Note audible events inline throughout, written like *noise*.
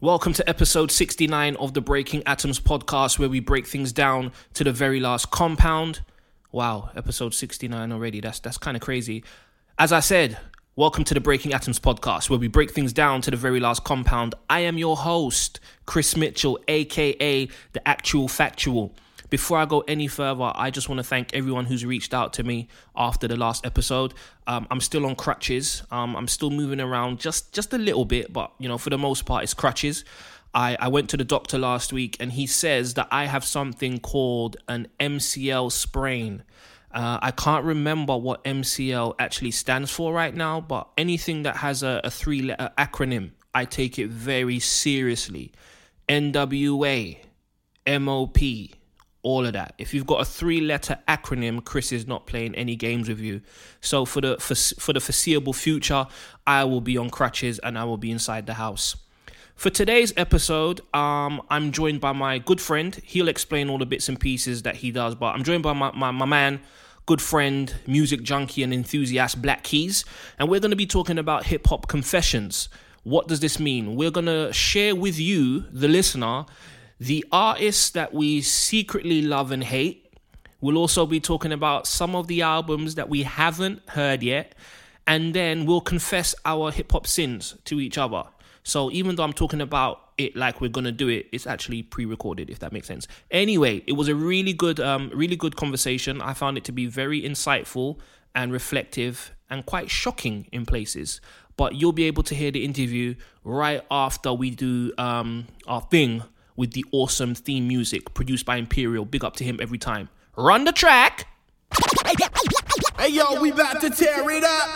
Welcome to episode 69 of the Breaking Atoms podcast, where we break things down to the very last compound. Wow, episode 69 already. That's that's kind of crazy. As I said, welcome to the Breaking Atoms podcast, where we break things down to the very last compound. I am your host, Chris Mitchell, aka the Actual Factual. Before I go any further, I just want to thank everyone who's reached out to me after the last episode. Um, I'm still on crutches. Um, I'm still moving around just just a little bit, but you know, for the most part, it's crutches. I, I went to the doctor last week and he says that I have something called an MCL sprain. Uh, I can't remember what MCL actually stands for right now, but anything that has a, a three letter acronym, I take it very seriously. NWA, MOP, all of that. If you've got a three-letter acronym, Chris is not playing any games with you. So for the for, for the foreseeable future, I will be on crutches and I will be inside the house. For today's episode, um, I'm joined by my good friend. He'll explain all the bits and pieces that he does, but I'm joined by my, my, my man, good friend, music junkie, and enthusiast Black Keys, and we're going to be talking about hip hop confessions. What does this mean? We're going to share with you, the listener, the artists that we secretly love and hate. We'll also be talking about some of the albums that we haven't heard yet. And then we'll confess our hip hop sins to each other. So even though I'm talking about it like we're gonna do it, it's actually pre-recorded, if that makes sense. Anyway, it was a really good, um, really good conversation. I found it to be very insightful and reflective and quite shocking in places. But you'll be able to hear the interview right after we do um, our thing with the awesome theme music produced by Imperial. Big up to him every time. Run the track. Hey yo, we about to tear it up.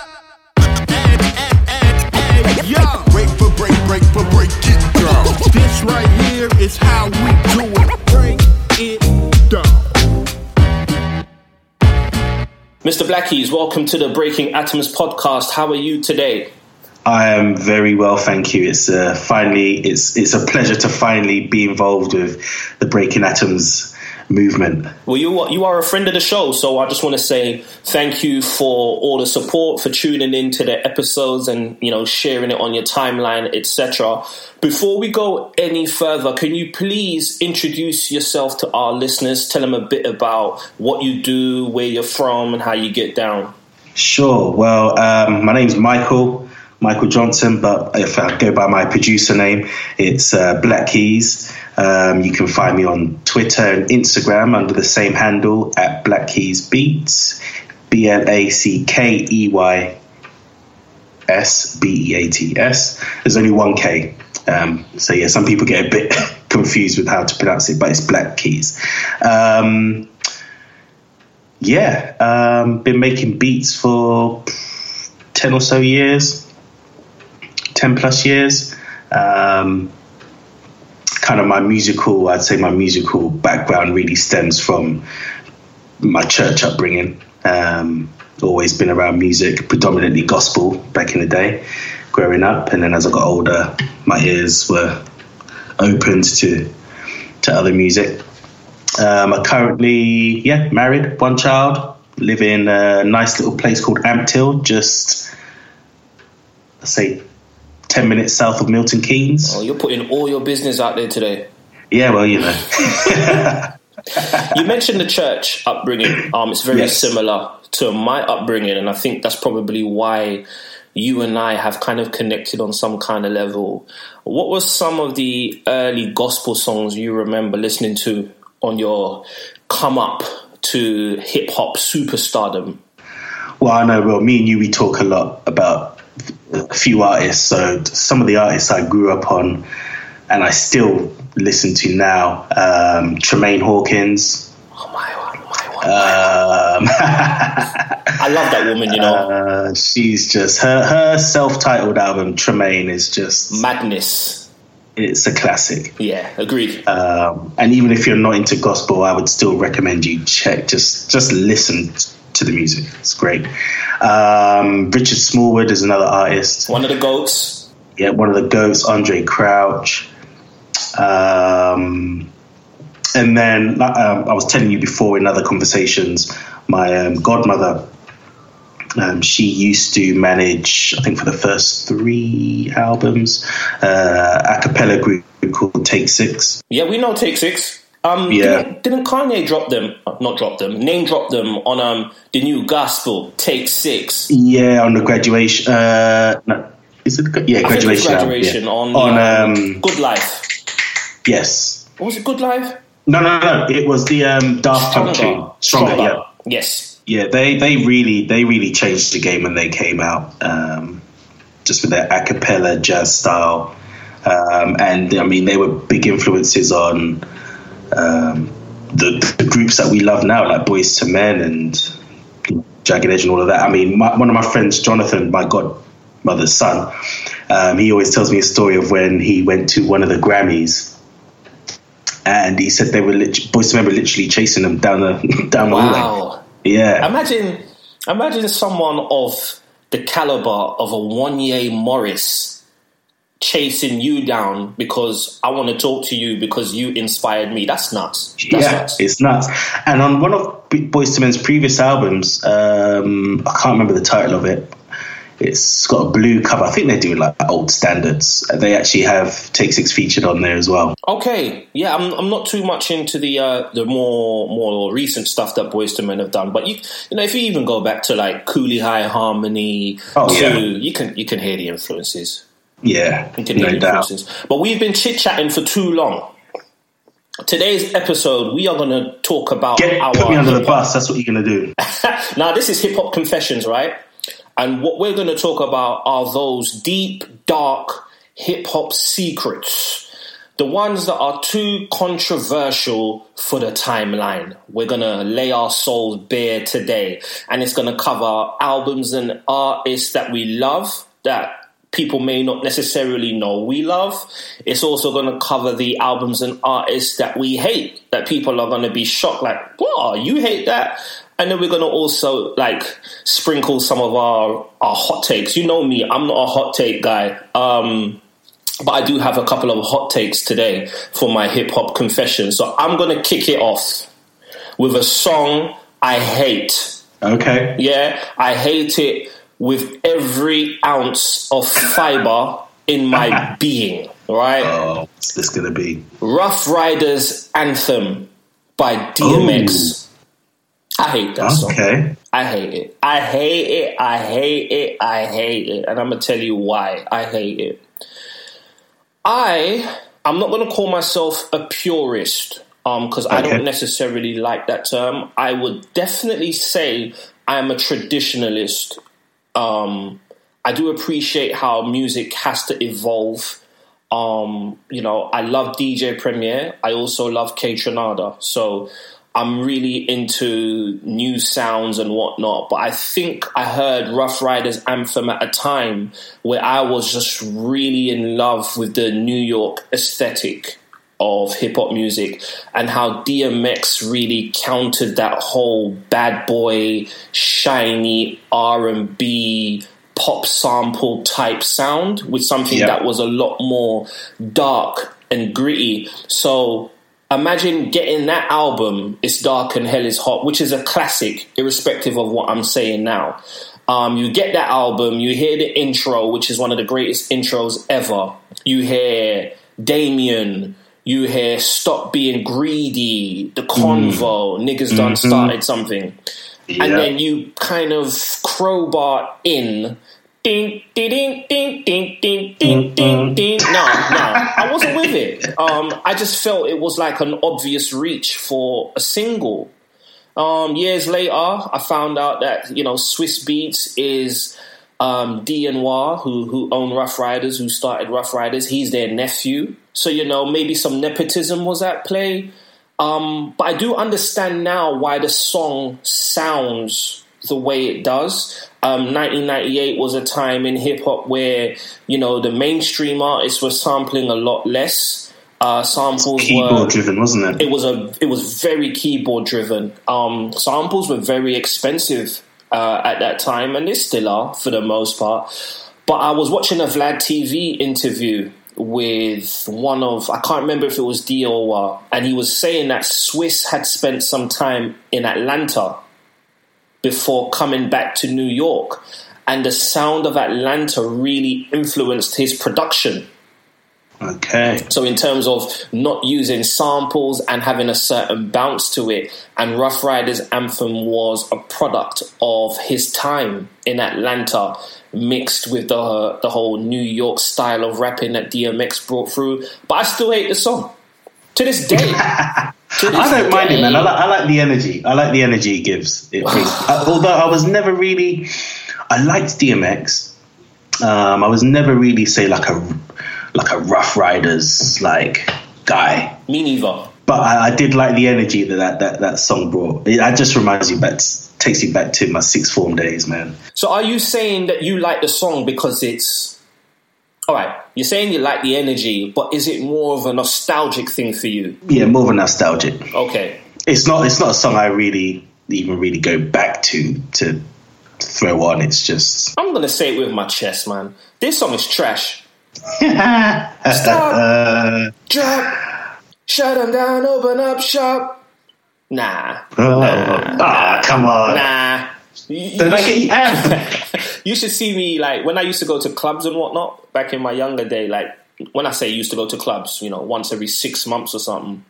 Yo, break for break, break for break it down. This right here is how we do it. Break it down. Mr. Blackies, welcome to the Breaking Atoms podcast. How are you today? I am very well, thank you. It's uh, finally it's it's a pleasure to finally be involved with the Breaking Atoms movement. Well, you you are a friend of the show, so I just want to say thank you for all the support, for tuning in to the episodes, and you know sharing it on your timeline, etc. Before we go any further, can you please introduce yourself to our listeners? Tell them a bit about what you do, where you're from, and how you get down. Sure. Well, um, my name's Michael. Michael Johnson, but if I go by my producer name, it's uh, Black Keys. Um, you can find me on Twitter and Instagram under the same handle at Black Keys Beats, B L A C K E Y S B E A T S. There's only one K. Um, so yeah, some people get a bit *laughs* confused with how to pronounce it, but it's Black Keys. Um, yeah, um, been making beats for ten or so years 10 plus years. Um, kind of my musical, I'd say my musical background really stems from my church upbringing. Um, always been around music, predominantly gospel back in the day, growing up. And then as I got older, my ears were opened to to other music. Um, I currently, yeah, married, one child, live in a nice little place called Ampthill, just I say 10 minutes south of Milton Keynes. Oh, you're putting all your business out there today. Yeah, well, you know. *laughs* you mentioned the church upbringing. Um, it's very yes. similar to my upbringing, and I think that's probably why you and I have kind of connected on some kind of level. What were some of the early gospel songs you remember listening to on your come up to hip hop superstardom? Well, I know. Well, me and you, we talk a lot about a few artists. So some of the artists I grew up on and I still listen to now. Um, Tramaine Hawkins. Oh my, oh my, oh um, I love that woman. You know, *laughs* uh, she's just her her self titled album Tramaine, is just madness. It's a classic. Yeah, agreed. Um, and even if you're not into gospel, I would still recommend you check just just listen to the music. It's great. Um, Richard Smallwood is another artist. One of the goats. Yeah, one of the goats. Andraé Crouch. Um, and then um, I was telling you before in other conversations, my um, godmother Um, she used to manage, I think, for the first three albums, uh, a cappella group called Take Six. Yeah, we know Take Six. Um, Yeah. Didn't, didn't Kanye drop them? Not drop them. Name drop them on um the new gospel. Take Six. Yeah, on the graduation. Uh, no, is it? Yeah, I graduation. graduation yeah. on on um, um, Good Life. yes. What was it? Good Life. No, no, no. It was the um, Daft Punk tune. Stronger. Yeah. Yes. yeah, they they really they really changed the game when they came out, um, just with their a cappella jazz style, um, and I mean they were big influences on um, the, the groups that we love now, like Boyz II Men and Jagged Edge and all of that. I mean, my, one of my friends, Jonathan, my godmother's son, um, he always tells me a story of when he went to one of the Grammys. And he said they were lit- Boyz II Men were literally chasing them down the *laughs* down the hallway. Wow. Yeah, Imagine, imagine someone of the caliber of a Wanya Morris chasing you down because I want to talk to you because you inspired me. That's nuts. That's yeah, nuts. it's nuts. And on one of B- Boyz II Men's previous albums, um, I can't remember the title of it. It's got a blue cover. I think they're doing like old standards. They actually have Take Six featured on there as well. Okay, yeah, I'm, I'm not too much into the uh, the more more recent stuff that Boyz II Men have done, but you you know if you even go back to like Cooleyhighharmony, Oh, to, yeah. you can you can hear the influences. Yeah, no doubt. But we've been chit chatting for too long. Today's episode, we are going to talk about Get our put me under the bus. That's what you're gonna do. *laughs* now, this is Hip Hop Confessions, right? And what we're going to talk about are those deep, dark hip hop secrets. The ones that are too controversial for the timeline. We're going to lay our souls bare today. And it's going to cover albums and artists that we love, that people may not necessarily know we love. It's also going to cover the albums and artists that we hate, that people are going to be shocked, like, "Wow, you hate that?" And then we're going to also like sprinkle some of our our hot takes. You know me, I'm not a hot take guy. Um, but I do have a couple of hot takes today for my hip hop confession. So I'm going to kick it off with a song I hate. Okay. Yeah, I hate it with every ounce of fiber in my *laughs* being, right? Oh, what's this gonna be? Ruff Ryders Anthem by DMX. I hate that song. Okay. I hate it. I hate it. I hate it. I hate it. And I'm gonna tell you why I hate it. I I'm not gonna call myself a purist, um, because I don't necessarily like that term. I would definitely say I'm a traditionalist. Um, I do appreciate how music has to evolve. Um, you know, I love DJ Premier. I also love Kaytranada. So I'm really into new sounds and whatnot. But I think I heard Ruff Ryders Anthem at a time where I was just really in love with the New York aesthetic of hip hop music and how DMX really countered that whole bad boy, shiny R and B pop sample type sound with something Yeah. that was a lot more dark and gritty. So imagine getting that album, It's Dark and Hell is Hot, which is a classic, irrespective of what I'm saying now. Um, you get that album, you hear the intro, which is one of the greatest intros ever. You hear Damien, you hear Stop Being Greedy, The Convo, Niggas Done Started Something. Yeah. And then you kind of crowbar in. Ding, ding, ding, ding, ding, ding, ding, ding, ding. No, no, I wasn't with it. Um, I just felt it was like an obvious reach for a single. Um, years later, I found out that you know Swizz Beatz is um, D Noir, who who own Ruff Ryders, who started Ruff Ryders. He's their nephew, so you know maybe some nepotism was at play. Um, but I do understand now why the song sounds the way it does. Um, 1998 was a time in hip hop where you know the mainstream artists were sampling a lot less. Uh, samples were Keyboard were driven, wasn't it? it was a it was very keyboard driven. Um, samples were very expensive uh, at that time, and they still are for the most part. But I was watching a Vlad TV interview with one of I can't remember if it was Diowa, and he was saying that Swizz had spent some time in Atlanta before coming back to New York. And the sound of Atlanta really influenced his production. Okay. So, in terms of not using samples and having a certain bounce to it, and Ruff Ryders Anthem was a product of his time in Atlanta, mixed with the the whole New York style of rapping that DMX brought through. But I still hate the song to this day. *laughs* I don't mind it, man. I like, I like the energy. I like the energy it gives. It *sighs* although I was never really, I liked DMX. Um, I was never really say like a like a Ruff Ryders like guy. Me neither. But I, I did like the energy that that, that, that song brought. It, it just reminds you back, takes you back to my sixth form days, man. So, are you saying that you like the song because it's all right? You're saying you like the energy, but is it more of a nostalgic thing for you? Yeah, more of a nostalgic. Okay. It's not. It's not a song I really even really go back to to throw on. It's just. I'm gonna say it with my chest, man. This song is trash. *laughs* Uh, Drop, shut them down, open up shop. Nah, oh, ah, come on. nah. You, I get you amped? you should see me like when I used to go to clubs and whatnot back in my younger day. Like when I say used to go to clubs, you know, once every six months or something.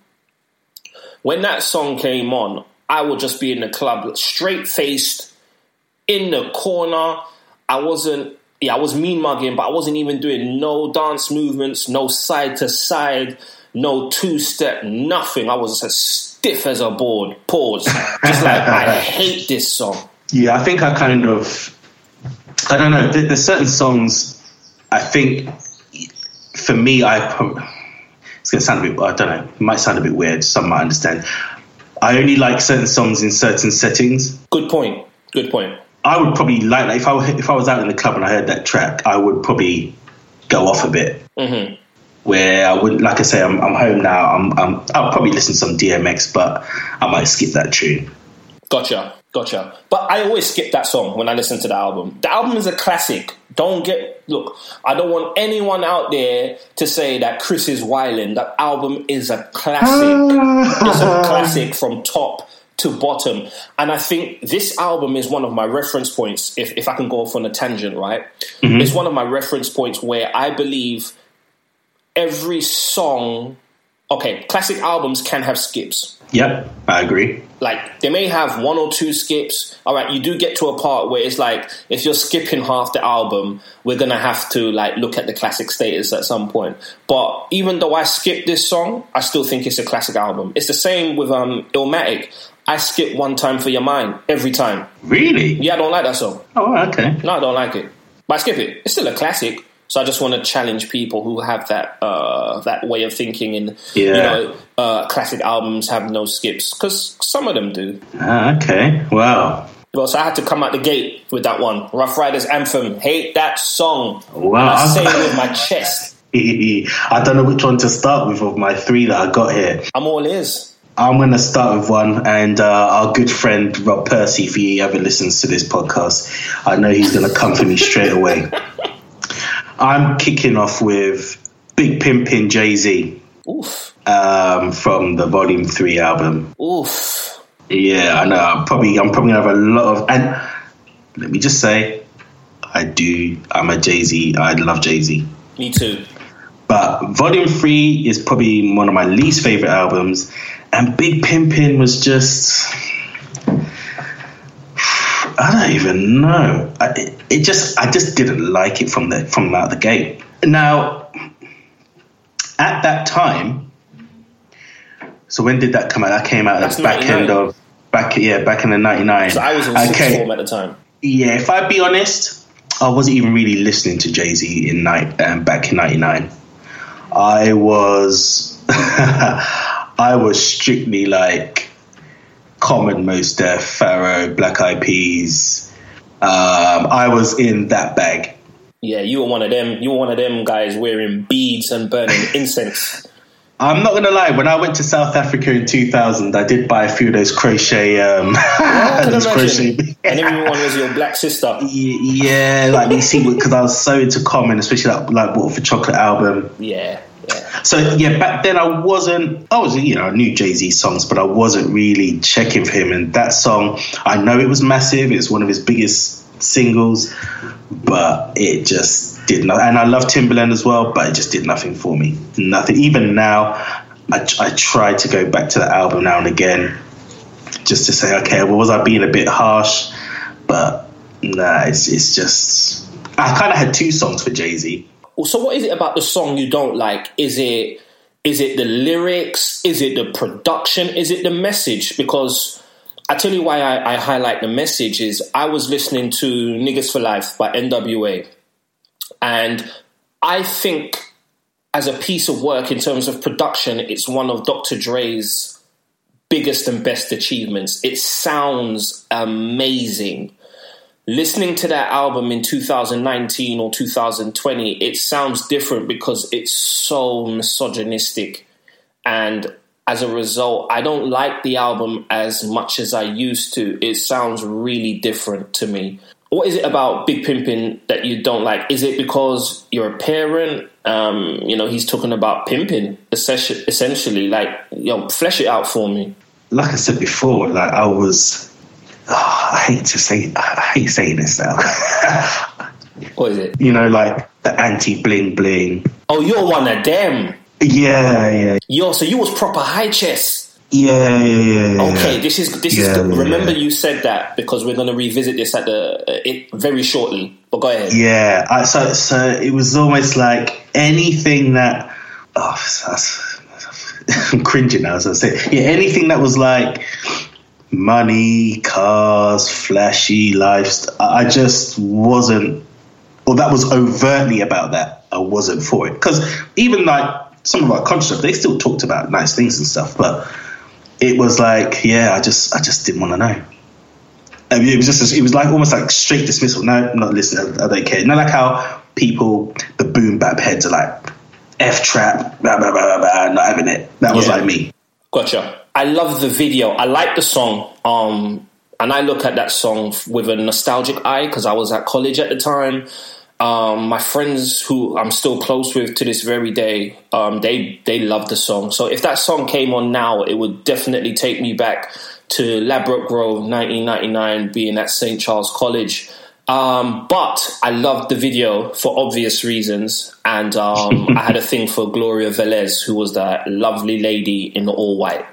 When that song came on, I would just be in the club, straight faced, in the corner. I wasn't, yeah, I was mean mugging, but I wasn't even doing no dance movements, no side to side, no two step, nothing. I was as stiff as a board. Pause. Just like I *laughs* hate this song. Yeah, I think I kind of. I don't know. There's certain songs. I think for me, I. It's gonna sound a bit. I don't know. It might sound a bit weird. Some might understand. I only like certain songs in certain settings. Good point. Good point. I would probably like that if I if I was out in the club and I heard that track, I would probably go off a bit. hmm Where I wouldn't, like I say, I'm, I'm home now. I'm, I'm I'll probably listen to some DMX, but I might skip that tune. Gotcha, gotcha. But I always skip that song when I listen to the album. The album is a classic. Don't get look. I don't want anyone out there to say that Chris is wilding. That album is a classic. *laughs* it's a classic from top to bottom. And I think this album is one of my reference points. If if I can go off on a tangent, right? It's one of my reference points where I believe every song. Okay, classic albums can have skips Yep, I agree. like they may have one or two skips. All right, you do get to a part where it's like if you're skipping half the album, we're gonna have to like look at the classic status at some point. But even though I skipped this song, I still think it's a classic album. It's the same with um Illmatic. I skip one time for your mind every time. Really? Yeah, I don't like that song. Oh, okay. No, I don't like it. But I skip it. It's still a classic. So I just want to challenge people who have that uh, that way of thinking, and you Yeah. know, uh, classic albums have no skips because some of them do. Ah, okay. Wow. Well, so I had to come out the gate with that one. Ruff Ryders Anthem. Hate that song. Wow. I say it with my chest. *laughs* I don't know which one to start with of my three that I got here. I'm all ears. I'm going to start with one, and uh, our good friend Rob Percy, if he ever listens to this podcast, I know he's going to come for me straight away. *laughs* I'm kicking off with Big Pimpin' Jay Z Oof. um, from the Volume Three album. Oof. Yeah, I know. I'm probably I'm probably gonna have a lot of and let me just say, I do. I'm a Jay Z. I love Jay Z. Me too. But Volume Three is probably one of my least favorite albums, and Big Pimpin' was just. I don't even know. I, it, it just I just didn't like it from the from out the gate. Now, at that time, so when did that come out? That came out at the back 99. end of back yeah back in the '99. So I was in sixth form at the time. Yeah, if I be honest, I wasn't even really listening to Jay Z in night um, back in '99. I was, *laughs* I was strictly like Common, Mos Def, Pharaoh, Black Eyed Peas. Um, I was in that bag. Yeah, you were one of them. You were one of them guys wearing beads and burning incense. I'm not gonna lie. When I went to South Africa in 2000, I did buy a few of those crochet, um, *laughs* can those crochet. and everyone was your black sister. Yeah, like you see, because I was so into Common, especially that like Water for Chocolate album. Yeah, yeah. So yeah, back then I wasn't. I was you know I knew Jay Z songs, but I wasn't really checking for him. And that song, I know it was massive. It's one of his biggest singles, but it just did not. And I love Timbaland as well, but it just did nothing for me. Nothing. Even now, I, I try to go back to the album now and again, just to say, okay, well, was I being a bit harsh? But nah, it's it's just. I kind of had two songs for Jay Z. So, what is it about the song you don't like? Is it is it the lyrics? Is it the production? Is it the message? Because I tell you why I, I highlight the message is I was listening to Niggas for Life by NWA, and I think as a piece of work in terms of production, it's one of Dr. Dre's biggest and best achievements. It sounds amazing listening to that album in 2019 or 2020, it sounds different because it's so misogynistic. And as a result, I don't like the album as much as I used to. It sounds really different to me. What is it about Big Pimping that you don't like? Is it because you're a parent? Um, you know, he's talking about pimping, essentially. Like, you know, flesh it out for me. Like I said before, like I was oh, I hate to say, I hate saying this now. *laughs* what is it? You know, like the anti bling bling. Oh, you're one of them. Yeah, yeah. Yo, so you was proper high chest. Yeah, yeah, yeah. Okay, this is this yeah, is. The, remember, you said that because we're going to revisit this at the uh, it, very shortly. But go ahead. Yeah, I, so so it was almost like anything that. Oh, that's, *laughs* I'm cringing now as I say. Yeah, anything that was like money, cars, flashy lifestyle. I just wasn't, or that was overtly about that. I wasn't for it because even like some of our conscious stuff, they still talked about nice things and stuff, but it was like, yeah, I just, I just didn't want to know. I mean, it was just, it was like almost like straight dismissal. No, I'm not listening. I, I don't care. You know, like how people, the boom bap heads are like, F trap, blah, blah, blah, blah, blah, not having it. That was yeah. like me. Gotcha. I love the video. I like the song. Um, and I look at that song with a nostalgic eye because I was at college at the time. Um, my friends who I'm still close with to this very day, um, they they love the song. So if that song came on now, it would definitely take me back to Ladbroke Grove, 1999, being at St Charles College. Um, but I loved the video for obvious reasons, and um, *laughs* I had a thing for Gloria Velez, who was that lovely lady in the all white.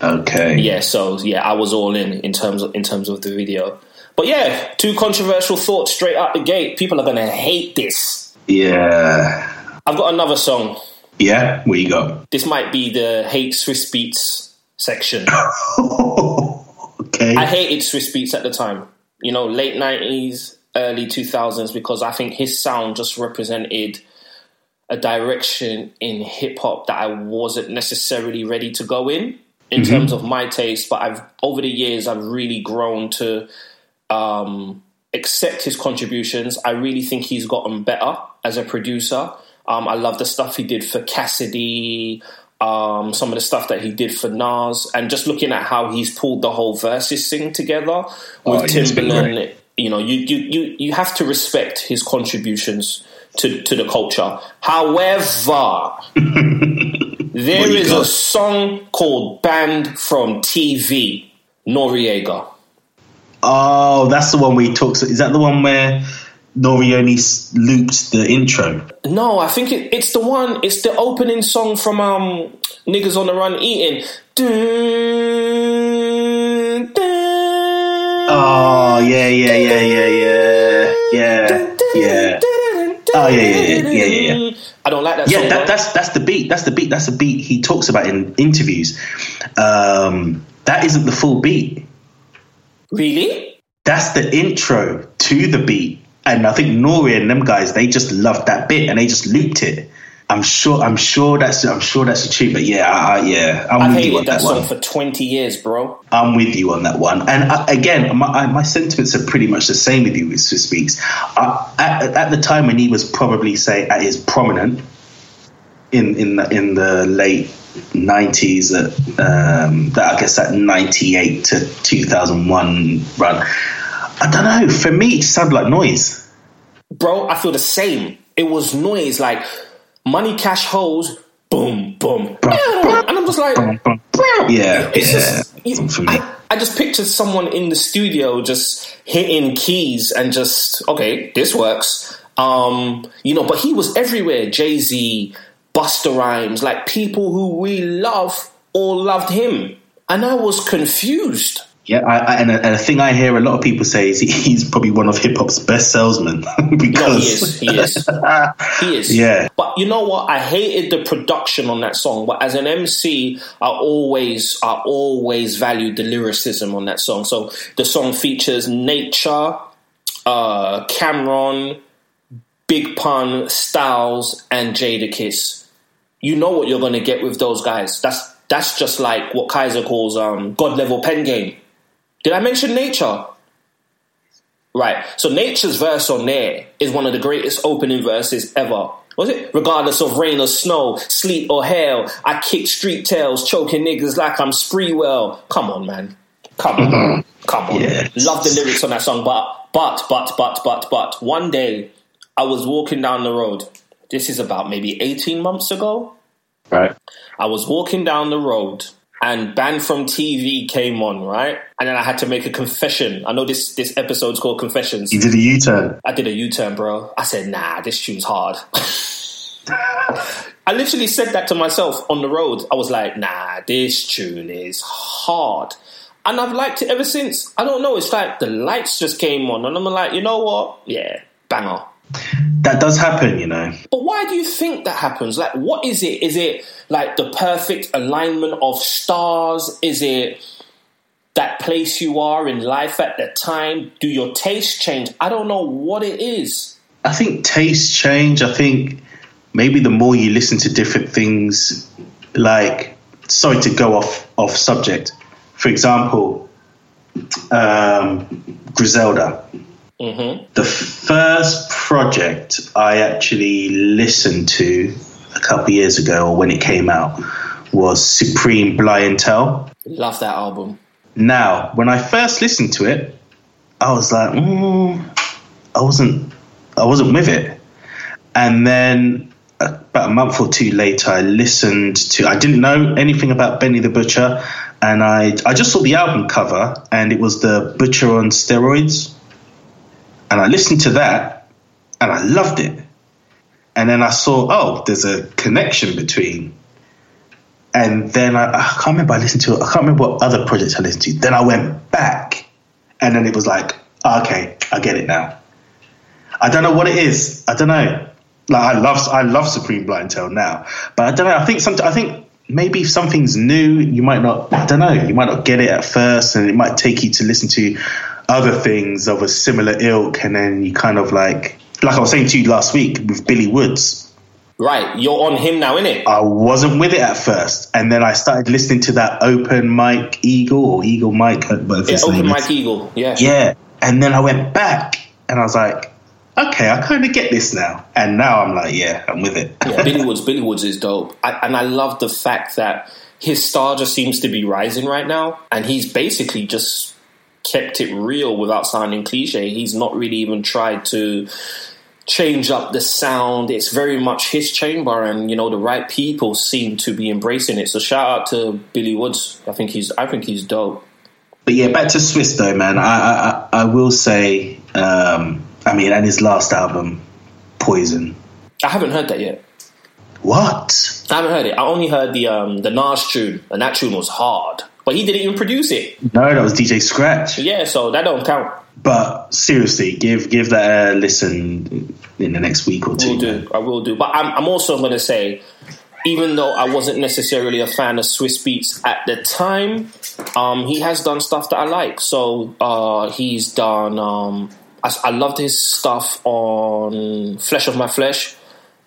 Okay. Yeah, so yeah, I was all in in terms of in terms of the video. But yeah, two controversial thoughts straight out the gate. People are gonna hate this. Yeah. I've got another song. Yeah, where you go? This might be the hate Swizz Beatz section. *laughs* okay. I hated Swizz Beatz at the time. You know, late nineties, early two thousands, because I think his sound just represented a direction in hip hop that I wasn't necessarily ready to go in in mm-hmm. terms of my taste, but I've over the years I've really grown to um, accept his contributions. I really think he's gotten better as a producer. Um, I love the stuff he did for Cassidy, um, some of the stuff that he did for Nas, and just looking at how he's pulled the whole Verzuz thing together with oh, Timbaland. You know, you, you you you have to respect his contributions to to the culture. However. *laughs* There is got? a song called Banned from TV, Noreaga. Oh, that's the one we talked. Is that the one where Nori only looped the intro? No, I think it, it's the one. It's the opening song from um, Niggas on the Run Eating. Dun, dun, oh yeah, yeah, yeah, yeah, yeah, yeah, yeah. Oh yeah, yeah, yeah, yeah, yeah. I don't like that. Yeah, that, that's that's the beat. That's the beat. That's the beat he talks about in interviews. Um, that isn't the full beat. Really? That's the intro to the beat, and I think Nori and them guys they just loved that bit and they just looped it. I'm sure. I'm sure that's. I'm sure that's true. But yeah, I, yeah, I'm I've with you on that, that song one. for 20 years, bro. I'm with you on that one. And uh, again, my, my sentiments are pretty much the same with you with Beatz. Uh, at, at, the time when he was probably say at his prominent in in the, in the late 90s, uh, um, that I guess that 98 to 2001 run. I don't know. For me, it sounded like noise. Bro, I feel the same. It was noise like Money Cash Hoes, boom, boom, and I'm just like, Yeah, it's yeah. just you- for me. I, I just pictured someone in the studio just hitting keys and just okay, this works. Um, you know, but he was everywhere. Jay Z, Busta Rhymes, like people who we love all loved him, and I was confused. Yeah, I, I, and, a, and a thing I hear a lot of people say is he, he's probably one of hip hop's best salesmen *laughs* because No, he is. He is. *laughs* He is. Yeah. But you know what? I hated the production on that song. But as an MC, I always, I always valued the lyricism on that song. So the song features Nature, uh, Cam'ron, Big Pun, Styles, and Jadakiss. You know what you're going to get with those guys. That's that's just like what Kaiser calls um, God level pen game. Did I mention Nature? Right. So Nature's verse on there is one of the greatest opening verses ever. Was it? Regardless of rain or snow, sleet or hail, I kick street tails, choking niggas like I'm Sprewell. Come on, man. Come on. Come on. Yes. Love the lyrics on that song, but but but but but but one day I was walking down the road. This is about maybe 18 months ago. right. I was walking down the road and Banned from TV came on, right? And then I had to make a confession. I know this this episode's called Confessions. You did a U turn. I did a U turn, bro. I said, nah, this tune's hard. *laughs* I literally said that to myself on the road. I was like, nah, this tune is hard. And I've liked it ever since. I don't know. It's like the lights just came on, and I'm like, you know what? Yeah, banger. That does happen, you know. But why do you think that happens? Like, what is it? Is it like the perfect alignment of stars? Is it that place you are in life at the time? Do your tastes change? I don't know what it is. I think tastes change. I think maybe the more you listen to different things, like sorry to go off off subject. For example, um, Griselda. The first project I actually listened to a couple years ago, or when it came out, was Supreme Blientel. Love that album. Now, when I first listened to it, I was like, mm, I wasn't, I wasn't with it. And then about a month or two later, I listened to. I didn't know anything about Benny the Butcher, and I, I just saw the album cover, and it was the Butcher on steroids, and I listened to that, and I loved it. And then I saw, oh, there's a connection between and then I, I can't remember I listened to I can't remember what other projects I listened to. Then I went back, and then it was like, oh, okay, I get it now. I don't know what it is. I don't know. Like I love I love Supreme Blientel now, but I don't know. I think some I think maybe if something's new, you might not. I don't know. You might not get it at first, and it might take you to listen to other things of a similar ilk, and then you kind of like like I was saying to you last week with Billy Woods. Right, you're on him now, innit? I wasn't with it at first, and then I started listening to that Open Mike Eagle or Eagle Mike, Yeah, Open Mike. Eagle. Yeah. Yeah, and then I went back, and I was like, okay, I kind of get this now, and now I'm like, yeah, I'm with it. yeah, Billy *laughs* Woods. Billy Woods is dope, I, and I love the fact that his star just seems to be rising right now, and he's basically just kept it real without sounding cliche. He's not really even tried to change up the sound. It's very much his chamber, and you know the right people seem to be embracing it. So shout out to Billy Woods. I think he's I think he's dope. But yeah, back to Swizz though, man. I I, I will say, um, I mean, and his last album, Poison. I haven't heard that yet. What? I haven't heard it. I only heard the um the Nas tune, and that tune was hard. But he didn't even produce it. No, that was DJ Scratch. Yeah, so that don't count. But seriously, give give that a listen in the next week or two. will do. I will do. But I'm, I'm also going to say, even though I wasn't necessarily a fan of Swizz Beatz at the time, um, he has done stuff that I like. So uh, he's done. Um, I, I loved his stuff on Flesh of My Flesh.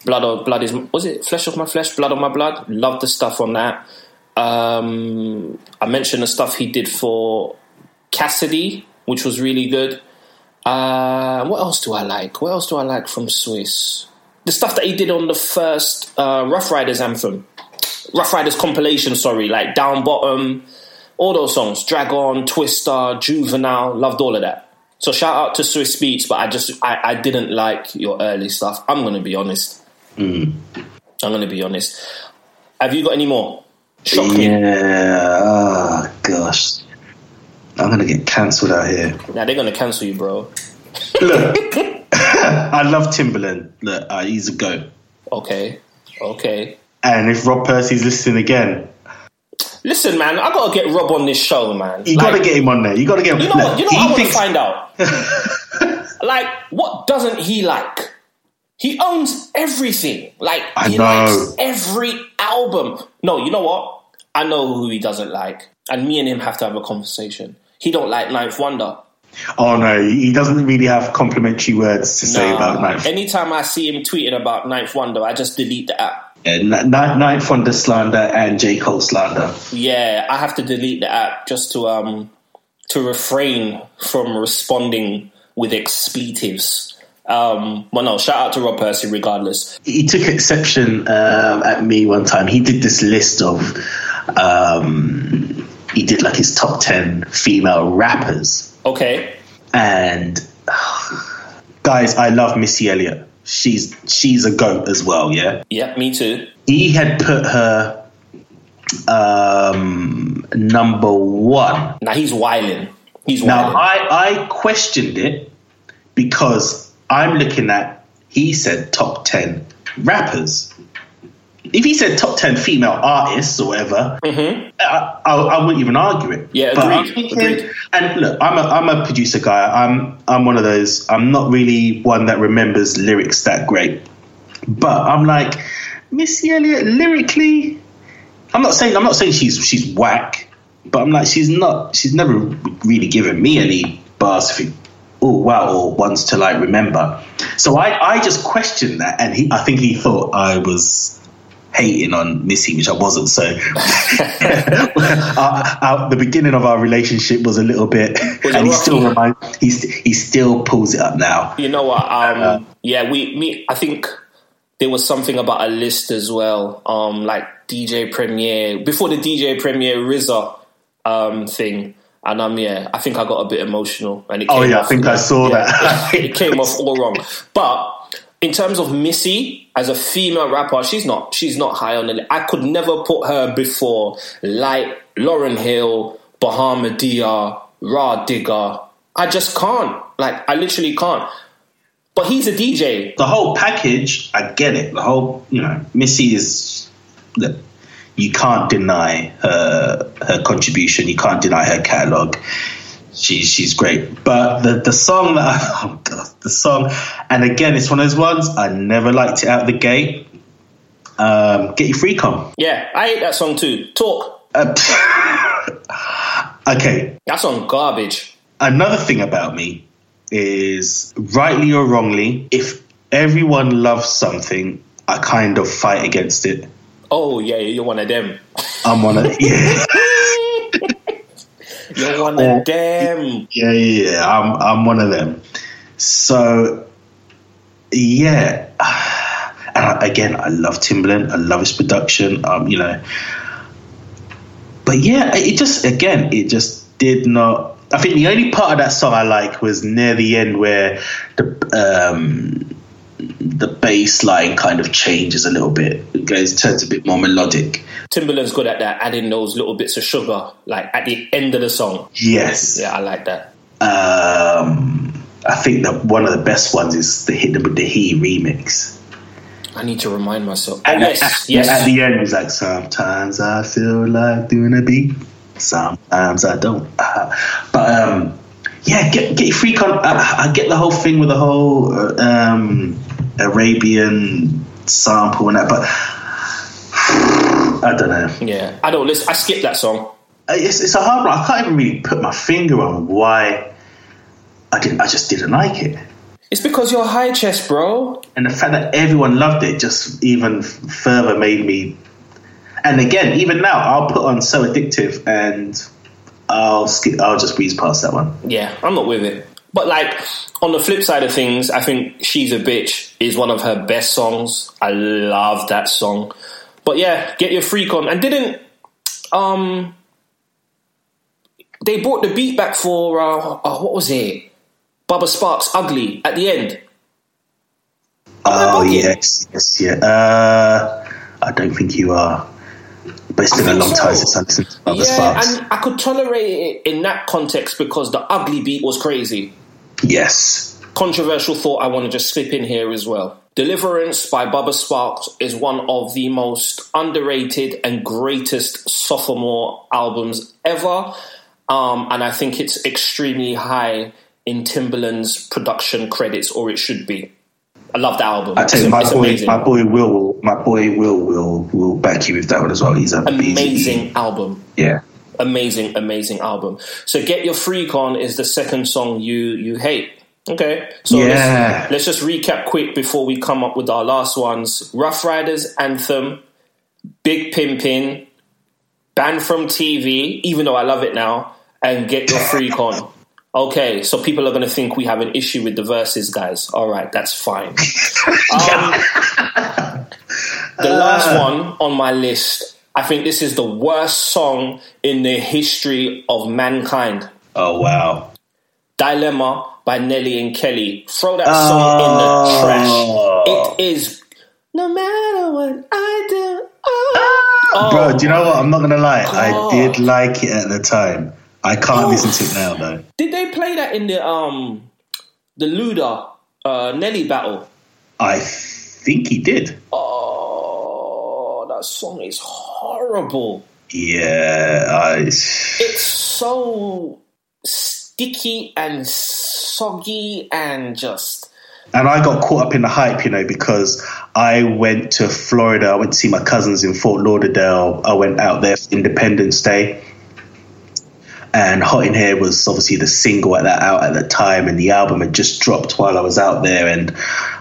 Blood of Blood is was it Flesh of My Flesh, Blood of My Blood? Loved the stuff on that. Um, I mentioned the stuff he did for Cassidy, which was really good. Uh, what else do I like? What else do I like from Swizz? The stuff that he did on the first uh, Ruff Ryders anthem, Ruff Ryders compilation. Sorry, like Down Bottom, all those songs, Drag On, Twister, Juvenile. Loved all of that. So shout out to Swizz Beatz, but I just I, I didn't like your early stuff. I'm gonna be honest. I'm gonna be honest. Have you got any more? Shock me. Yeah. Oh gosh. I'm gonna get cancelled out here. Now they're gonna cancel you, bro. Look, *laughs* *laughs* I love Timbaland. Look, uh, he's a goat. Okay, okay. And if Rob Percy's listening again, Listen, man, I gotta get Rob on this show, man. you Like, gotta get him on there. You gotta get him. You know what? You know what I want to find out. *laughs* like, what doesn't he like? He owns everything. Like, I he know. likes every album. No, you know what? I know who he doesn't like, and me and him have to have a conversation. He don't like Ninth Wonder. Oh no, he doesn't really have complimentary words to say about Ninth. Wonder. Anytime I see him tweeting about Ninth Wonder, I just delete the app. Yeah, Ni- Ni- Ninth Wonder slander and J Cole slander. Yeah, I have to delete the app just to um to refrain from responding with expletives. Um, well, no, shout out to Rob Percy regardless. He took exception um, at me one time. He did this list of. Um, he did like his top ten female rappers, Okay, and guys, I love Missy Elliott. She's she's a goat as well. Yeah, yeah, me too. he had put her um, number one. Now he's whiling. He's Now. I, I questioned it because I'm looking at he said top ten rappers. If he said top ten female artists or whatever, I, I, I wouldn't even argue it. Mm-hmm. Yeah, But agreed, thinking- agreed. And look, I'm a I'm a producer guy. I'm I'm one of those. I'm not really one that remembers lyrics that great, but I'm like Missy Elliott lyrically. I'm not saying I'm not saying she's she's whack, but I'm like she's not. She's never really given me any bars. Think, oh wow, or ones to like remember. So I I just questioned that, and he I think he thought I was hating on Missy, which I wasn't. So *laughs* our, our, the beginning of our relationship was a little bit, Was and he still remind, he he still pulls it up now. You know what? Um, yeah, we me. I think there was something about a list as well. Um, like DJ Premier before the DJ Premier RZA um thing. And um, yeah, I think I got a bit emotional, and it Oh, yeah, I think I saw that. *laughs* it came off all wrong. But in terms of Missy as a female rapper, she's not she's not high on the. I could never put her before like Lauryn Hill, Bahama Dia, Rah Digga. I just can't. Like I literally can't. But he's a DJ. the whole package, I get it. The whole, you know, Missy is. Look, you can't deny her her contribution. You can't deny her catalog. She's she's great. But the the song that I, *laughs* oh god, the song, and again, it's one of those ones I never liked it out the gate. Um, get your freak on. Yeah, I hate that song too. Talk. Uh, *laughs* okay, That song garbage. another thing about me is rightly or wrongly, if everyone loves something, I kind of fight against it. Oh yeah, you're one of them. I'm one of *laughs* yeah, You're one of them. yeah, yeah, yeah. I'm I'm one of them. So yeah, *sighs* and I, again, I love Timbaland. I love his production. Um, you know, but yeah, it just again, it just did not. I think the only part of that song I like was near the end where the um, the bass line kind of changes a little bit. It goes turns a bit more melodic. Timbaland's good at that, adding those little bits of sugar, like at the end of the song. Yes. Yeah, I like that. Um, I think that one of the best ones is the hit with the He remix. I need to remind myself. Yes, at, yes. At the end, he's like, "Sometimes I feel like doing a beat, sometimes I don't." Uh, *laughs* but um, yeah, get get your freak on. I, I get the whole thing with the whole uh, um, Arabian sample and that, but *sighs* I don't know. yeah, I don't listen. I skipped that song. It's, it's a hard one. I can't even really put my finger on why I didn't. I just didn't like it. It's because you're high chest, bro. and the fact that everyone loved it just even further made me and again even now i'll put on so addictive and i'll skip i'll just breeze past that one Yeah, I'm not with it. But like on the flip side of things, I think "She's a Bitch" is one of her best songs. I love that song. But yeah, get your freak on. And didn't um they brought the beat back for uh, uh what was it? Bubba Sparxxx, "Ugly" at the end. Oh yes yes yeah uh i don't think you are but it's been a long time so. since I listened to Other Yeah, Sparks. and I could tolerate it in that context because the ugly beat was crazy. Yes. Controversial thought I want to just slip in here as well. Deliverance by Bubba Sparxxx is one of the most underrated and greatest sophomore albums ever. Um, and I think it's extremely high in Timbaland's production credits, or it should be. I love the album. I tell you, my boy, amazing. my boy Will, my boy Will, will will back you with that one as well. He's a amazing album. Yeah. amazing, amazing album. So "Get Your Freak On" is the second song you you hate. Okay, so Yeah. let's, let's just recap quick before we come up with our last ones. Ruff Ryders anthem, Big Pimpin, banned from TV. Even though I love it now, and "Get Your Freak On." *laughs* Okay, so people are going to think we have an issue with the Verzuz, guys. All right, that's fine. *laughs* Um, the last one on my list, I think this is the worst song in the history of mankind. Oh wow. Dilemma by Nelly and Kelly. Throw that song in the trash. It is no matter what I do. Oh, Ah, Bro, do you know what? I'm not gonna lie. I did like it at the time. I can't listen to it now though. Did they play that in the um the Luda uh, Nelly battle? I think he did. Oh, that song is horrible. Yeah. I, It's so sticky and soggy and just and I got caught up in the hype, you know, because I went to Florida. I went to see my cousins in Fort Lauderdale. I went out there for Independence Day. And Hot in Here was obviously the single at that out at the time, and the album had just dropped while I was out there, and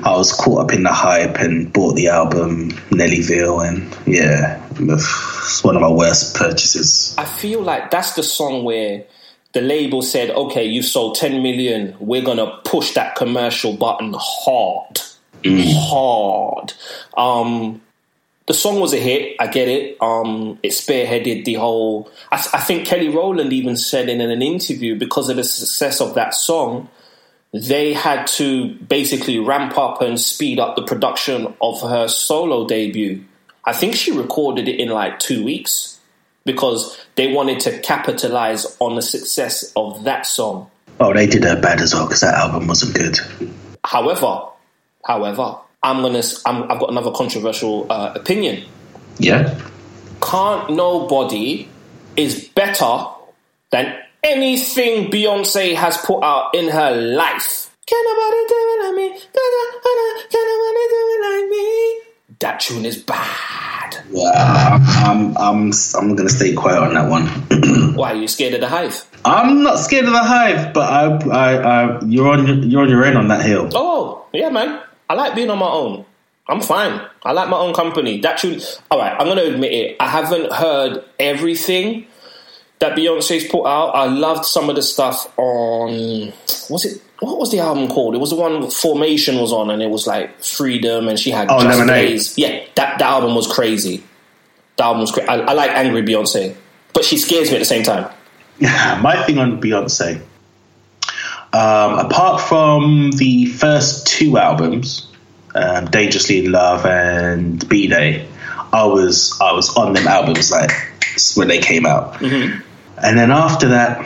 I was caught up in the hype and bought the album Nellyville, and yeah, it's one of my worst purchases. I feel like that's the song where the label said, "Okay, you've sold 10 million. We're gonna push that commercial button hard, hard." Um, the song was a hit. I get it. Um, it spearheaded the whole. I, I think Kelly Rowland even said in an interview because of the success of that song, they had to basically ramp up and speed up the production of her solo debut. I think she recorded it in like two weeks because they wanted to capitalize on the success of that song. Oh, they did her bad as well because that album wasn't good. However, however, I'm gonna. I'm, I've got another controversial uh, opinion. Yeah. Can't nobody is better than anything Beyonce has put out in her life. Can nobody do it like me? Can nobody, do it like me? That tune is bad. Well, I'm, I'm, I'm going to stay quiet on that one. *clears throat* Why are you scared of the hive? I'm not scared of the hive, but I, I, I, you're on, you're on your own on that hill. Oh, yeah, man. I like being on my own. I'm fine. I like my own company. That tune. All right, I'm going to admit it. I haven't heard everything that Beyonce's put out. I loved some of the stuff on. Was it? What was the album called? It was the one Formation was on, and it was like Freedom, and she had Oh, Just. Blaze. Yeah, that, that album was crazy. The album was crazy. I, I like Angry Beyonce, but she scares me at the same time. Yeah, *laughs* My thing on Beyonce, um, apart from the first two albums, um, Dangerously in Love and B Day, I was I was on them albums like when they came out, and then after that,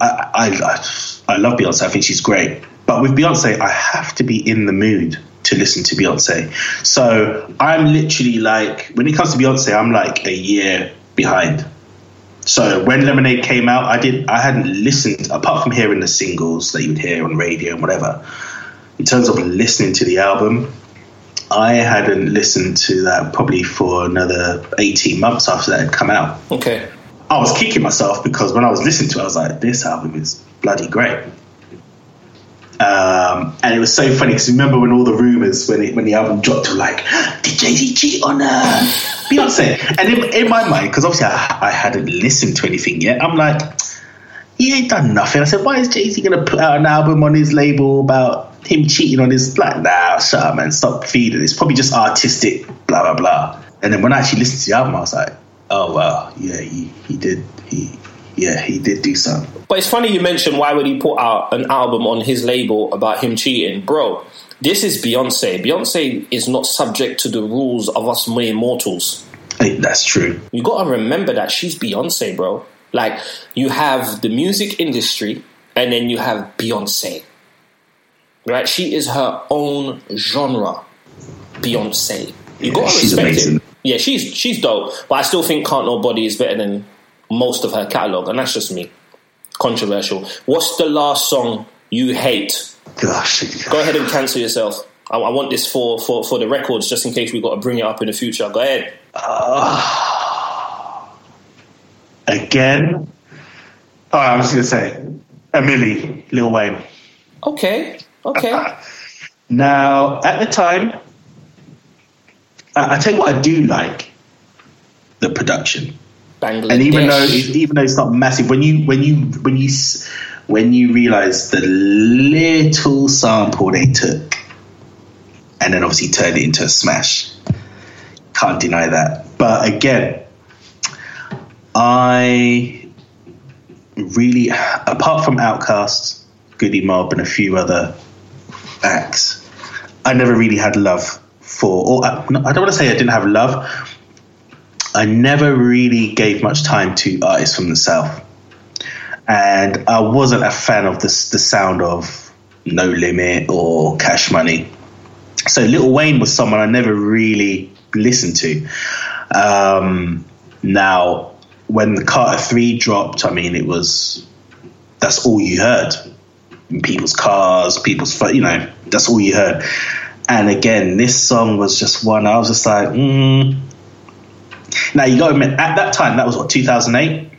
I I I love Beyonce. I think she's great, but with Beyonce, I have to be in the mood to listen to Beyonce. So I'm literally like, when it comes to Beyonce, I'm like a year behind. So when Lemonade came out, I did I hadn't listened apart from hearing the singles that you would hear on radio and whatever. In terms of listening to the album, I hadn't listened to that probably for another eighteen months after that had come out. Okay. I was kicking myself because when I was listening to it, I was like, this album is bloody great. Um, and it was so funny because remember when all the rumors when it, when the album dropped were like, did Jay Z cheat on uh, Beyonce? And in, in my mind, because obviously I, I hadn't listened to anything yet, I'm like, he ain't done nothing. I said, why is Jay Z gonna put out an album on his label about him cheating on his like? Nah, shut up, man. Stop feeding. It's probably just artistic, blah blah blah. And then when I actually listened to the album, I was like, oh wow, yeah, he, he did he yeah he did do something. But it's funny you mentioned why would he put out an album on his label about him cheating, bro. This is Beyonce. Beyonce is not subject to the rules of us mere mortals. Hey, That's true. You got to remember that she's Beyonce, bro. Like you have the music industry, and then you have Beyonce. Right? She is her own genre. Beyonce. You got to she's respect amazing. it. Yeah, she's she's dope, but I still think Can't Nobody is better than most of her catalog, and that's just me. Controversial. What's the last song you hate? Gosh. Go ahead and cancel yourself. I, I want this for, for, for the records, just in case we've got to bring it up in the future. Go ahead. Ah. Again. Oh, I was going to say, A Milli, Lil Wayne. Okay, okay. *laughs* Now, at the time, I, I tell you what I do like the production. Bangladesh. and even though even though it's not massive, when you when you when you when you realize the little sample they took, and then obviously turned it into a smash, can't deny that. But again, I really, apart from Outkast, Goodie Mob, and a few other acts, I never really had love for. Or I, I don't want to say I didn't have love. I never really gave much time to artists from the south, and I wasn't a fan of the the sound of No Limit or Cash Money. So Little Wayne was someone I never really listened to. Um, now, when the Carter Three dropped, I mean, it was that's all you heard in people's cars, people's you know, that's all you heard. And again, this song was just one I was just like, mm. Now you got to admit, at that time, that was what 2008.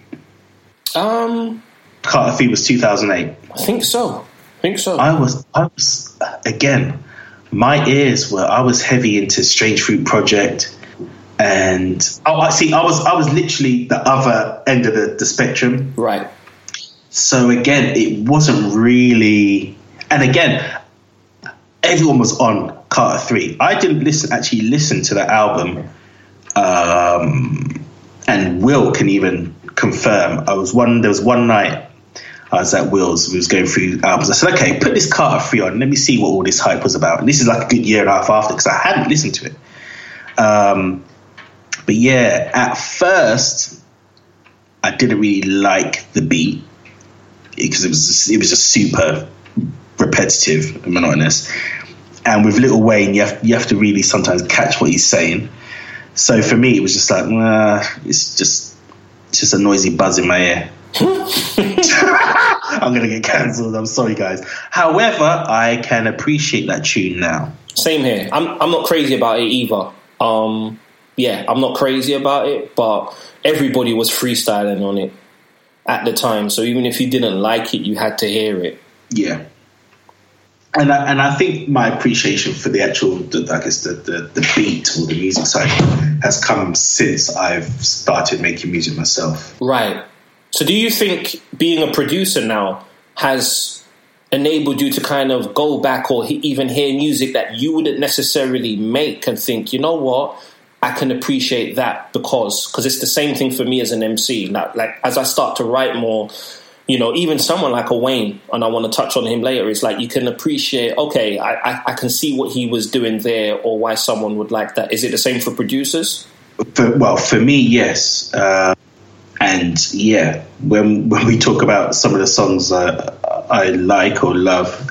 um, Carter Three was 2008. I think so. I think so. I was, I was again, my ears were. I was heavy into Strange Fruit Project, and oh, I see. I was, I was literally the other end of the, the spectrum. right. So again, it wasn't really. And again, everyone was on Carter Three. I didn't listen actually listen to that album, um, and Will can even confirm. I was one. There was one night I was at Will's. We was going through albums. I said, "Okay, put this Carter Free on. Let me see what all this hype was about." And this is like a good year and a half after because I hadn't listened to it. Um, but yeah, at first, I didn't really like the beat because it was it was just super repetitive and monotonous. And with Little Wayne, you have you have to really sometimes catch what he's saying. So for me, it was just like, nah, it's just it's just a noisy buzz in my ear. *laughs* I'm gonna get cancelled. I'm sorry, guys. However, I can appreciate that tune now. Same here. I'm I'm not crazy about it either. Um, yeah, I'm not crazy about it, but everybody was freestyling on it at the time. So even if you didn't like it, you had to hear it. Yeah. And I, and I think my appreciation for the actual, I guess, the, the, the beat or the music side has come since I've started making music myself. Right. So do you think being a producer now has enabled you to kind of go back or he, even hear music that you wouldn't necessarily make and think, you know what? I can appreciate that because because it's the same thing for me as an MC. Like, like as I start to write more, you know, even someone like a Wayne, and I want to touch on him later. is like you can appreciate. Okay, I, I, I can see what he was doing there, or why someone would like that. Is it the same for producers? For, well, for me, yes. Uh, and yeah, when when we talk about some of the songs uh, I like or love,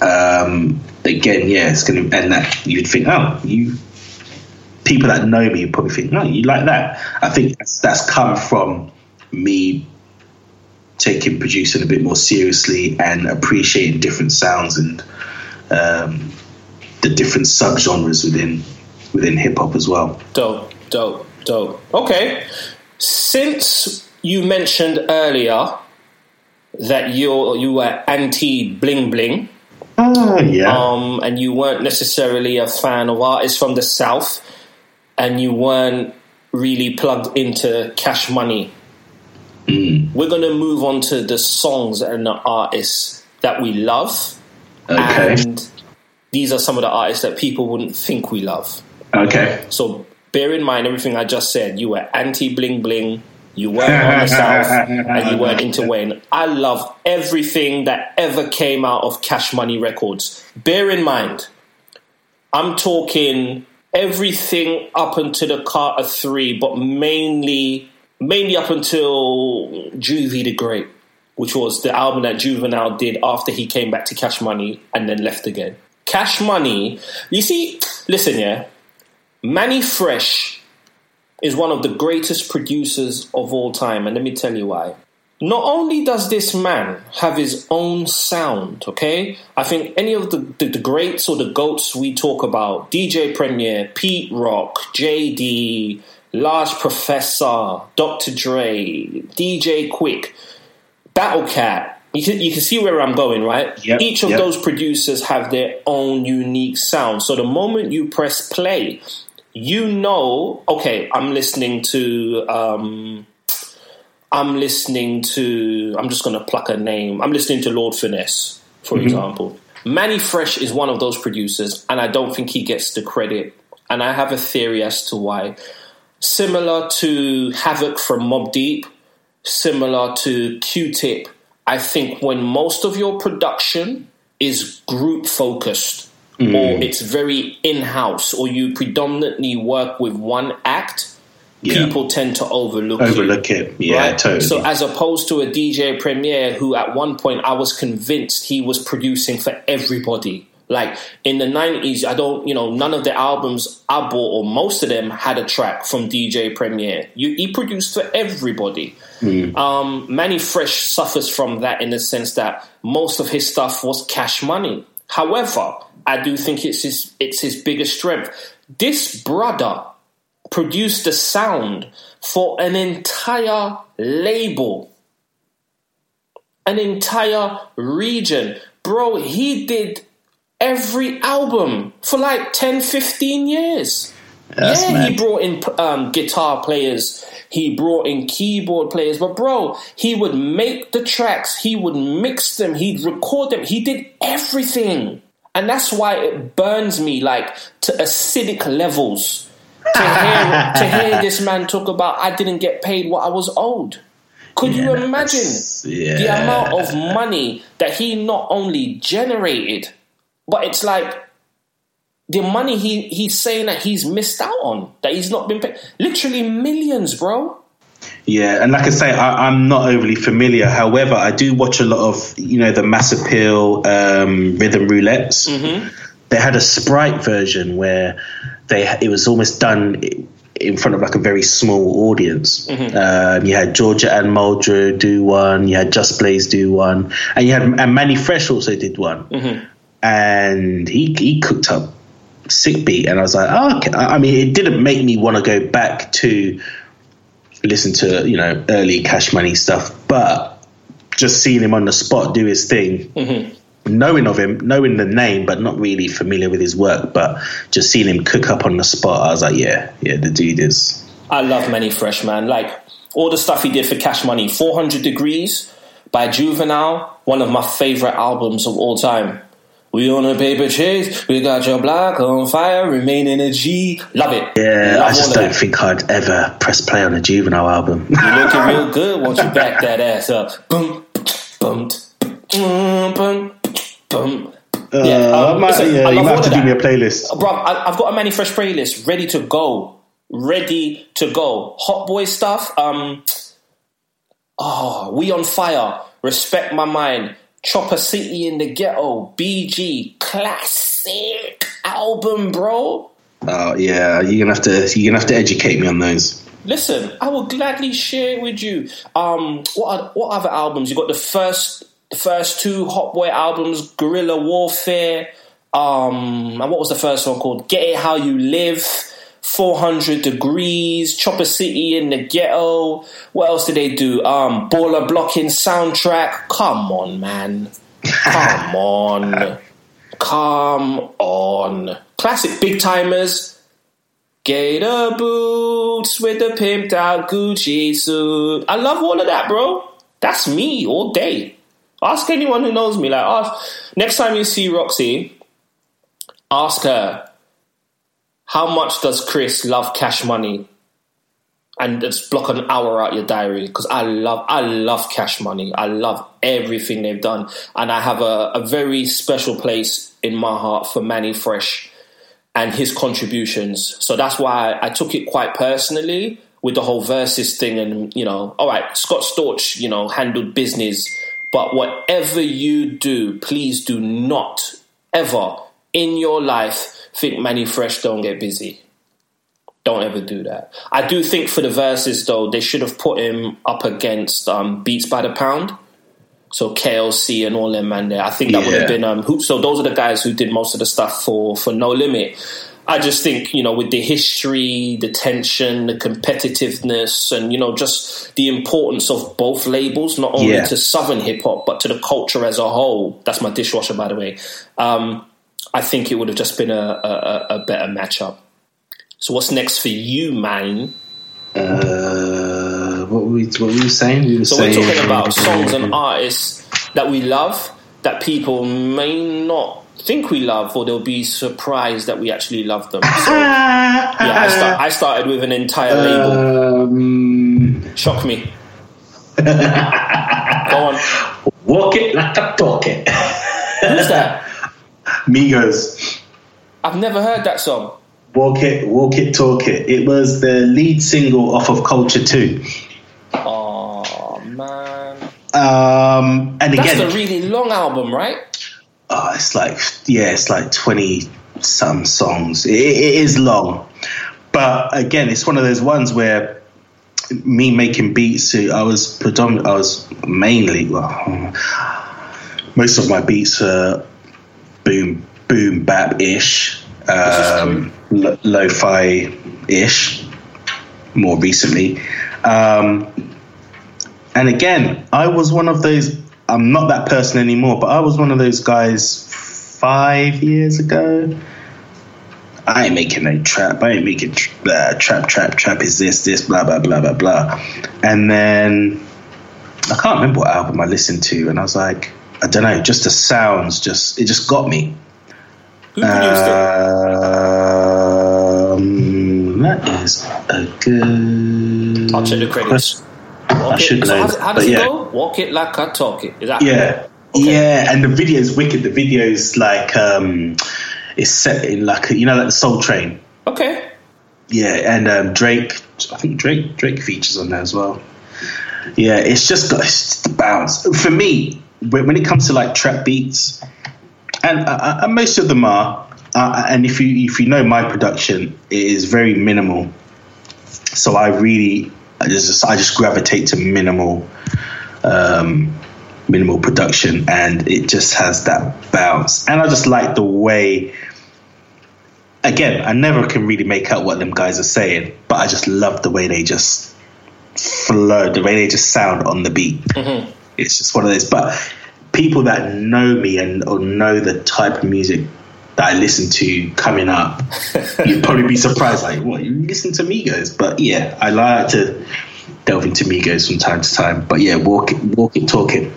um, again, yeah, it's going to, and that you'd think, oh, you people that know me would probably think, no, you like that. I think that's, that's come from me taking producing a bit more seriously and appreciating different sounds and um, the different subgenres within within hip hop as well. Dope, dope, dope. Okay. Since you mentioned earlier that you're you were anti bling bling, Oh yeah, um, and you weren't necessarily a fan of artists from the south, and you weren't really plugged into Cash Money. Mm. We're gonna move on to the songs and the artists that we love, okay, and these are some of the artists that people wouldn't think we love. okay, So bear in mind everything I just said. You were anti bling bling. You weren't on the south, *laughs* and you weren't into Wayne. I love everything that ever came out of Cash Money Records. Bear in mind, I'm talking everything up until the Carter Three, but mainly mainly up until Juve the Great, which was the album that Juvenile did after he came back to Cash Money and then left again. Cash Money, you see, listen, yeah, Mannie Fresh is one of the greatest producers of all time, and let me tell you why. Not only does this man have his own sound, okay? I think any of the, the, the greats or the goats we talk about, DJ Premier, Pete Rock, JD, Large Professor, Dr. Dre, DJ Quik, Battle Cat, you can, you can see where I'm going, right? Yep, Each of yep. those producers have their own unique sound. So the moment you press play, you know, okay, I'm listening to, um, I'm listening to, I'm just going to pluck a name. I'm listening to Lord Finesse, for example. Mannie Fresh is one of those producers, and I don't think he gets the credit. And I have a theory as to why. Similar to Havoc from Mobb Deep, similar to Q Tip, I think when most of your production is group focused mm. or it's very in house or you predominantly work with one act, Yeah. people tend to overlook. Overlook it. Yeah, Right? totally. So as opposed to a DJ Premier who at one point I was convinced he was producing for everybody. Like in the nineties, I don't you know, none of the albums I bought or most of them had a track from DJ Premier. You he produced for everybody. Um, Mannie Fresh suffers from that in the sense that most of his stuff was cash money. However, I do think it's his it's his biggest strength. This brother produced the sound for an entire label, an entire region. Bro, he did every album for like 10, 15 years. Yeah, he brought in um, guitar players, he brought in keyboard players, but bro, he would make the tracks, he would mix them, he'd record them, he did everything. And that's why it burns me like to acidic levels. To hear *laughs* to hear this man talk about I didn't get paid what I was owed. Could you imagine that's- the amount of money that he not only generated, but it's like the money he he's saying that he's missed out on, that he's not been paid. Literally millions, bro. Yeah, and like I say, I, I'm not overly familiar. However, I do watch a lot of you know the Mass Appeal um, rhythm roulettes. They had a Sprite version where they it was almost done in front of like a very small audience. Um, you had Georgia Anne Muldrow do one, you had Just Blaze do one, and you had and Mannie Fresh also did one, and he he cooked up sick beat, and I was like, oh, okay. I mean, it didn't make me want to go back to listen to you know early cash money stuff but just seeing him on the spot do his thing mm-hmm. knowing of him knowing the name but not really familiar with his work but just seeing him cook up on the spot i was like yeah yeah the dude is I love Mannie Fresh, man. Like all the stuff he did for Cash Money, 400 Degrees by Juvenile, one of my favorite albums of all time. We on a paper chase, we got your block on fire, remain in a G. Love it. yeah Love i just don't that. think i'd ever press play on a juvenile album You're looking *laughs* real good once you back that ass up. Boom, boom, boom, boom, boom. Yeah, Uh, um, I might- listen, yeah, I you might have to give me a playlist Bro, I, I've got a Mannie Fresh playlist ready to go. Ready to go. Hot boy stuff. Um, oh, we on fire. Respect my mind. Chopper City in the Ghetto. BG. Classic album, bro. oh yeah you're gonna have to you're gonna have to educate me on those Listen, I will gladly share it with you. Um, what are, what other albums? You got the first the first two Hot Boy albums, Guerrilla Warfare. Um, and what was the first one called? Get It How You Live. 400 Degrees, Chopper City in the Ghetto. What else did they do? Um, Baller Blocking soundtrack. Come on, man. Come *laughs* on. Come on. Classic Big Tymers. Gator boots with the pimped out Gucci suit. I love all of that, bro. That's me all day. Ask anyone who knows me. Like, ask next time you see Roxy, ask her how much does Chris love Cash Money, and just block an hour out your diary because I love I love Cash Money. I love everything they've done, and I have a, a very special place in my heart for Mannie Fresh and his contributions. So that's why I took it quite personally with the whole Verzuz thing. And, you know, all right, Scott Storch, you know, handled business. But whatever you do, please do not ever in your life think Mannie Fresh don't get busy. Don't ever do that. I do think for the Verzuz though, they should have put him up against um, Beats by the Pound. So KLC and all them man there. I think that would have been um who, so those are the guys who did most of the stuff for for No Limit. I just think, you know, with the history, the tension, the competitiveness, and, you know, just the importance of both labels, not only Yeah. to Southern hip hop, but to the culture as a whole. That's my dishwasher, by the way. Um, I think it would have just been a, a, a better matchup. So, what's next for you, man? Uh, what were we what were we saying? We were So, saying, we're talking about songs and artists that we love that people may not think we love, or they'll be surprised that we actually love them. *laughs* So, yeah, I, start, I started with an entire label. Um, Shock me. *laughs* Go on. walk it like a talk it. Who's that? Migos. I've never heard that song. Walk it, walk it, talk it. It was the lead single off of Culture 2. Oh man, Um, and that's again, a really long album, right? oh, it's like, yeah, it's like 20 some songs. It, it is long. But again, it's one of those ones where me making beats, I was predominant, I was mainly, well, most of my beats are boom, boom, bap ish, um, lo- lo fi ish, more recently. Um, and again, I was one of those. I'm not that person anymore, but I was one of those guys five years ago. I ain't making no trap. I ain't making tr- uh, trap, trap, trap. Is this, this, blah, blah, blah, blah, blah. And then I can't remember what album I listened to, and I was like, I don't know, just the sounds, just it just got me. Who produced Um, that is a good. it? I'll check the credits. question. Walk I it- should so know, how, how does but it yeah. go? Walk it like I talk it. Is that Yeah. Okay. Yeah, and the video is wicked. The video is like um it's set in like you know like the Soul Train. Okay. Yeah, and um, Drake I think Drake Drake features on there as well. Yeah, it's just got it's just the bounce. For me, when, it comes to like trap beats, and, uh, and most of them are, uh, and if you if you know my production, it is very minimal. So I really I just I just gravitate to minimal um, minimal production, and it just has that bounce. And I just like the way. Again, I never can really make out what them guys are saying, but I just love the way they just flow, the way they just sound on the beat. It's just one of those. But people that know me and or know the type of music that I listen to coming up, *laughs* you'd probably be surprised. Like, what you listen to Migos? But yeah, I like to delve into Migos from time to time. But yeah, walk it, walk it, talk it.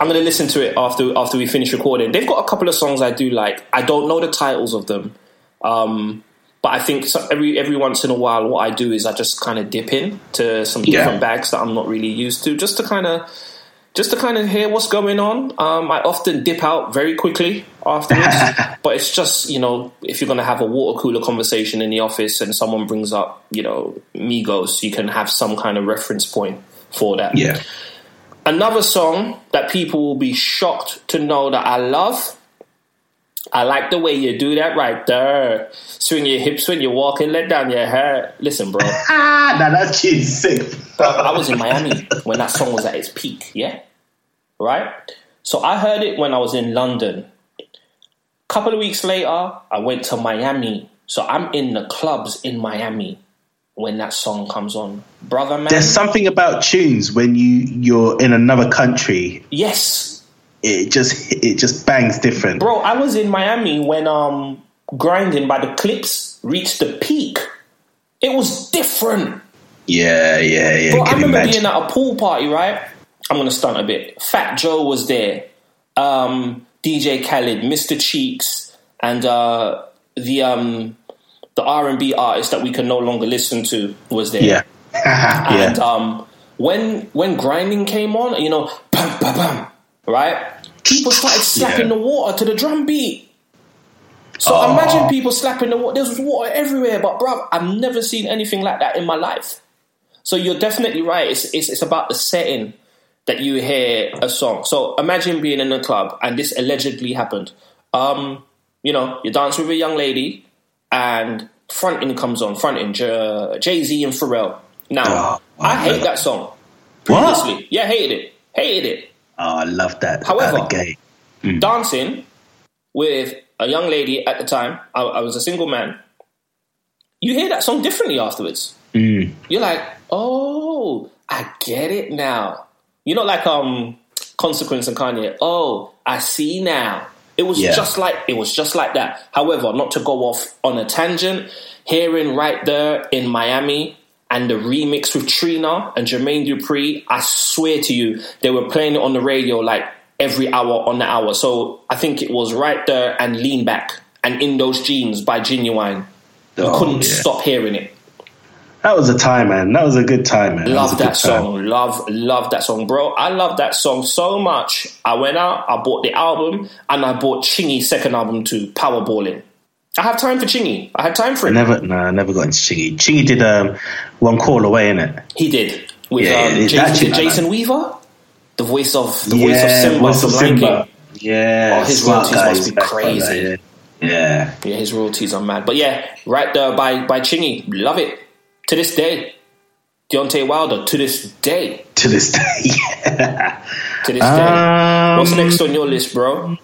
I'm gonna listen to it after after we finish recording. They've got a couple of songs I do like. I don't know the titles of them, um, but I think so, every every once in a while, what I do is I just kind of dip in to some Yeah. different bags that I'm not really used to, just to kind of just to kind of hear what's going on. Um, I often dip out very quickly afterwards, *laughs* but it's just you know if you're going to have a water cooler conversation in the office and someone brings up you know Migos, you can have some kind of reference point for that. Yeah, Another song that people will be shocked to know that I love. I like the way you do that right there. Swing your hips when you're walking, let down your hair. Listen, bro. ah, now that's tune's sick. I was in Miami when that song was at its peak, yeah? Right? So I heard it when I was in London. couple of weeks later, I went to Miami. So I'm in the clubs in Miami when that song comes on. Brother man. There's something about tunes when you you're in another country. yes. It just it just bangs different. Bro, I was in Miami when um grinding by the Clipse reached the peak. It was different. Yeah, yeah, yeah. Bro, I remember imagine. being at a pool party, right? I'm gonna stunt a bit. Fat Joe was there, um, DJ Khaled, Mr. Cheeks, and uh, the um, the R and B artist that we can no longer listen to was there. yeah, *laughs* yeah. And um, when when grinding came on, you know, bam, bam, bam, right? People started slapping Yeah. the water to the drum beat. So Oh. imagine people slapping the water. There's water everywhere, but bruv, I've never seen anything like that in my life. So you're definitely right. It's, it's, it's about the setting that you hear a song. So imagine being in a club and this allegedly happened. Um, you know, you dance with a young lady and fronting comes on, fronting Jay Z and Pharrell. Now, Oh, I hate that song. What? Yeah, hated it, hated it. Oh, I love that. However- about the gay. dancing with a young lady at the time. I, I was a single man. You hear that song differently afterwards. Mm. You're like, oh, I get it now. You know, like um, Consequence and Kanye. Oh, I see now. It was Yeah. just like it was just like that. However, not to go off on a tangent, hearing right there in Miami and the remix with Trina and Jermaine Dupri, I swear to you, they were playing it on the radio like every hour on the hour. So I think it was right there and Lean Back and In Those Jeans by Ginuwine. You Oh, couldn't yeah. stop hearing it. That was a time, man. That was a good time, man. Love that time. song. Love, love that song, bro. I love that song so much. I went out, I bought the album, and I bought Chingy's second album too, Powerballing. I have time for Chingy. I had time for I him. never, no, I never got into Chingy. Chingy did um, one call away in it. He did with Yeah, um, Jason, actually- is it Jason Weaver, the voice of the voice of Simba voice of Simba. Yeah, Oh, his royalties must be crazy. that, yeah. yeah. Yeah, his royalties are mad. But yeah, right there by by Chingy, love it to this day. Deontay Wilder to this day. To this *laughs* day, yeah. To this day. Um, What's next on your list, bro?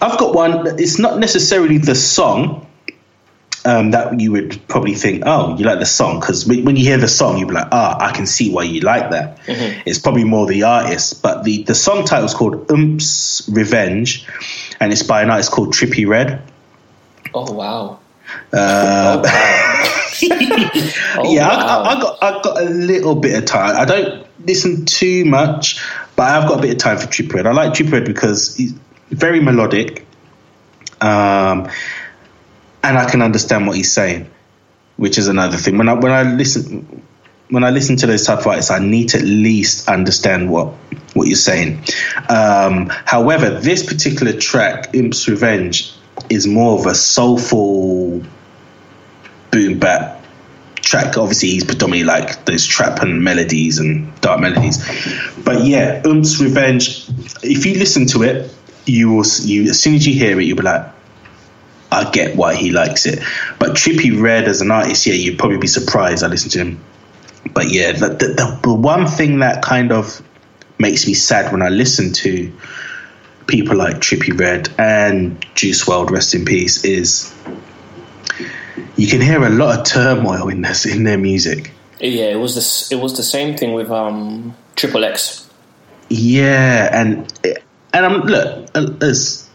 I've got one. It's not necessarily the song um, that you would probably think, oh, you like the song. Because when you hear the song, you'd be like, ah, I can see why you like that. It's probably more the artist. But the, the song title is called Oomp's Revenge, and it's by an artist called Trippie Redd. Oh wow. Uh, oh, wow. *laughs* Oh, yeah, wow. I, I, I got I got a little bit of time. I don't listen too much, but I've got a bit of time for Trippie Redd. I like Trippie Redd because very melodic, um, and I can understand what he's saying, which is another thing. When I when I listen when I listen to those type of artists, I need to at least understand what what you're saying. Um, however, this particular track, Imp's Revenge, is more of a soulful boom bap track. Obviously, he's predominantly like those trap and melodies and dark melodies. But yeah, Ump's Revenge. If you listen to it, you will. You as soon as you hear it, you'll be like, I get why he likes it. But Trippie Redd as an artist, yeah, you'd probably be surprised. I listen to him. But yeah, the, the, the, one thing that kind of makes me sad when I listen to people like Trippie Redd and Juice WRLD, rest in peace, is you can hear a lot of turmoil in this in their music. Yeah, it was the it was the same thing with um Triple X. Yeah, and and I'm look, uh, there's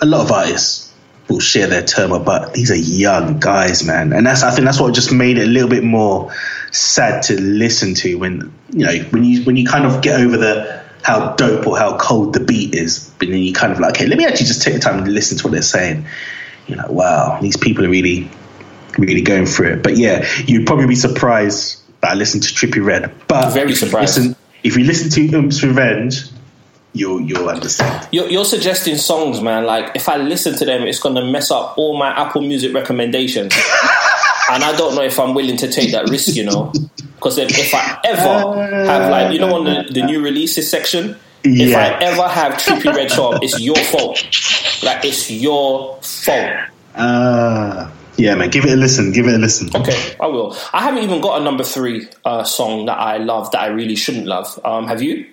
a lot of artists will share their turmoil, but these are young guys, man, and that's I think that's what just made it a little bit more sad to listen to when you know when you when you kind of get over the how dope or how cold the beat is, but then you kind of like, hey, let me actually just take the time to listen to what they're saying. You're like, wow, these people are really really going through it. But yeah, you'd probably be surprised that I listened to Trippie Redd. But Very surprised. Listen, if you listen to Oomp's Revenge, you'll you'll understand. You're, you're suggesting songs, man. Like if I listen to them, it's gonna mess up all my Apple Music recommendations, *laughs* and I don't know if I'm willing to take that risk. You know, because if, if I ever have like you know on the, the new releases section. If I ever have Trippie Redd show it's your fault. Like it's your fault. Uh, yeah, man, give it a listen. Give it a listen. Okay, I will. I haven't even got a number three uh, song that I love that I really shouldn't love. Um, have you?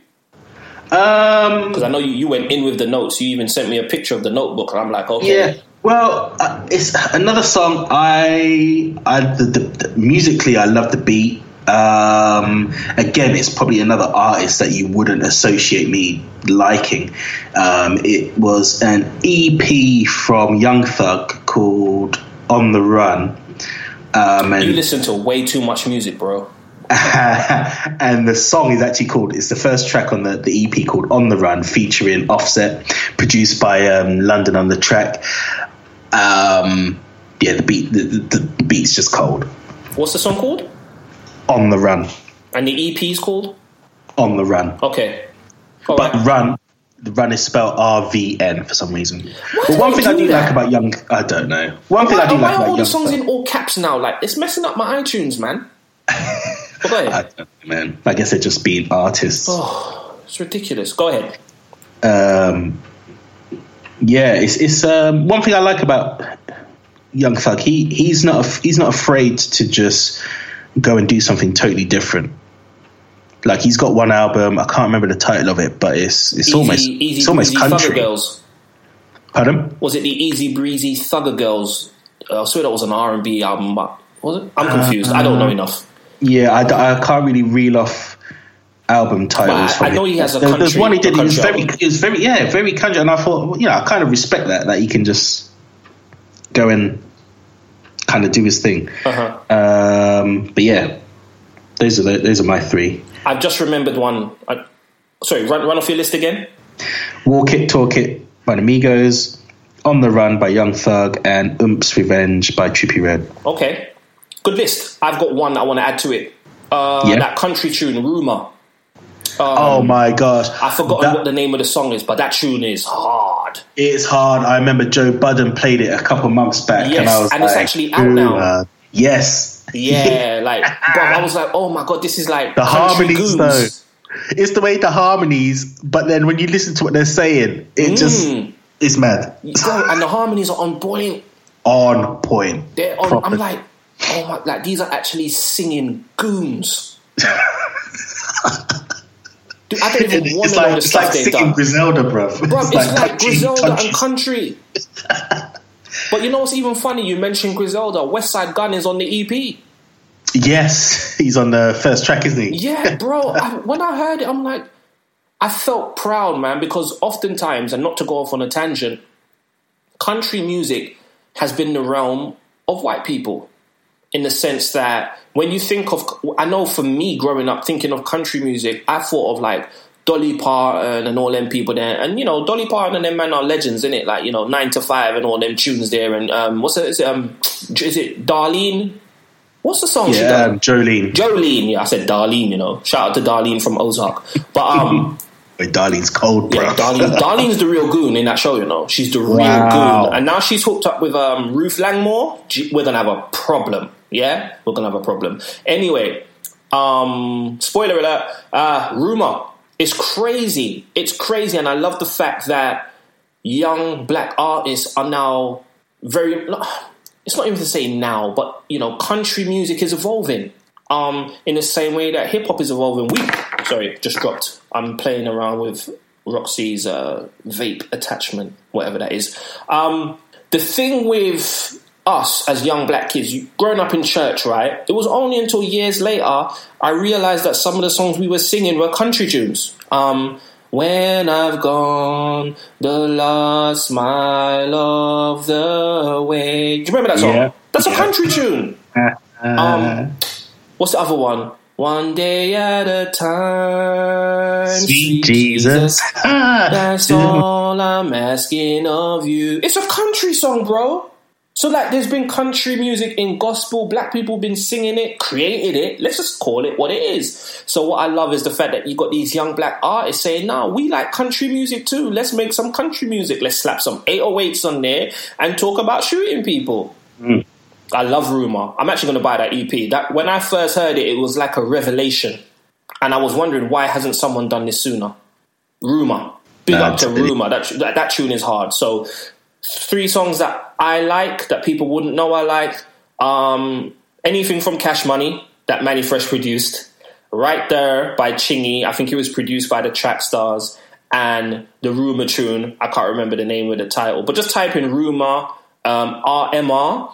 Um, Because I know you, you went in with the notes. You even sent me a picture of the notebook, and I'm like, okay, yeah. Well, uh, it's another song. I, I the, the, the, musically, I love the beat. Um, again, it's probably another artist that you wouldn't associate me liking. Um, it was an EP from Young Thug called "On the Run," um, and you listen to way too much music, bro. *laughs* and the song is actually called it's the first track on the, the ep called on the run featuring offset produced by um, london on the track um, yeah the beat the, the, the beat's just cold What's the song called? on the run And the EP is called? on the run Okay. All but right. run the run is spelled R V N for some reason. Why But one thing I do do that? like about Young, I don't know. One thing Why, I do why like are all about the songs in all caps now? Like it's messing up my iTunes, man. *laughs* But go I ahead. don't know, man. I guess they're just being artists. Oh, it's ridiculous. Go ahead. um, yeah, it's it's um, one thing I like about Young Thug. He he's not he's not afraid to just go and do something totally different. Like he's got one album. I can't remember the title of it, but it's it's almost easy it's almost Thugger country. girls. Pardon? Was it the Easy Breezy Thugger Girls? Uh, I swear that was an R and B album, but was it? I'm confused. I Uh, don't know enough. Yeah, I, I can't really reel off album titles. I- I know he has a There- There's one he did. It was very, it was very, yeah, very country. And I thought, well, you know, I kind of respect that that he can just go and kind of do his thing. Uh-huh. Um, but yeah, those are the, those are my three: I've just remembered one. I, sorry, run, run off your list again. Walk It, Talk It by the Migos, On the Run by Young Thug, and Oomp's Revenge by Trippie Redd. Okay, good list. I've got one I want to add to it. Uh. That country tune, Rumor. oh my gosh, I've forgotten That- what the name of the song is, but that tune is hard. It's hard. I remember Joe Budden played it a couple months back, and I was and it's like, actually out now. Uh, yes, Yeah, *laughs* like, bro, I was like, oh my god, this is like the harmonies though. It's the way the harmonies, but then when you listen to what they're saying, it just Mm. it's mad. Bro, and the harmonies are on point. On point. They're on. Proper. I'm like, oh my, like these are actually singing goons. Dude, I don't even want it's to know like the it's stuff like they've singing done. Griselda. Bro, it's like, country- Griselda country- and country. but you know what's even funny? You mentioned Griselda. Westside Gunn is on the EP. Yes, *laughs* he's on the first track, isn't he? Yeah, bro. *laughs* I, when I heard it, I'm like, I felt proud, man, because oftentimes, and not to go off on a tangent, country music has been the realm of white people in the sense that when you think of, I know for me growing up, thinking of country music, I thought of like Dolly Parton and all them people there. And, you know, Dolly Parton and them men are legends, in it? Like, you know, 9 to 5 and all them tunes there. And um, what's it? Is it, um, is it Darlene? What's the song she Yeah, um, Jolene. Jolene, yeah, I said Darlene, you know. Shout out to Darlene from Ozark. But um *laughs* Wait, Darlene's cold, bro. yeah, Darlene *laughs* Darlene's the real goon in that show, you know. She's the real Wow. goon. And now she's hooked up with um Ruth Langmore. We're gonna have a problem. Yeah? We're gonna have a problem. Anyway, um spoiler alert, uh rumor. It's crazy. It's crazy and I love the fact that young black artists are now very it's not even to say now, but you know, country music is evolving. Um, in the same way that hip hop is evolving. We sorry, just dropped. I'm playing around with Roxy's uh, vape attachment, whatever that is. Um, the thing with us as young black kids, growing up in church, right? It was only until years later I realized that some of the songs we were singing were country tunes. Um, when I've gone the last mile of the way. Do you remember that song? Yeah. That's a Yeah. country tune. *laughs* Um, what's the other one? One day at a time, Sweet Jesus. *laughs* That's all I'm asking of you. It's a country song, bro. So like, there's been country music in gospel. Black people been singing it, created it. Let's just call it what it is. So what I love is the fact that you got these young black artists saying, "No, we like country music too. Let's make some country music. Let's slap some 808s on there and talk about shooting people." Mm. I love Rumor. I'm actually going to buy that EP. That when I first heard it, it was like a revelation, and I was wondering why hasn't someone done this sooner. Rumor, big up to Rumor. That, that that tune is hard. So three songs that I like that people wouldn't know I like. Um, anything from Cash Money that Mannie Fresh produced. Right there by Chingy. I think it was produced by the Trackstarz and the Rumor tune. I can't remember the name of the title, but just type in Rumor um, RMR,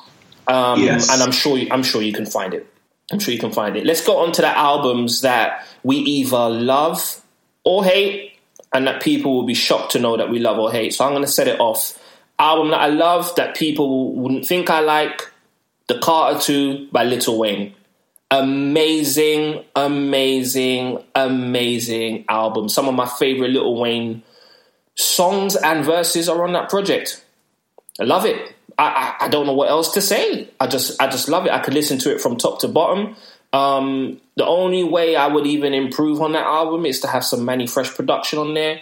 um, Yes. and I'm sure I'm sure you can find it. I'm sure you can find it. Let's go on to the albums that we either love or hate, and that people will be shocked to know that we love or hate. So I'm going to set it off. Album that I love that people wouldn't think I like, The Carter 2 by Little Wayne. Amazing, amazing, amazing album. Some of my favorite Little Wayne songs and verses are on that project. I love it. I, I, I don't know what else to say. I just I just love it. I could listen to it from top to bottom. Um, the only way I would even improve on that album is to have some Mannie Fresh production on there.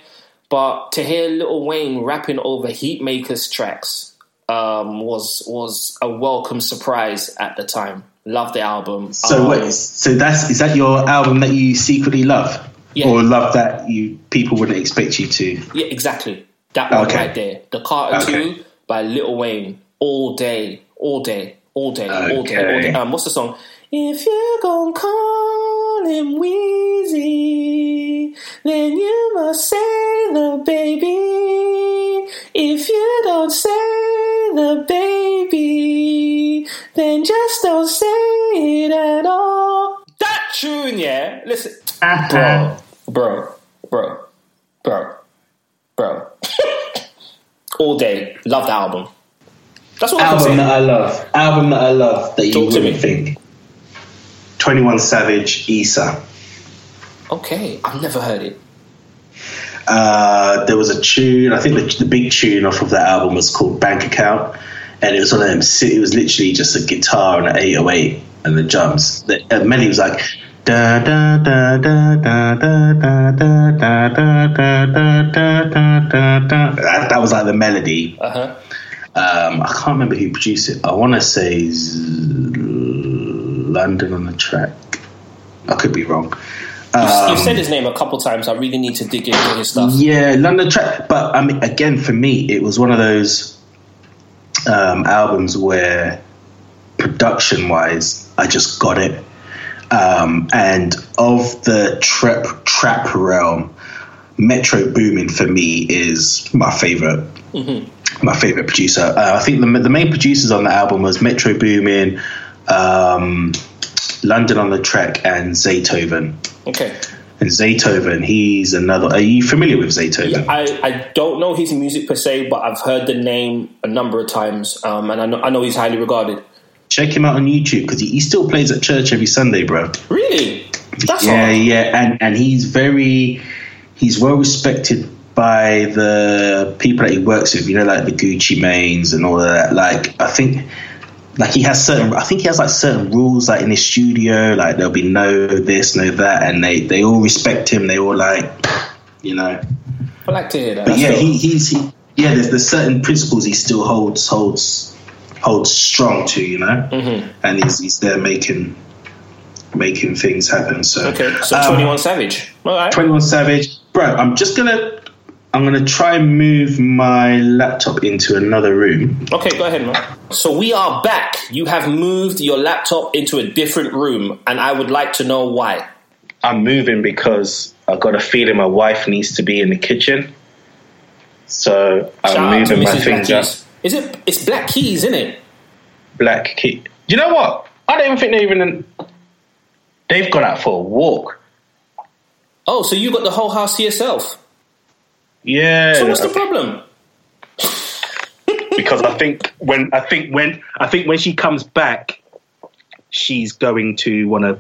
But to hear Lil Wayne rapping over Heatmaker's tracks um, was was a welcome surprise at the time. Love the album. So Um, wait, so that's is that your album that you secretly love, Yeah. or love that you people wouldn't expect you to? Yeah, exactly. That one Okay. right there. The Carter Okay. 2 by Lil Wayne. All day, all day, all day, all day, all day. Okay. Um, what's the song? If you gon' call him Wheezy, then you must say the baby. If you don't say the baby, then just don't say it at all. That tune, yeah. Listen, bro, bro, bro, bro, bro. *laughs* All day, love the album. That's what I can album say. that I love. Album that I love that you Talk to wouldn't me. think. Twenty One Savage, Issa. Okay, I've never heard it. Uh, there was a tune. I think the, the big tune off of that album was called Bank Account, and it was one of them. It was literally just a guitar and an 808 and the drums. The uh, melody was like. Da da da da da da da da da da da da da da da. That, that was like the melody. Uh huh. Um, I can't remember who produced it. I want to say Z- London on the track. I could be wrong. You've said his name a couple times. I really need to dig into his stuff. Yeah, London track. But I mean, again, for me, it was one of those um, albums where production-wise, I just got it. Um, and of the trap trap realm, Metro Boomin for me is my favorite. My favorite producer. Uh, I think the the main producers on the album was Metro Boomin, um, London on the track, and Zaytoven. Okay. And Zaytoven, he's another. Are you familiar with Zaytoven? I, I don't know his music per se, but I've heard the name a number of times, um, and I know, I know he's highly regarded. Check him out on YouTube because he, he still plays at church every Sunday, bro. Really? That's yeah, hard. yeah, and and he's very he's well respected by the people that he works with. You know, like the Gucci Manes and all of that. Like I think. Like he has certain, I think he has like certain rules, like in his studio, like there'll be no this, no that, and they they all respect him. They all like, you know, I like to hear that. but yeah, he, he's he, yeah. There's there's certain principles he still holds holds holds strong to, you know, Mm-hmm. and he's he's there making making things happen. So okay, so um, 21 Savage. All right. Twenty One Savage, bro. I'm just gonna I'm gonna try and move my laptop into another room. Okay, go ahead, man. So we are back. You have moved your laptop into a different room, and I would like to know why. I'm moving because I've got a feeling my wife needs to be in the kitchen. So I'm Shout moving my Mrs. things Black up. Keys. Is it? It's Black Keys, isn't it? Black key. Do you know what? I don't even think they're even. They've gone out for a walk. Oh, so you got the whole house to yourself. Yeah. So what's the problem? *laughs* because I think when I think when I think when she comes back, she's going to want to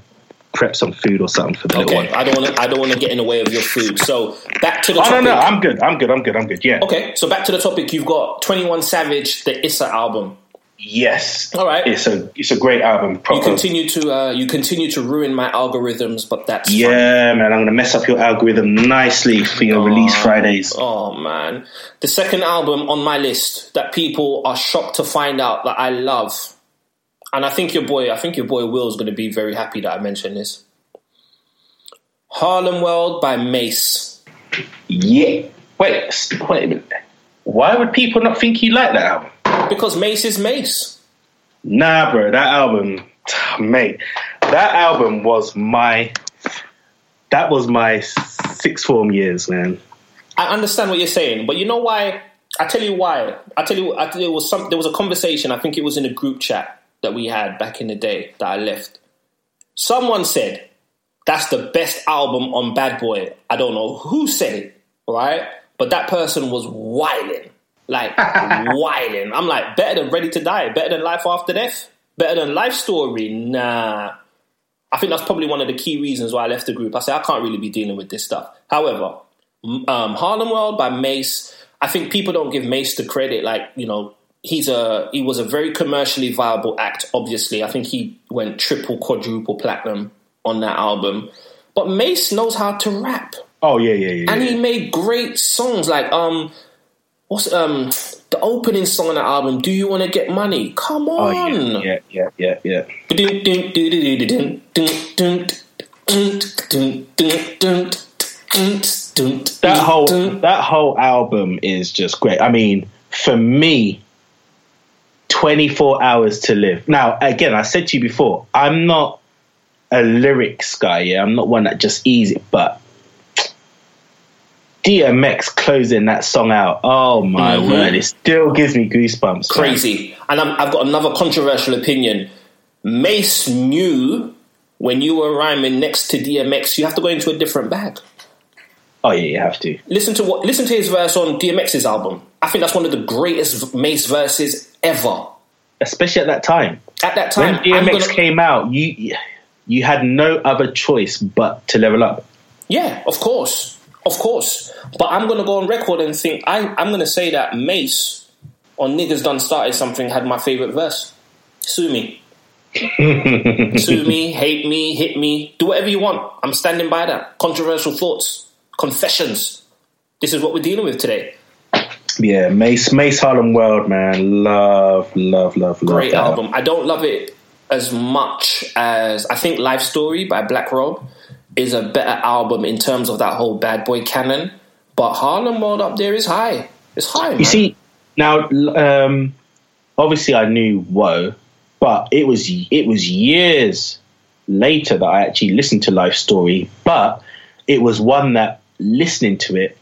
prep some food or something for the little Okay, one. I don't want to. I don't want to get in the way of your food. So back to the Oh topic. no, no, I'm good. I'm good. I'm good. I'm good. Yeah. Okay, so back to the topic. You've got Twenty One Savage, the Issa album. Yes. All right. It's a it's a great album. You continue to uh, you continue to ruin my algorithms, but that's yeah, man. I'm gonna mess up your algorithm nicely for your release Fridays. Oh man, the second album on my list that people are shocked to find out that I love, and I think your boy, I think your boy Will's going to be very happy that I mentioned this. Harlem World by Mase. Yeah. Wait. Wait a minute. Why would people not think you like that album? Because Mase is Mase. Nah, bro, that album, *sighs* mate, that album was my, that was my sixth form years, man. I understand what you're saying, but you know why? I tell you why. I tell you, I tell you, there was some. There was a conversation. I think it was in a group chat that we had back in the day that I left. Someone said that's the best album on Bad Boy. I don't know who said it, right? But that person was whining, like *laughs* whining. I'm like, better than Ready to Die, better than Life After Death, better than Life Story. Nah. I think that's probably one of the key reasons why I left the group. I said I can't really be dealing with this stuff. However, um, Harlem World by Mase. I think people don't give Mase the credit. Like you know, he's a he was a very commercially viable act. Obviously, I think he went triple, quadruple platinum on that album. But Mase knows how to rap. Oh yeah, yeah, yeah. and yeah. he made great songs like um, what's um the opening song on the album? Do you want to get money? Come Oh on. yeah, yeah, yeah, yeah, yeah. That That whole that whole album is just great. I mean, for me, 24 hours to live. Now, again, I said to you before, I'm not a lyrics guy, yeah. I'm not one that just eats it, but DMX closing that song out. Oh my Mhm. word, it still gives me goosebumps. crazy. And I'm, I've got another controversial opinion. Mase knew when you were rhyming next to DMX, you have to go into a different bag. Oh yeah, you have to. Listen to what listen to his verse on DMX's album. I think that's one of the greatest Mase verses ever. Especially at that time. At that time, I'm DMX gonna- came out, you you had no other choice but to level up. Yeah, of course, of course. But I'm going to go on record and think I, I'm going to say that Mase on Niggas Done Started Something had my favorite verse. Sue me. *laughs* Sue me, hate me, hit me, do whatever you want. I'm standing by that. Controversial thoughts, confessions. This is what we're dealing with today. Yeah, Mase Mase Harlem World, man. Love, love, love, love. Great that. album. I don't love it as much as I think Life Story by Black Rob is a better album in terms of that whole bad boy canon. But Harlem World up there is high. It's high. Man. You see, now um, obviously I knew Woe, but it was it was years later that I actually listened to Life Story. But it was one that listening to it,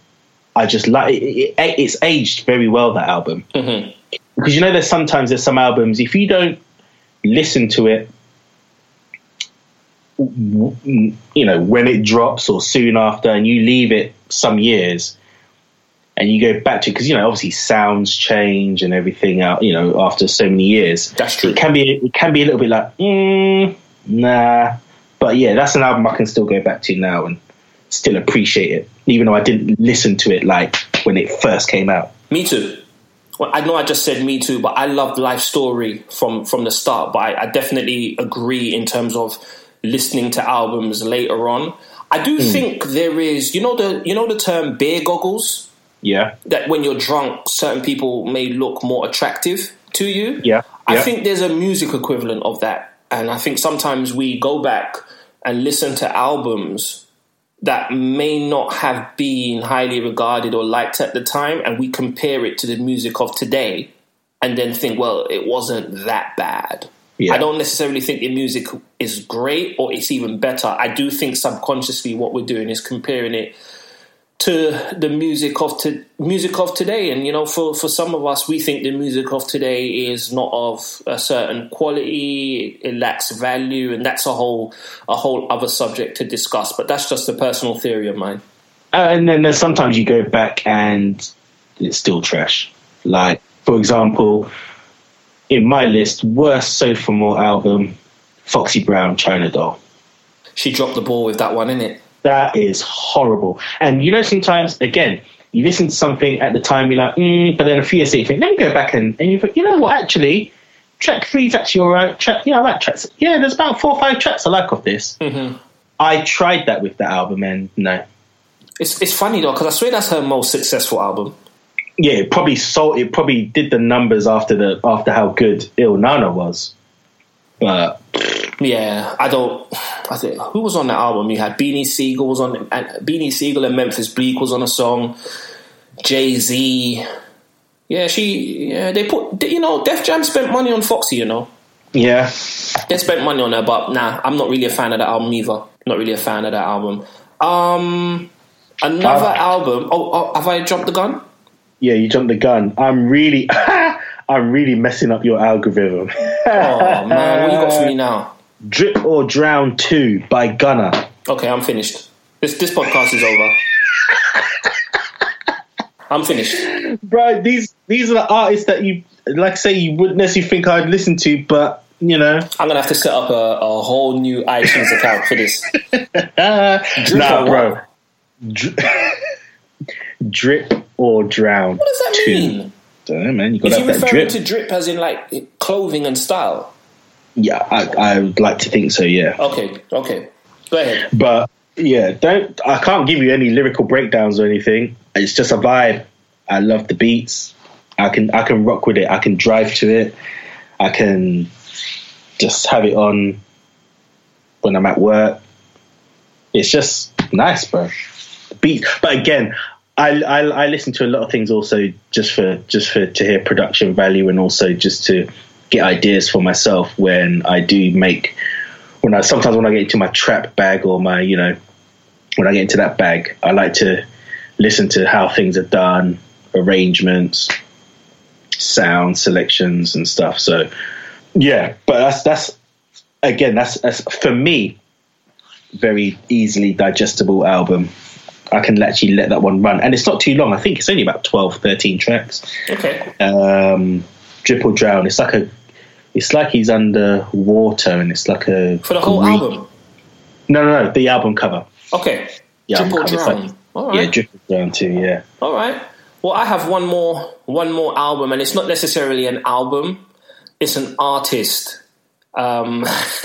I just like it, it, it's aged very well. That album Mhm. because you know there's sometimes there's some albums if you don't listen to it you know when it drops or soon after and you leave it some years and you go back to because you know obviously sounds change and everything out you know after so many years That's true. it can be it can be a little bit like mm, nah but yeah that's an album i can still go back to now and still appreciate it even though i didn't listen to it like when it first came out Me too. Well, I know I just said me too, but I loved Life Story from from the start. But I, I definitely agree in terms of listening to albums later on. I do hmm. think there is, you know, the you know the term beer goggles. yeah That when you're drunk, certain people may look more attractive to you. Yeah, I yeah. think there's a music equivalent of that, and I think sometimes we go back and listen to albums that may not have been highly regarded or liked at the time, and we compare it to the music of today, and then think, well, it wasn't that bad. Yeah. I don't necessarily think the music is great or it's even better. I do think subconsciously what we're doing is comparing it to the music of to, music of today, and you know, for for some of us, we think the music of today is not of a certain quality. It lacks value, and that's a whole a whole other subject to discuss. But that's just a personal theory of mine. Uh, and then there's sometimes you go back and it's still trash. Like, for example, in my list, worst sophomore album, Foxy Brown, Chyna Doll. She dropped the ball with that one, innit? That is horrible. And you know, sometimes, again, you listen to something at the time, you're like, mm, but then a few years later, you think, let me go back and, and you think, you know what, actually, track three's actually all right. Track, yeah, I like tracks. Yeah, there's about four or five tracks I like of this. Mm-hmm. I tried that with that album, and no. It's it's funny though because I swear that's her most successful album. Yeah, it probably sold. It probably did the numbers after the after how good Ill Na Na was. But Yeah, I don't. I think who was on that album? You had Beanie Sigel was on. and Beanie Sigel and Memphis Bleek was on a song. Jay Z. Yeah, she. Yeah, they put. You know, Def Jam spent money on Foxy. You know, yeah, they spent money on her, but nah, I'm not really a fan of that album either. Not really a fan of that album. Um, another Uh, album. Oh, oh, have I jumped the gun? Yeah, you jumped the gun. I'm really, *laughs* I'm really messing up your algorithm. Oh man, what you got for me now? Drip or Drown Two by Gunna. Okay, I'm finished. This this podcast is over. I'm finished. Bro, these these are the artists that you like. Say you wouldn't necessarily think I'd listen to, but you know, I'm gonna have to set up a, a whole new iTunes account for this. *laughs* Drip nah, bro. Dri- *laughs* Drip or Drown. What does that Two. mean? Don't know, man. You got Is he referring drip. to drip as in like clothing and style? Yeah, I, I would like to think so. Yeah, Okay, okay. Go ahead. but yeah, don't. I can't give you any lyrical breakdowns or anything. It's just a vibe. I love the beats. I can I can rock with it. I can drive to it. I can just have it on when I'm at work. It's just nice, bro. Beat, but again, I, I I listen to a lot of things also just for just for to hear production value and also just to get ideas for myself when I do make when I sometimes when I get into my trap bag or my you know when I get into that bag, I like to listen to how things are done, arrangements, sound selections, and stuff. So yeah, but that's that's again that's, that's for me very easily digestible album. I can actually let that one run, and it's not too long. I think it's only about 12, 13 tracks. Okay. Um, Drip or Drown. It's like a, it's like he's under water, and it's like a For the whole green- album. No, no, no, the album cover. Okay. Yeah, Drip or. Drown. Like- right. Yeah, Drip or Drown too. Yeah. All right. Well, I have one more one more album, and it's not necessarily an album. It's an artist. Um, *laughs*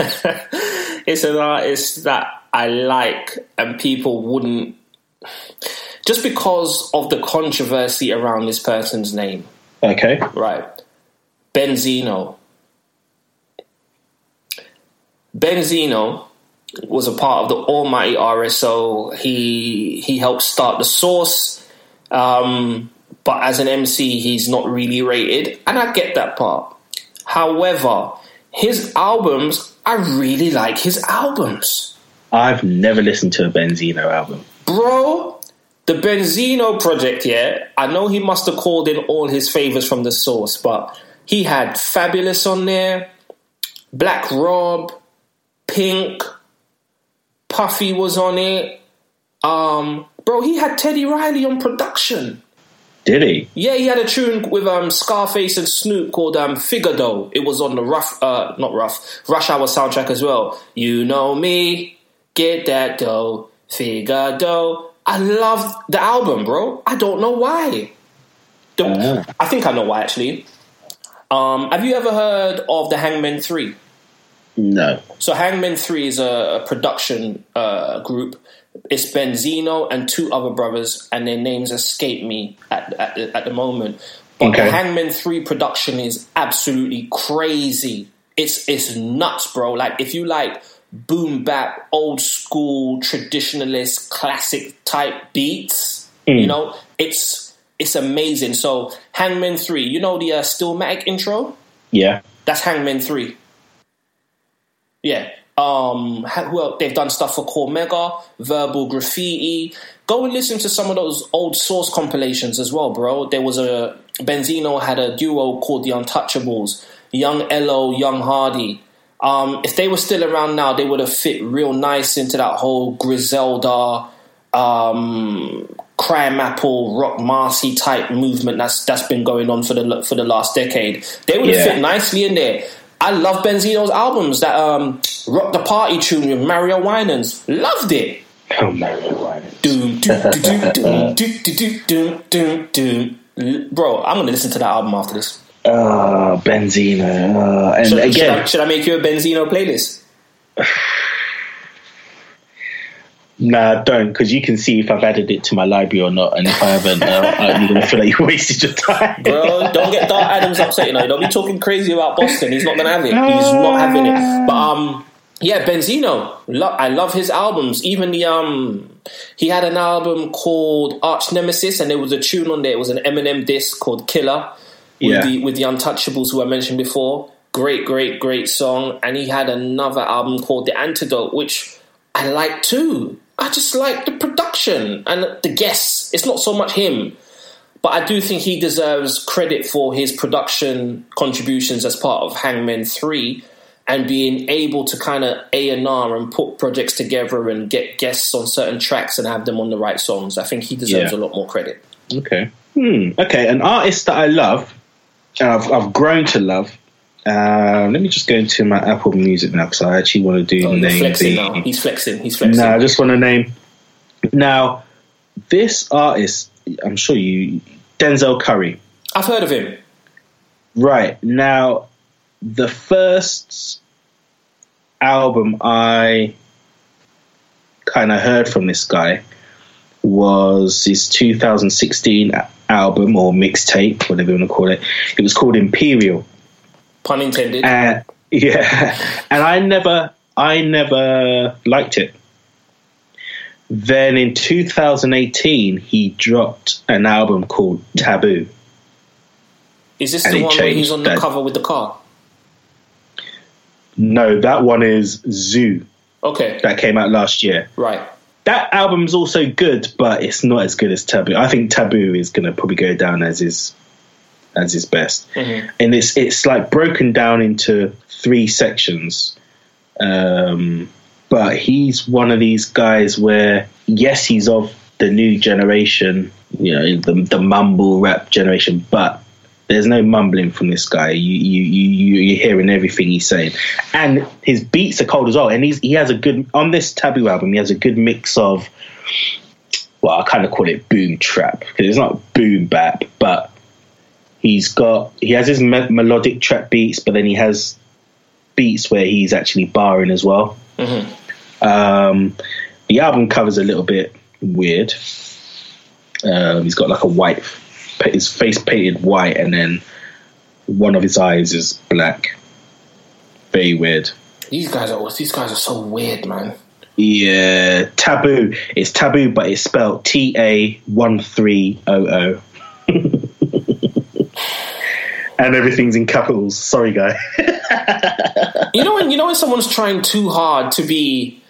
it's an artist that I like, and people wouldn't just because of the controversy around this person's name. Okay. Right. Benzino. Benzino was a part of the almighty RSO. He he helped start the source. Um, but as an MC, he's not really rated, and I get that part. However, his albums, I really like his albums. I've never listened to a Benzino album. Bro, the Benzino project, yeah, I know he must have called in all his favors from the source, but he had Fabolous on there, Black Rob, Pink, Puffy was on it. Um, bro, he had Teddy Riley on production. Did he? Yeah, he had a tune with um, Scarface and Snoop called um, Figaro. It was on the rough, uh, not rough, Rush Hour soundtrack as well. You know me, get that dough, Figaro. I love the album, bro. I don't know why. The- Ah. I think I know why actually. Um, have you ever heard of the Hangmen Three? No. So Hangmen Three is a, production uh, group. It's Benzino and two other brothers, and their names escape me at at, the- at the moment. But Okay. the Hangmen Three production is absolutely crazy. It's it's nuts, bro. Like if you like boom bap, old school, traditionalist, classic type beats, you know, it's it's amazing. So Hangmen Three, you know the uh, Stillmatic intro. Yeah. That's Hangmen Three. Yeah. Um. Well, they've done stuff for Cormega, Verbal Graffiti. Go and listen to some of those old source compilations as well, bro. There was a Benzino had a duo called the Untouchables, Young Elo, Young Hardy. Um, if they were still around now, they would have fit real nice into that whole Griselda, um, Crime Apple, Roc Marci type movement that's that's been going on for the for the last decade. They would have Yeah. fit nicely in there. I love Benzino's albums. That um, Rock the Party tune with Mario Winans. Loved it. *laughs* Oh, Mario Winans. Doom, doom, doom, doom, doom, doom, doom, doom, doom. L- Bro, I'm gonna listen to that album after this. Oh, Benzino. Uh, and Should, should, again, I, should I make you a Benzino playlist? *sighs* nah, don't, because you can see if I've added it to my library or not. And if I haven't, uh, you're going to feel like you wasted your time. Bro, don't get Dark Adams upset, you know. Don't be talking crazy about Boston. He's not gonna have it. He's not having it. But um yeah, Benzino. Lo- I love his albums. Even the um he had an album called Arch Nemesis and there was a tune on there. It was an Eminem disc called Killer with Yeah. the with the Untouchables who I mentioned before. Great, great, great song. And he had another album called The Antidote, which I like too. I just like the production and the guests. It's not so much him. But I do think he deserves credit for his production contributions as part of Hangmen 3 and being able to kind of A&R and put projects together and get guests on certain tracks and have them on the right songs. I think he deserves Yeah. a lot more credit. Okay. Hmm. Okay. An artist that I love, and I've, I've grown to love. Uh, let me just go into my Apple Music now because I actually want to do Oh, name flexing the. now. He's flexing. He's flexing. No, I just want to name. Now, this artist, I'm sure you, Denzel Curry. I've heard of him. Right now, the first album I kind of heard from this guy was his 2016 album or mixtape, whatever you want to call it. It was called Imperial. Pun intended. Uh, *laughs* yeah, and I never, I never liked it. Then in 2018, he dropped an album called Taboo. is this and the one where he's on the that. cover with the car? No, that one is Zoo. Okay, That came out last year. right. That album's also good, but it's not as good as Taboo. I think Taboo is going to probably go down as his as his best, Mhm. and it's it's like broken down into three sections. Um, but he's one of these guys where yes, he's of the new generation, you know, the the mumble rap generation, but there's no mumbling from this guy. You you you you're hearing everything he's saying, and his beats are cold as well. And he's he has a good on this Taboo album. He has a good mix of well, I kind of call it boom trap because it's not boom bap, but he's got he has his me- melodic trap beats, but then he has beats where he's actually barring as well. Um, the album cover's a little bit weird. Um, he's got like a white, his face painted white, and then one of his eyes is black. Very weird. These guys are these guys are so weird, man. Yeah, taboo. It's taboo, but it's spelled T A one three O O. *laughs* And everything's in capitals. Sorry, guy. *laughs* You know when you know when someone's trying too hard to be,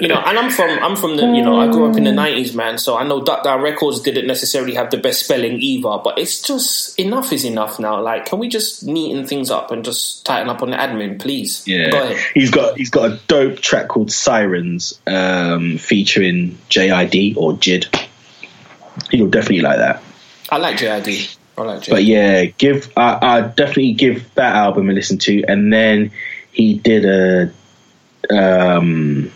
you know, and I'm from I'm from the you know I grew up in the '90s, man. So I know Duck Down Records didn't necessarily have the best spelling either, but it's just enough is enough now. Like, can we just neaten things up and just tighten up on the admin, please? Go Yeah, ahead. he's got he's got a dope track called Sirens, um, featuring JID or Jid. You'll definitely like that. I like JID. I like JID. But yeah, give I, I definitely give that album a listen to, and then he did a um,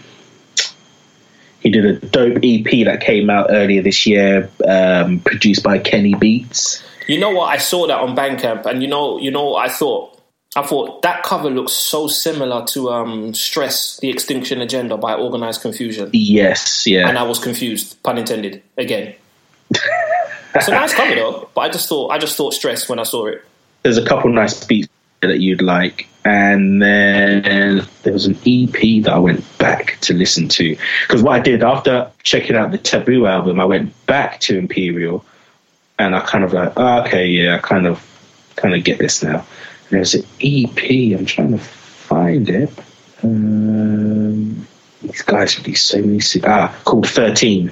he did a dope EP that came out earlier this year, um, produced by Kenny Beats. You know what? I saw that on Bandcamp, and you know, you know, I thought, I thought that cover looks so similar to um, "Stress: The Extinction Agenda" by Organized Konfusion, Yes, yeah, and I was confused, pun intended. Again, *laughs* it's a nice cover though, but I just thought, I just thought "Stress" when I saw it. there's a couple nice beats that you'd like. And then there was an EP that I went back to listen to. Because what I did after checking out the Taboo album, I went back to Imperial and I kind of like, oh, okay, yeah, I kind of kind of get this now. And there's an EP, I'm trying to find it. Um, these guys release so many, ah, called 13.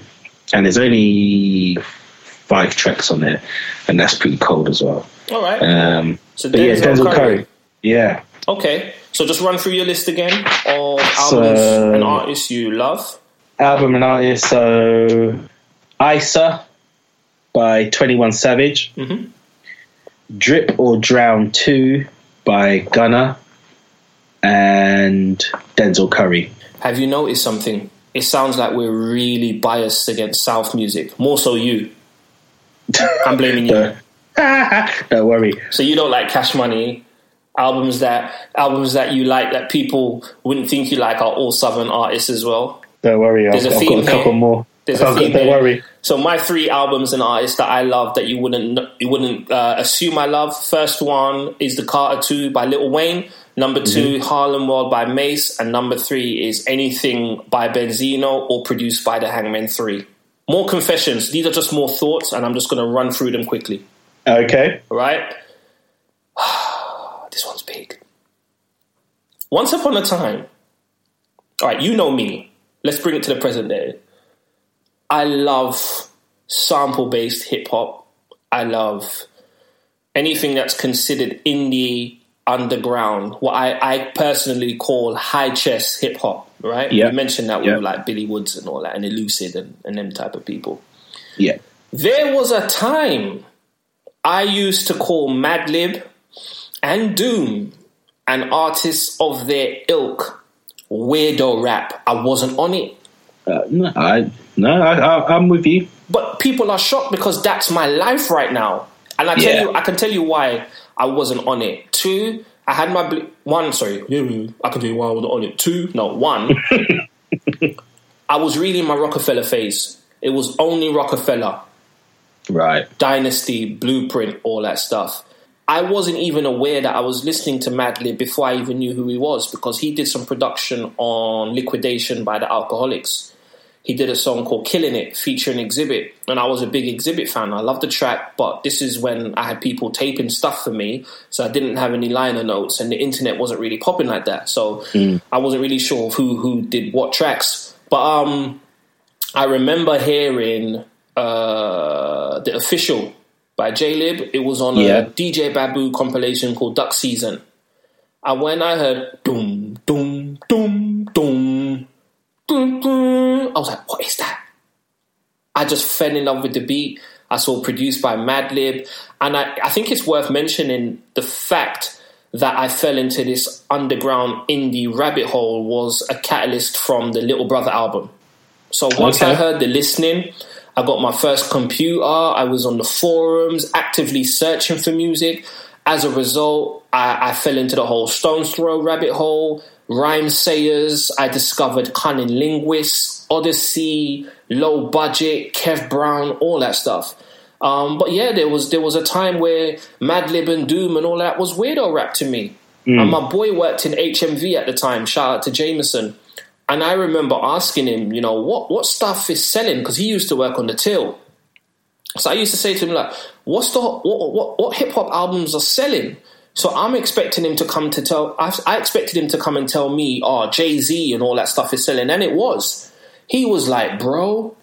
And there's only five tracks on there, and that's pretty cold as well. All right. Um, So but yeah, Denzel Curry. Curry. Yeah. Okay, so just run through your list again of So- albums and artists you love. Album and artist, so Issa by 21 Savage. Mhm. Drip or Drown 2 by Gunna. And Denzel Curry. Have you noticed something? It sounds like we're really biased against South music. More so you. I'm blaming you. *laughs* Don't worry. So you don't like Cash Money albums that albums that you like that people wouldn't think you like are all Southern artists as well. Don't worry. I've, There's a I've got a couple here. more. There's a theme don't worry. So my three albums and artists that I love that you wouldn't you wouldn't uh, assume I love. First one is the Carter Two by Lil Wayne. Number 2 Mm-hmm. Harlem World by Mase, and number three is anything by Benzino or produced by the Hangmen Three. More confessions. These are just more thoughts, and I'm just going to run through them quickly. Okay. All right. This one's big. Once upon a time, all right, you know me. Let's bring it to the present day. I love sample based hip hop. I love anything that's considered indie, underground, what I, I personally call high chest hip hop, right? Yeah. You mentioned that Yeah. with like Billy Woods and all that, and Elucid and, and them type of people. Yeah. There was a time I used to call Madlib and Doom and artists of their ilk weirdo rap. I wasn't on it. Uh, no, I, no I, I, I'm with you. But people are shocked because that's my life right now. And I tell Yeah. you, I can tell you why I wasn't on it. Two, I had my bl- one. Sorry, yeah, I can tell you why I wasn't on it. Two, no, one. *laughs* I was really in my Roc-A-Fella phase. It was only Roc-A-Fella, Right. Dynasty, Blueprint, all that stuff. I wasn't even aware that I was listening to Madlib before I even knew who he was because he did some production on Likwidation by the Alkaholiks. He did a song called Killing It featuring Xzibit, and I was a big Xzibit fan. I loved the track, but this is when I had people taping stuff for me, so I didn't have any liner notes, and the internet wasn't really popping like that. So I wasn't really sure of who who did what tracks. But um, I remember hearing uh, the official by Jaylib. It was on Yeah. a DJ Babu compilation called Duck Season. And when I heard doom, doom, doom, doom, doom, doom, I was like, what is that? I just fell in love with the beat. I saw produced by Madlib. And I, I think it's worth mentioning the fact that I fell into this underground indie rabbit hole was a catalyst from the Little Brother album. So once I heard the listening, I got my first computer. I was on the forums, actively searching for music. As a result, I, I fell into the whole Stones Throw rabbit hole, Rhymesayers. I discovered cunning linguists, Oddisee, low budget, Kev Brown, all that stuff. Um, but yeah, there was there was a time where Madlib and Doom and all that was weirdo rap to me. And my boy worked in HMV at the time. Shout out to Jameson. And I remember asking him, you know, what what stuff is selling because he used to work on the till. So I used to say to him like, "What's the what what, what hip hop albums are selling?" So I'm expecting him to come to tell. I, I expected him to come and tell me, "Oh, Jay Z and all that stuff is selling," and it was. He was like, "Bro,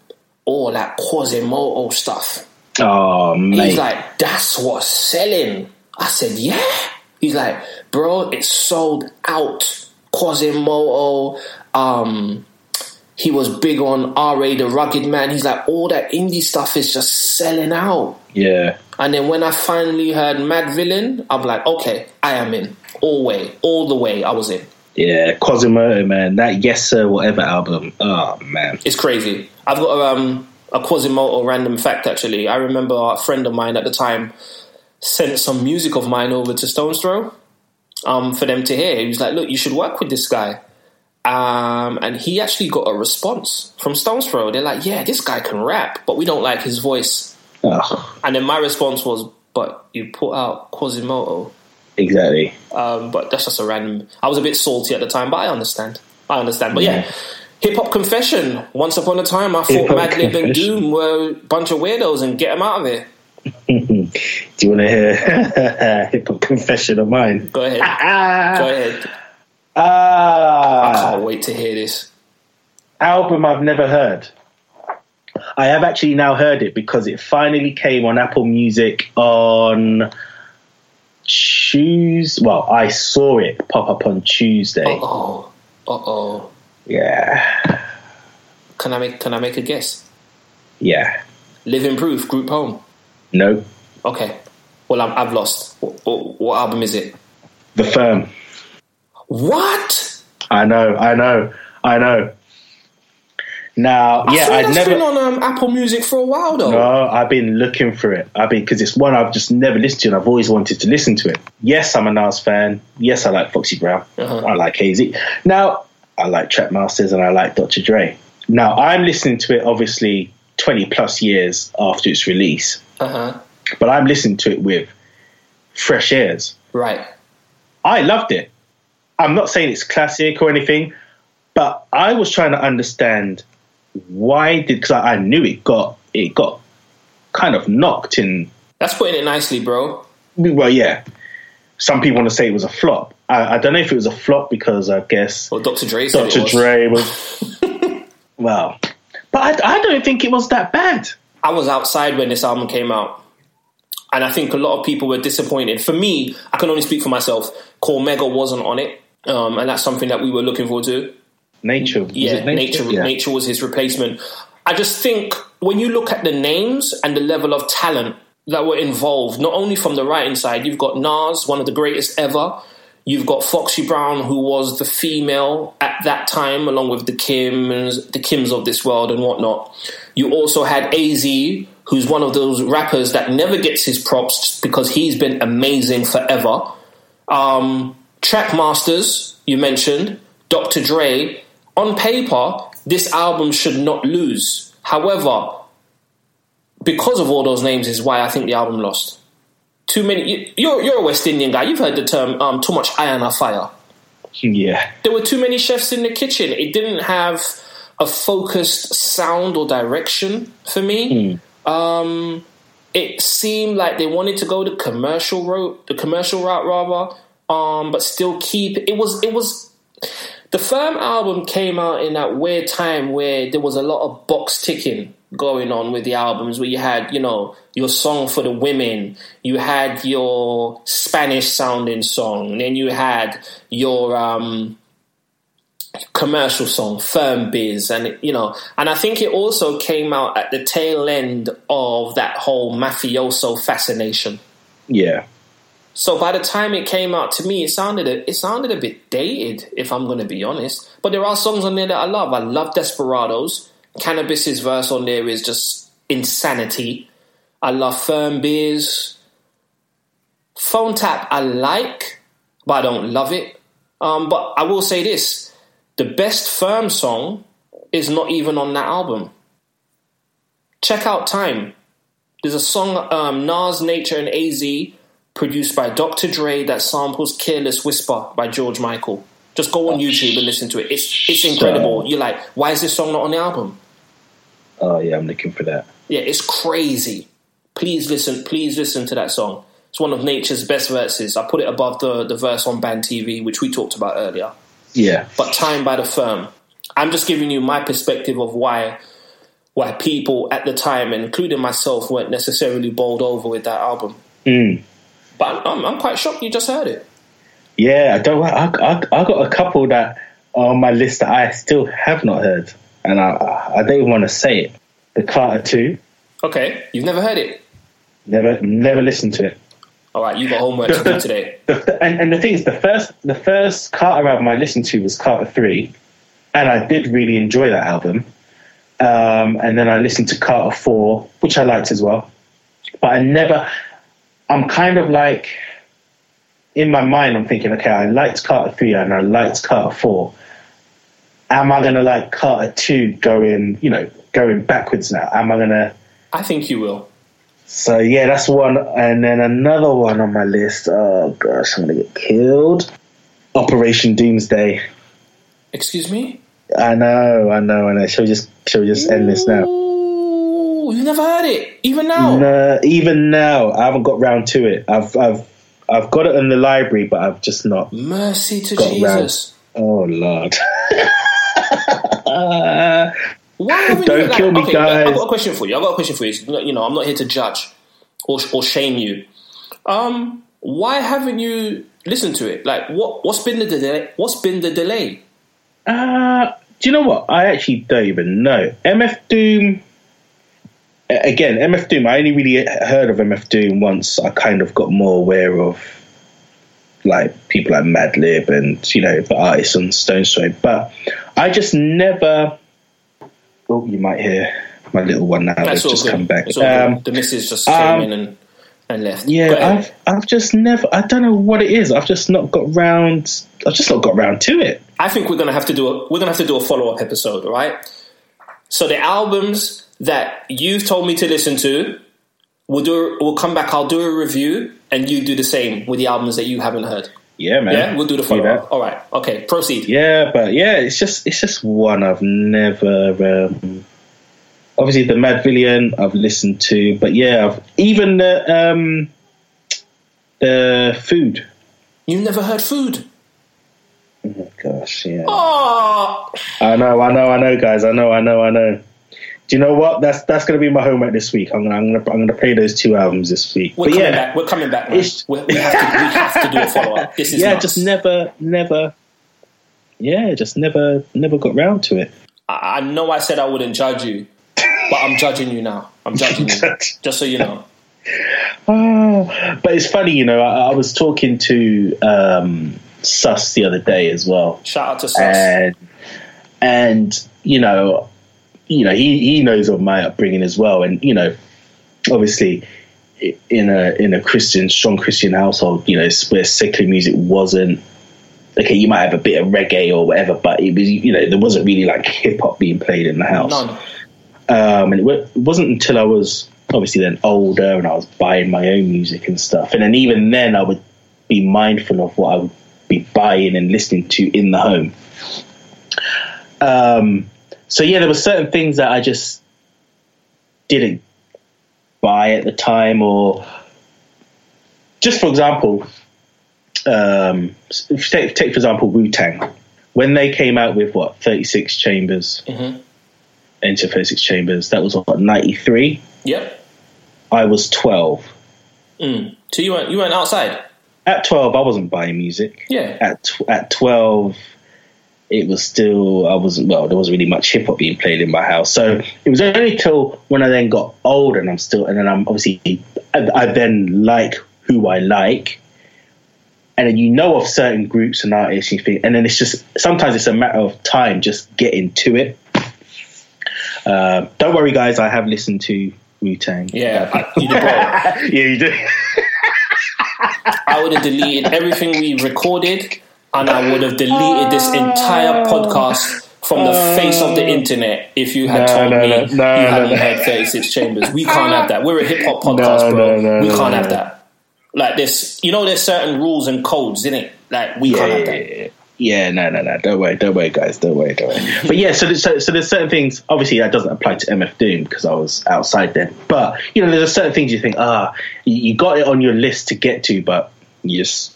all that Quasimoto stuff." Oh, mate. He's like, "That's what's selling." I said, "Yeah." He's like, "Bro, it's sold out." Quasimoto, um, he was big on R.A. the Rugged Man. He's like, all that indie stuff is just selling out. yeah. And then when I finally heard Madvillain, I'm like, okay, I am in. All way, all the way, I was in. Yeah. Quasimoto, man. That Yessir Whatever album. Oh, man. It's crazy. I've got a, um, a Quasimoto random fact, actually. I remember a friend of mine at the time sent some music of mine over to Stones Throw um, for them to hear. He was like, look, you should work with this guy. Um, and he actually got a response from Stones Throw. They're like, yeah, this guy can rap, but we don't like his voice. Oh, And then my response was, but you put out Quasimoto. exactly. Um, but that's just a random. I was a bit salty at the time, but I understand. I understand. But yeah, hip hop confession. Once upon a time, I thought Madlib and. Doom were a bunch of weirdos and get them out of here. *laughs* Do you want to hear *laughs* hip hop confession of mine? Go ahead. Ah, *laughs* Go ahead. I ah, can't wait to hear this. album I've never heard. I have actually now heard it because it finally came on Apple Music on Tuesday. Well, I saw it pop up on Tuesday. Oh, uh oh. Yeah, Can I make Can I make a guess? yeah. Living Proof, Group Home. No, Okay. Well, I'm, I've lost. What, what album is it? The Firm. What? I know, I know, I know. Now, I yeah, I've never. been on um, Apple Music for a while though. No, I've been looking for it. I've been because it's one I've just never listened to, and I've always wanted to listen to it. Yes, I'm a Nas fan. Yes, I like Foxy Brown. Uh-huh. I like Hazy. Now, I like Trackmasters, and I like Dr. Dre. Now, I'm listening to it obviously 20 plus years after its release, Uh huh. but I'm listening to it with fresh ears. Right. I loved it. I'm not saying it's classic or anything, but I was trying to understand why did because I, I knew it got it got kind of knocked in. That's putting it nicely, bro. Well, yeah. Some people want to say it was a flop. I, I don't know if it was a flop because I guess Well, Dr. Dre said Dr. was. Dre *laughs* was well, but I, I don't think it was that bad. I was outside when this album came out. And I think a lot of people were disappointed. For me, I can only speak for myself. Cormega wasn't on it. Um, and that's something that we were looking forward to. Nature, was Yeah, it nature, Yeah. nature was his replacement. I just think when you look at the names and the level of talent that were involved, not only from the writing side, you've got Nas, one of the greatest ever. You've got Foxy Brown, who was the female at that time, along with the Kims, the Kims of this world and whatnot. You also had Az, who's one of those rappers that never gets his props because he's been amazing forever. Um, Track Masters, you mentioned, Dr. Dre. On paper, this album should not lose. However, because of all those names is why I think the album lost. Too many. You, you're you're a West Indian guy. You've heard the term um, "too much iron or fire." *laughs* Yeah. There were too many chefs in the kitchen. It didn't have a focused sound or direction for me. Um, it seemed like they wanted to go the commercial route, the commercial route rather, um, but still keep it was it was the firm album came out in that weird time where there was a lot of box ticking going on with the albums where you had you know your song for the women you had your spanish sounding song then you had your um commercial song firm biz and you know and i think it also came out at the tail end of that whole mafioso fascination Yeah. So by the time it came out to me, it sounded a, it sounded a bit dated, if I'm going to be honest. But there are songs on there that I love. I love Desperados. Canibus's verse on there is just insanity. I love Firm Biz. Phone Tap I like, but I don't love it. Um, but I will say this: the best Firm song is not even on that album. Check out Time. There's a song, um, Nas, Nature, and AZ, produced by Dr. Dre that samples Careless Whisper by George Michael. Just go on YouTube and listen to it. It's it's incredible. You're like, why is this song not on the album? Oh yeah, I'm looking for that. Yeah, it's crazy. Please listen, please listen to that song. It's one of nature's best verses. I put it above the, the verse on Band TV, which we talked about earlier. Yeah. But Time by the Firm. I'm just giving you my perspective of why why people at the time, including myself, weren't necessarily bowled over with that album. Mm. But I'm, I'm quite shocked you just heard it. Yeah, I don't. I, I, I got a couple that are on my list that I still have not heard, and I I don't even want to say it. The Carter Two, Okay, you've never heard it. never never listened to it. All right, you got homework to do *laughs* today. The, and, and the thing is, the first the first Carter album I listened to was Carter Three, and I did really enjoy that album. Um, and then I listened to Carter Four, which I liked as well. But I never. I'm kind of like in my mind. I'm thinking, okay, I liked Carter Three and I liked Carter Four. Am I going to like Carter Two going, you know, going backwards now? Am I going to? I think you will. So yeah, that's one, and then another one on my list. Oh gosh, I'm gonna get killed. Operation Doomsday. Excuse me? I know, I know, I know. Shall we just shall we just end this now? Ooh, you never heard it, even now. No, even now, I haven't got round to it. I've I've I've got it in the library, but I've just not. Mercy to Jesus. Oh lord. *laughs* Why haven't Don't like, kill me, okay, guys. I've got a question for you. I've got a question for you. You know, I'm not here to judge or, or shame you. Um, why haven't you listened to it? Like, what what's been the delay? What's been the delay? Uh, do you know what? I actually don't even know. MF Doom. Again, MF Doom. I only really heard of MF Doom once. I kind of got more aware of like people like Madlib and you know the artists on Stones Throw. But I just never. Oh, you might hear my little one now. That's That's just good. come back. Um. The missus just came um, in and, and left. Yeah. I've I've just never. I don't know what it is. I've just not got round. I've just not got round to it. I think we're gonna have to do a we're gonna have to do a follow up episode, right? So the albums that you've told me to listen to, we'll do we'll come back. I'll do a review, and you do the same with the albums that you haven't heard. Yeah, man. Yeah, we'll do the follow up. All right, okay, proceed. Yeah, but yeah, it's just it's just one I've never. Um, obviously, the Madvillain I've listened to, but yeah, I've, even the um, the food. You've never heard food? Oh gosh, yeah. Oh, I know, I know, I know, guys. I know, I know, I know. Do you know what? That's that's gonna be my homework this week. I'm gonna I'm gonna I'm gonna play those two albums this week. we're but coming yeah, back. We're coming back, man. We, we have to. We have to do a follow up. *laughs* This is yeah, nuts. just never, never. Yeah, just never, never got round to it. I, I know I said I wouldn't judge you, but I'm judging you now. I'm judging you, *laughs* just so you know. Ah, but it's funny, you know. I, I was talking to um, Sus the other day as well, Shout out to Sus. and and you know, you know, he he knows of my upbringing as well, and you know, obviously, in a in a Christian strong Christian household, you know, where secular music wasn't okay, you might have a bit of reggae or whatever, but it was you know there wasn't really like hip hop being played in the house. None. Um, and it, it wasn't until I was obviously then older and I was buying my own music and stuff. And then even then, I would be mindful of what I would be buying and listening to in the home. Um, so yeah, there were certain things that I just didn't buy at the time, or just for example, um, take, take for example Wu Tang when they came out with what thirty six chambers, Enter thirty six chambers. That was what ninety three. Yep. I was twelve. Mm. So you went you went outside. At twelve, I wasn't buying music. Yeah. At tw- at twelve, it was still I wasn't well. There wasn't really much hip hop being played in my house. So it was only till when I then got older and I'm still and then I'm obviously I, I then like who I like. And then you know of certain groups and artists, you think, and then it's just sometimes it's a matter of time just getting to it. Uh, don't worry, guys. I have listened to Wu Tang. Yeah. I, you did *laughs* yeah, you do. I would have deleted everything we recorded, and I would have deleted this entire podcast from the face of the internet if you had No, told no, me no, no, you no, hadn't no. heard 36 Chambers. We *laughs* can't have that. We're a hip hop podcast, No, bro. no, no, we no, can't no, have no. that. Like this, you know, there's certain rules and codes, in it. Like we yeah, can't have yeah, that. yeah, yeah, no, no, no. Don't worry, don't worry, guys. Don't worry, don't worry. *laughs* But yeah, so there's, so, so there's certain things. Obviously, that doesn't apply to MF Doom because I was outside then. But you know, there's certain things you think, ah, you, you got it on your list to get to, but you just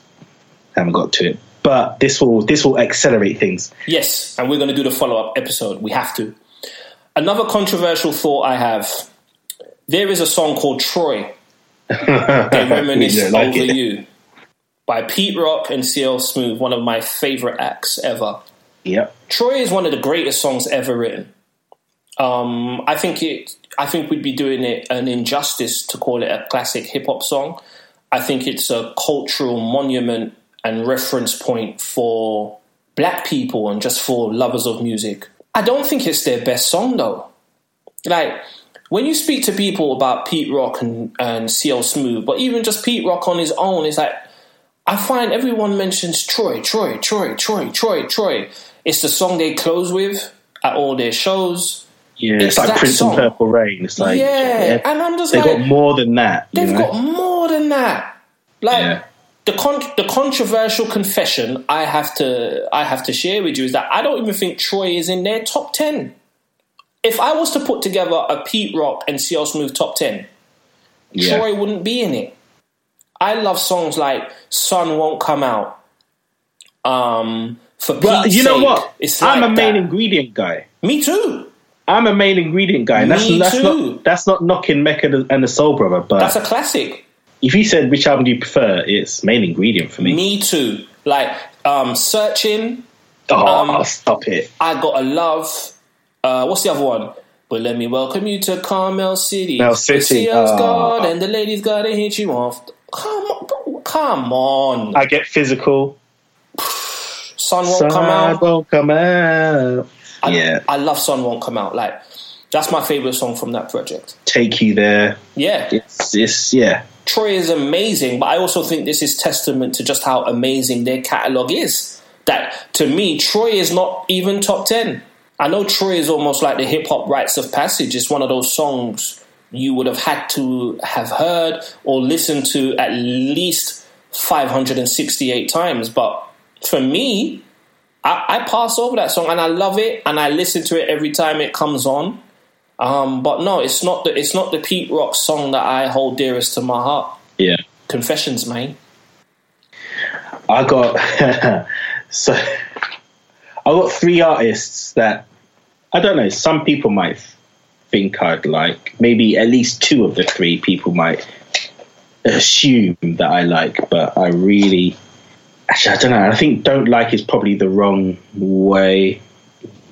haven't got to it. But this will this will accelerate things. Yes, and we're going to do the follow up episode. We have to. Another controversial thought I have. There is a song called Troy. They *laughs* reminisce like over it. you by Pete Rock and CL Smooth, one of my favorite acts ever. Yep. Troy is one of the greatest songs ever written. Um, I think it. I think we'd be doing it an injustice to call it a classic hip hop song. I think it's a cultural monument and reference point for black people and just for lovers of music. I don't think it's their best song though. Like when you speak to people about Pete Rock and, and CL Smooth, but even just Pete Rock on his own, it's like I find everyone mentions Troy, Troy, Troy, Troy, Troy, Troy. It's the song they close with at all their shows. Yeah, It's it's, like Prince song. and Purple Rain. It's like yeah, and I'm just they like, got more than that. they've know? got more than that. Like Yeah. The con- the controversial confession I have to I have to share with you is that I don't even think Troy is in their top ten. If I was to put together a Pete Rock and CL Smooth top ten, Yeah. Troy wouldn't be in it. I love songs like "Sun Won't Come Out." Um, for Well, Pete's you know sake, what? It's I'm like a main that. ingredient guy. Me too. I'm a main ingredient guy, and that's Me that's too. not that's not knocking Mecca and the Soul Brother. But That's a classic. If you said which album do you prefer, it's main ingredient for me. Me too. Like um, searching. oh, um, stop it! I got a love. Uh, what's the other one? But let me welcome you to Carmel City. Carmel City, The CL's oh. God and the ladies gotta hit you off. Come on, come on. I get physical. Sun won't Sun come out. Won't come out. I, yeah, I love Sun won't come out. Like that's my favorite song from that project. take you there. Yeah, It's it's yeah. Troy is amazing, but I also think this is testament to just how amazing their catalog is. That to me, Troy is not even top ten. I know Troy is almost like the hip hop rites of passage. It's one of those songs you would have had to have heard or listened to at least 568 times. But for me, I, I pass over that song and I love it and I listen to it every time it comes on. Um, but no, it's not the it's not the Pete Rock song that I hold dearest to my heart. Yeah, Confessions, man. I got *laughs* so I got three artists that I don't know. Some people might think I'd like. Maybe at least two of the three people might assume that I like, but I really actually I don't know. I think don't like is probably the wrong way,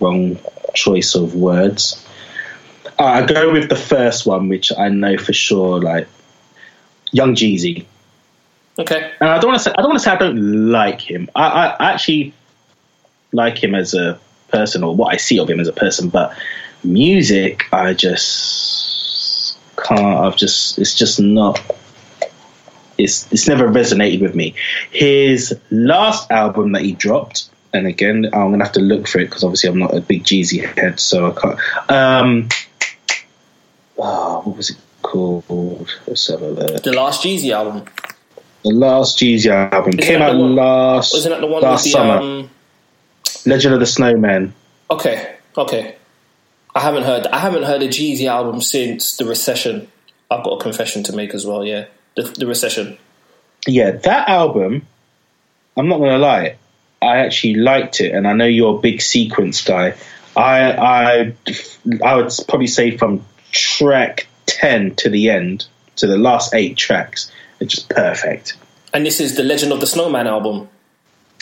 wrong choice of words. I go with the first one, which I know for sure, like Young Jeezy. Okay. And I don't want to say I don't want to say I don't like him. I, I actually like him as a person, or what I see of him as a person. But music, I just can't. I've just it's just not. it's it's never resonated with me. His last album that he dropped, and again, I'm gonna have to look for it because obviously I'm not a big Jeezy head, so I can't. Um, oh, what was it called? Let's have a look. The last Jeezy album. The last Jeezy album Isn't came out one- last Wasn't that the one last with the summer. um? Legend of the Snowman. Okay, okay. I haven't heard. I haven't heard a Jeezy album since the recession. I've got a confession to make as well. Yeah, the, the recession. Yeah, that album. I'm not gonna lie. I actually liked it, and I know you're a big sequence guy. I I I would probably say from track ten to the end to the last eight tracks, it's just perfect. And this is the Legend of the Snowman album.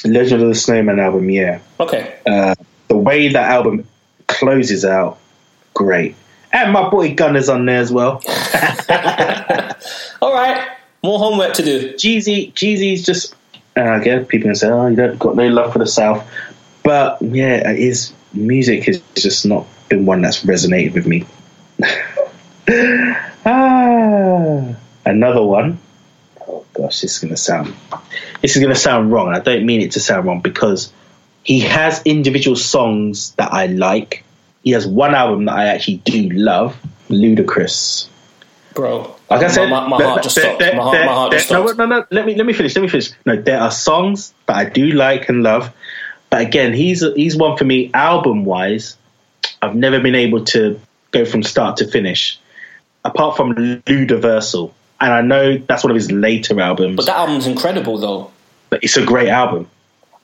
Legend of the Snowman album, yeah. Okay. Uh, the way that album closes out, great. And my boy Gunna's on there as well. *laughs* All right. More homework to do. Jeezy, Jeezy's just. And I get people can say, "Oh, you don't got no love for the South," but yeah, his music has just not been one that's resonated with me. Ah, another one. Oh gosh, this is gonna sound. This is gonna sound wrong. I don't mean it to sound wrong because he has individual songs that I like. He has one album that I actually do love, Ludacris. Bro, Like I said, my, my there- heart just stopped. there- My heart, there- my heart just there- stopped. No, no, no. Let me let me finish. Let me finish. No, there are songs that I do like and love, but again, he's he's one for me. Album wise, I've never been able to go from start to finish, apart from Ludaversal, and I know that's one of his later albums. But that album's incredible, though. but it's a great album.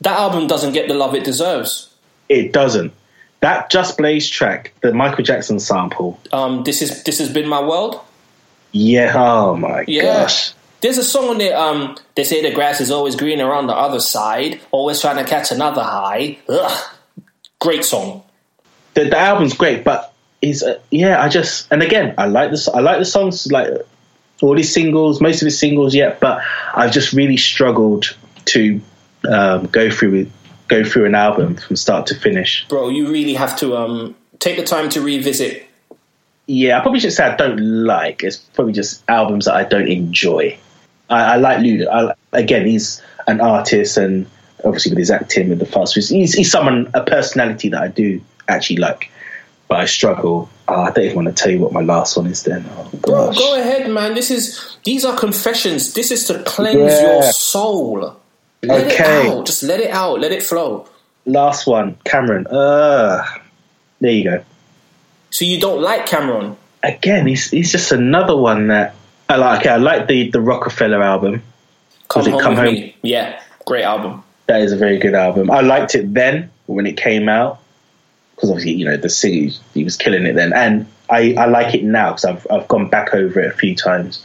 That album doesn't get the love it deserves. It doesn't. That Just Blaze track, the Michael Jackson sample. Um, this is this has been my world. Yeah. Oh my Yeah. gosh. There's a song on there. Um, they say the grass is always greener on the other side. Always trying to catch another high. Ugh. Great song. the, the album's great, but is uh, yeah, I just and again, I like this. I like the songs, like all these singles, most of his singles, yeah. But I've just really struggled to um, go through go through an album from start to finish. Bro, you really have to um, take the time to revisit. Yeah, I probably should say I don't like. It's probably just albums that I don't enjoy. I, I like Luda. I, again, he's an artist, and obviously with his acting with the Fast he's, he's someone a personality that I do actually like. But I struggle. Oh, I don't even want to tell you what my last one is. Then, oh, Bro, go ahead, man. This is these are confessions. This is to cleanse Yeah. your soul. Let Okay. it out. Just let it out. Let it flow. last one, Cam'ron. Uh, there you go. So you don't like Cam'ron? Again, he's he's just another one that I like. Okay, I like the the Roc-A-Fella album. Come home Come Home? me. Yeah, great album. That is a very good album. I liked it then when it came out because obviously you know the city he was killing it then, and I, I like it now because I've I've gone back over it a few times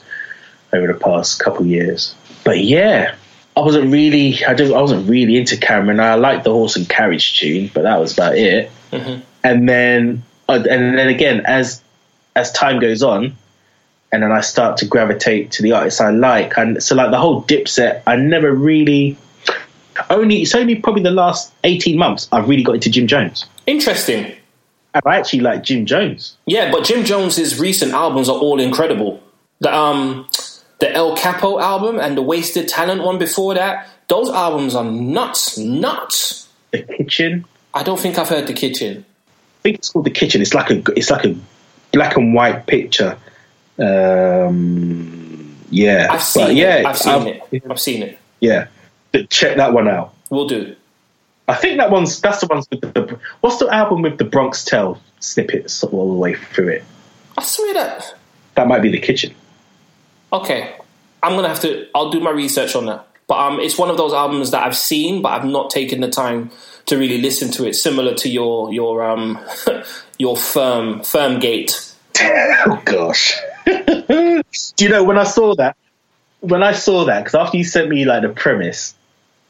over the past couple years. But yeah, I wasn't really I I wasn't really into Cam'ron. I liked the horse and carriage tune, but that was about it. Mm-hmm. And then and then again as as time goes on. And then I start to gravitate to the artists I like, and so like the whole Dipset, I never really only it's only probably the last 18 months I've really got into Jim Jones. Interesting. And I actually like Jim Jones. Yeah, but Jim Jones's recent albums are all incredible. The um the El Capo album and the Wasted Talent one before that, those albums are nuts, nuts. The Kitchen. I don't think I've heard The Kitchen. I think it's called The Kitchen. It's like a it's like a black and white picture. Um, yeah, I've seen But yeah, it. I've seen I've- it. I've seen it. Yeah, check that one out. We'll do. I think that one's that's the ones with the what's the album with the Bronx Tale snippets all the way through it. I swear that. That might be The Kitchen. Okay, I'm gonna have to. I'll do my research on that. But um, it's one of those albums that I've seen, but I've not taken the time to really listen to it. Similar to your your um *laughs* your firm firm gate. *laughs* Oh gosh. *laughs* Do you know when I saw that? When I saw that, because after you sent me like the premise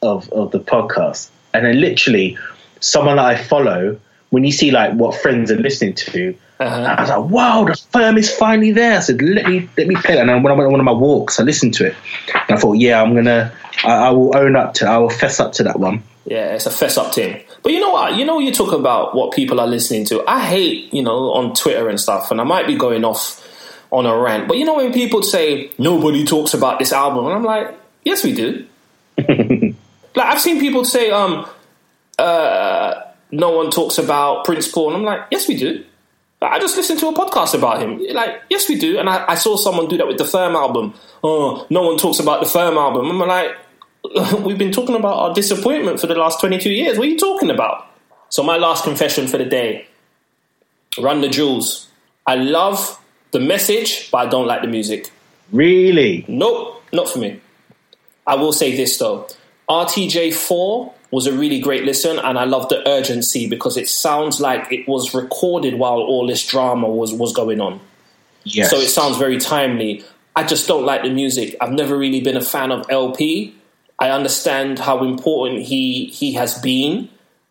of of the podcast, and then literally someone that I follow, when you see like what friends are listening to, Uh-huh. I was like, "Wow, the firm is finally there." I said, "Let me let me play that." And then when I went on one of my walks, I listened to it, and I thought, "Yeah, I'm gonna, I, I will own up to, I will fess up to that one." Yeah, it's a fess up thing. But you know what? You know, you talk about what people are listening to. I hate, you know, on Twitter and stuff, and I might be going off on a rant. But you know when people say nobody talks about this album, and I'm like, yes, we do. *laughs* like I've seen people say, um, uh, no one talks about Prince Paul, and I'm like, yes, we do. Like, I just listened to a podcast about him. Like, yes, we do. And I, I saw someone do that with the Firm album. Oh, no one talks about the Firm album. I'm like, *laughs* we've been talking about our disappointment for the last 22 years. What are you talking about? So my last confession for the day: Run the Jewels. I love the message, but I don't like the music. Really? Nope, not for me. I will say this though. RTJ4 was a really great listen, and I love the urgency because it sounds like it was recorded while all this drama was, was going on. Yes. So it sounds very timely. I just don't like the music. I've never really been a fan of LP. I understand how important he he has been.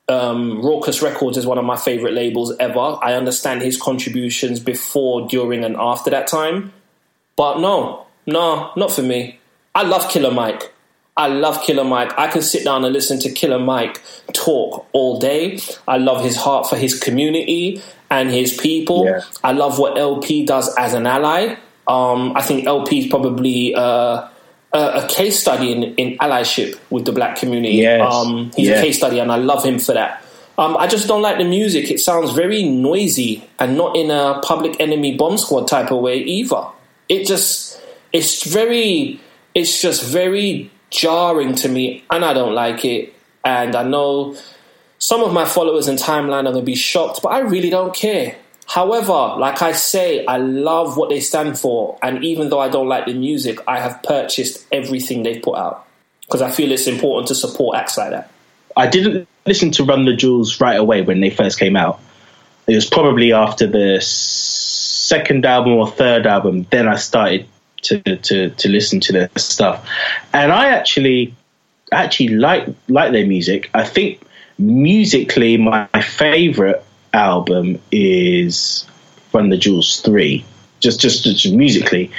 Um, Rawkus Records is one of my favorite labels ever. I understand his contributions before, during, and after that time. But no, no, not for me. I love Killer Mike. I love Killer Mike. I can sit down and listen to Killer Mike talk all day. I love his heart for his community and his people. Yeah. I love what LP does as an ally. Um, I think LP is probably uh, a, a case study in, in allyship with the black community. Yes. Um, he's Yeah. a case study, and I love him for that. Um, I just don't like the music. It sounds very noisy and not in a Public Enemy Bomb Squad type of way either. It just, it's very, it's just very jarring to me, and I don't like it. And I know some of my followers and timeline are going to be shocked, but I really don't care. However, like I say, I love what they stand for, and even though I don't like the music, I have purchased everything they've put out because I feel it's important to support acts like that. I didn't listen to Run the Jewels right away when they first came out. It was probably after the second album or third album. Then I started to to, to listen to their stuff, and I actually actually like like their music. I think musically, my favorite album is Run the Jewels three. Just just, just musically,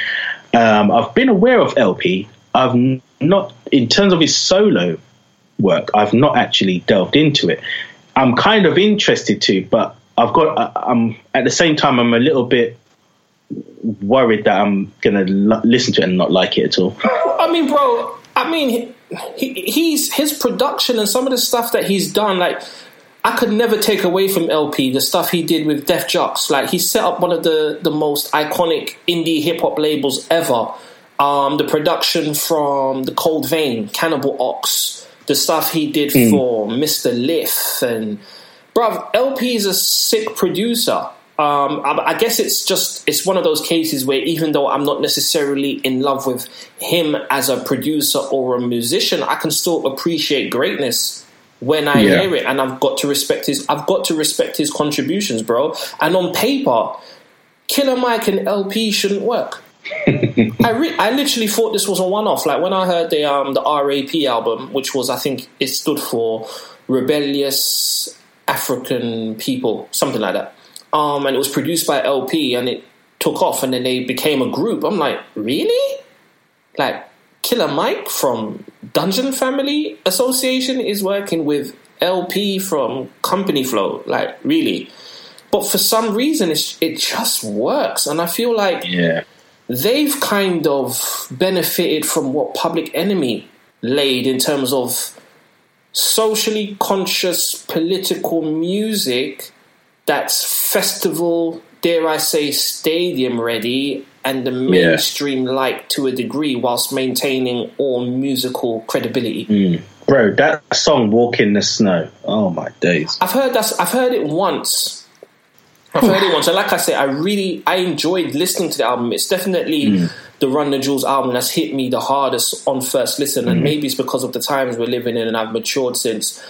um, I've been aware of LP. I've not in terms of his solo work. I've not actually delved into it. I'm kind of interested to, but I've got. I'm at the same time. I'm a little bit worried that I'm gonna l- listen to it and not like it at all. I mean, bro. I mean, he, he's his production and some of the stuff that he's done. Like, I could never take away from LP the stuff he did with Def Jux. Like, he set up one of the the most iconic indie hip hop labels ever. Um, the production from the Cold Vein, Cannibal Ox, the stuff he did for Mr. Lif, and bruv, LP is a sick producer. Um, I, I guess it's just it's one of those cases where even though I'm not necessarily in love with him as a producer or a musician, I can still appreciate greatness when I Yeah. hear it, and I've got to respect his I've got to respect his contributions, bro. And on paper, Killer Mike and LP shouldn't work. *laughs* I re- I literally thought this was a one off. Like when I heard the um the RAP album, which was I think it stood for Rebellious African People, something like that. Um, and it was produced by LP, and it took off, and then they became a group. I'm like, really? Like Killer Mike from Dungeon Family Association is working with LP from Company Flow. Like really? But for some reason, it's, it just works, and I feel like Yeah, they've kind of benefited from what Public Enemy laid in terms of socially conscious political music that's festival, dare I say, stadium ready, and the mainstream like to a degree, whilst maintaining all musical credibility. Mm. bro, that song "Walk in the Snow." Oh my days! I've heard that. I've heard it once. I've heard it once, and like I say, I really I enjoyed listening to the album. It's definitely mm. the Run the Jewels album that's hit me the hardest on first listen, and mm. maybe it's because of the times we're living in, and I've matured since.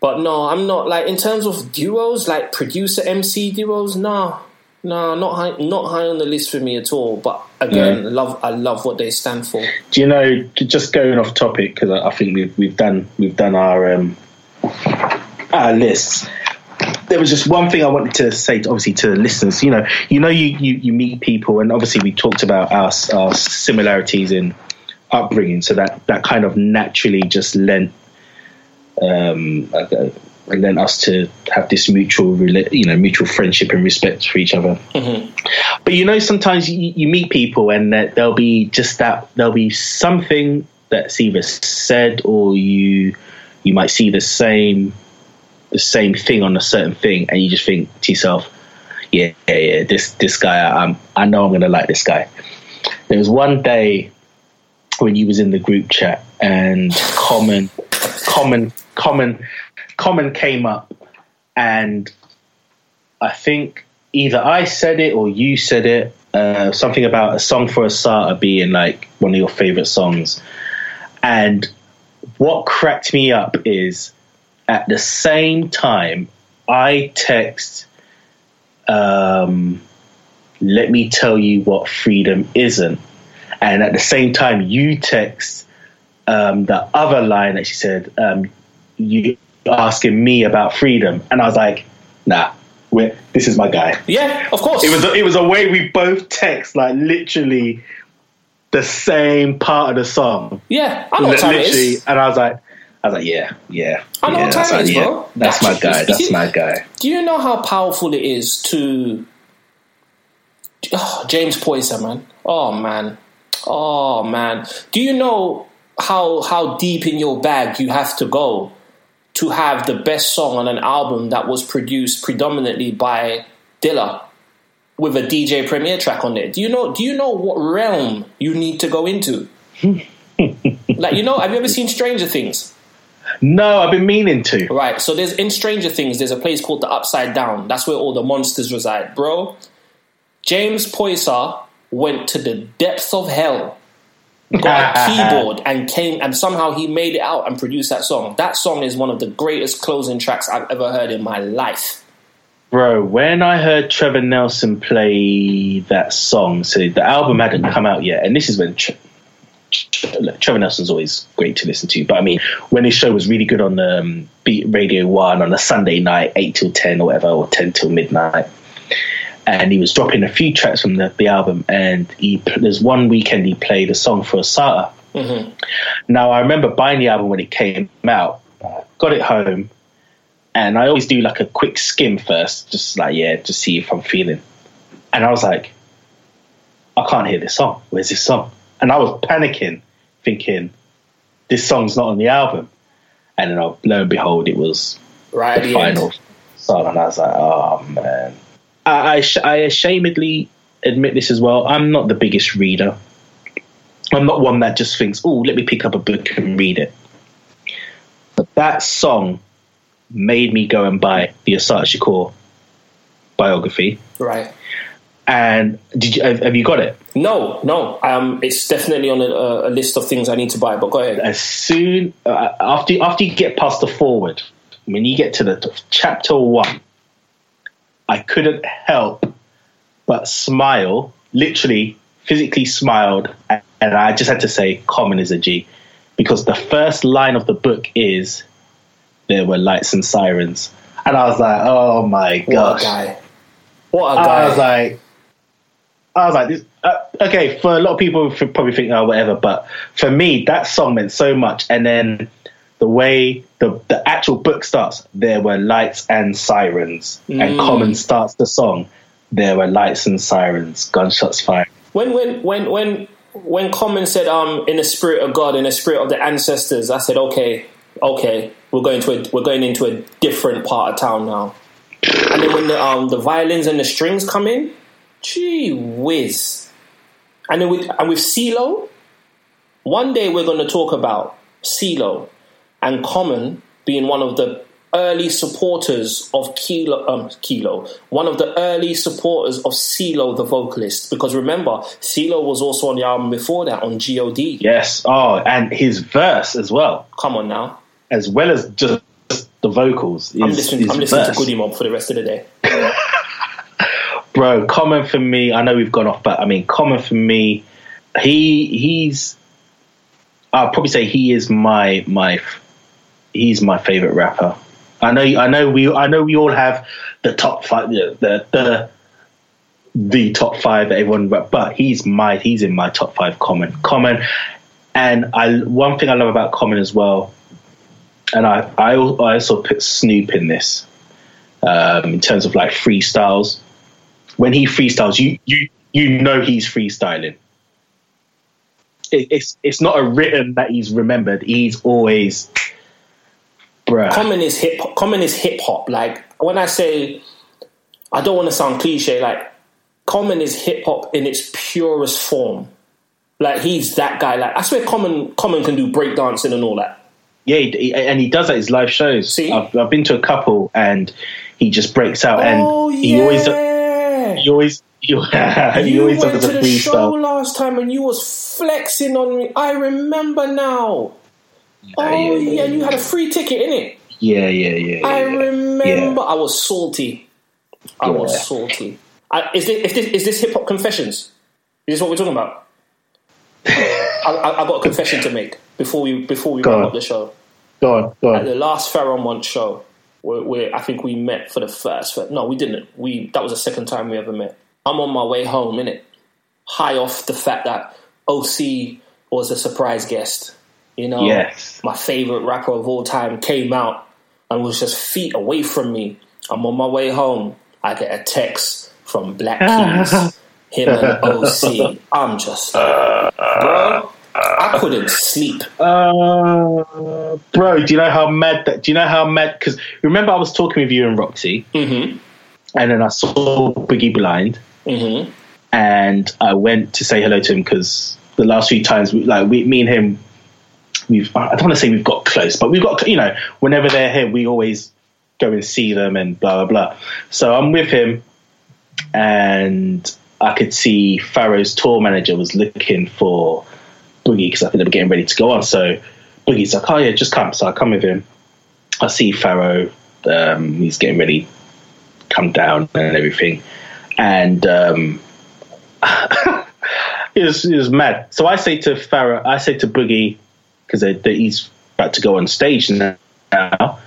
But no, I'm not like in terms of duos, like producer MC duos. Nah, nah, not high, not high on the list for me at all. But again, love I love what they stand for. Do you know? Just going off topic because I, I think we've we've done we've done our um, our lists. There was just one thing I wanted to say, to, obviously, to the listeners. You know, you know, you, you, you meet people, and obviously, we talked about our our similarities in upbringing, so that that kind of naturally just lent um, and then us to have this mutual, you know, mutual friendship and respect for each other. But you know, sometimes you, you meet people and that there'll be just that there'll be something that's either said or you you might see the same the same thing on a certain thing, and you just think to yourself, yeah, yeah, yeah, this this guy, I'm, I know I'm gonna like this guy. There was one day when you was in the group chat and common common common common came up. And i think either i said it or you said it uh, something about a song for Assata being like one of your favorite songs. And what cracked me up is at the same time i text um, let me tell you what freedom isn't. And at the same time you text um, the other line that she said um, you asking me about freedom and i was like nah this is my guy Yeah, of course. it was a, it was a way we both text like literally the same part of the song yeah, I know what time it literally is. and i was like i was like yeah yeah I know yeah, what time like, is, yeah, bro. that's my guy that's my guy Do you know how powerful it is to oh, *sighs* James Poyser, man? Oh man, oh man. Do you know how how deep in your bag you have to go to have the best song on an album that was produced predominantly by Dilla with a DJ Premier track on it? Do you know? Do you know what realm you need to go into? *laughs* like you know, have you ever seen Stranger Things? no i've been meaning to Right. So there's in Stranger Things, there's a place called the Upside Down. That's where all the monsters reside, bro. James Poyser went to the depths of hell, got a *laughs* keyboard, and came and somehow he made it out and produced that song. That song is one of the greatest closing tracks I've ever heard in my life. Bro, when I heard Trevor Nelson play that song, so the album hadn't come out yet, and this is when Tre- Tre- Trevor Nelson's always great to listen to, but I mean, when his show was really good on um, Beat Radio 1 on a Sunday night, 8 till 10 or whatever, or 10 till midnight, and he was dropping a few tracks from the, the album, and he there's one weekend he played a song for Assata. Now, I remember buying the album when it came out, got it home, and I always do like a quick skim first, just like yeah, to see if I'm feeling. And I was like, I can't hear this song. Where's this song? And I was panicking, thinking this song's not on the album. And then lo and behold, it was Right the final song, and I was like, oh man. I, I, sh- I ashamedly admit this as well. I'm not the biggest reader. I'm not one that just thinks, oh, let me pick up a book and read it. But that song made me go and buy the Assata Shakur biography. Right. And did you have, have you got it? No, no. Um, it's definitely on a, a list of things I need to buy. But go ahead. As soon uh, after after you get past the forward, when you get to the chapter one, I couldn't help but smile. Literally, physically smiled, and, and I just had to say, "Common is a G," because the first line of the book is, "There were lights and sirens," and I was like, "Oh my god. What a guy. What a I guy. I was like, I was like, this, uh, okay, for a lot of people, probably think, oh, whatever. But for me, that song meant so much. And then the way the, the actual book starts, there were lights and sirens. And Common starts the song, there were lights and sirens, gunshots fired. when when when when when Common said um in the spirit of God in the spirit of the ancestors, I said okay, okay, we're going to a, we're going into a different part of town now. And then when the um the violins and the strings come in, gee whiz. And then with and with CeeLo, one day we're going to talk about CeeLo and Common being one of the early supporters of Kilo, um, Kilo, one of the early supporters of CeeLo, the vocalist. Because remember, CeeLo was also on the album before that on God. Yes. Oh, and his verse as well, Come on now, as well as just the vocals. I'm his- listening. his I'm listening to. Goodie Mob for the rest of the day. *laughs* bro common for me i know we've gone off but i mean common for me he he's i'll probably say he is my my he's my favorite rapper i know i know we i know we all have the top five the the the, the top five that everyone but he's my he's in my top five common common and i one thing i love about common as well and I, I, I also put Snoop in this um, in terms of like freestyles. When he freestyles, you you you know he's freestyling. It, it's it's not a written that he's remembered. He's always, bruh. Common is hip. Common is hip hop. Like when I say, I don't want to sound cliche. Like Common is hip hop in its purest form. Like he's that guy. Like I swear, Common Common can do breakdancing and all that. Yeah, he, he- and he does at his live shows. See? I've, I've been to a couple, and he just breaks out, oh and yeah. he always *laughs* he always he, he you always went to the show last time and you was flexing on me. I remember now. Oh yeah, yeah, yeah, and you had a free ticket in it. Yeah, yeah, yeah. I yeah, yeah. remember. I was salty. I Yeah. was salty. I, is this is this, is this hip hop confessions? Is this what we're talking about? I, I, I got a confession to make before we before we Go wrap on. up the show. Go on, go At on. the last Pharoahe Monch show, where, where I think we met for the first. No, we didn't. We that was the second time we ever met. I'm on my way home, innit? High off the fact that OC was a surprise guest. You know, Yes. my favorite rapper of all time came out and was just feet away from me. I'm on my way home. I get a text from Black *laughs* Keys, him and OC. I'm just, like, bro, I couldn't sleep. Uh, bro, do you know how mad that? Do you know how mad? Because remember, I was talking with you and Roxy, Mm-hmm. and then I saw Boogie Blind, Mm-hmm. and I went to say hello to him because the last few times, we, like we, me and him, we've I don't want to say we've got close, but we've got you know, whenever they're here, we always go and see them and blah blah blah. So I'm with him, and I could see Pharoahe's tour manager was looking for Boogie because I think they were getting ready to go on. So Boogie's like, "Oh yeah, just come." So I come with him. I see Pharoahe. Um, he's getting ready, come down and everything, and um, *laughs* it was it was mad. So I say to Pharoahe, I say to Boogie because he's about to go on stage now and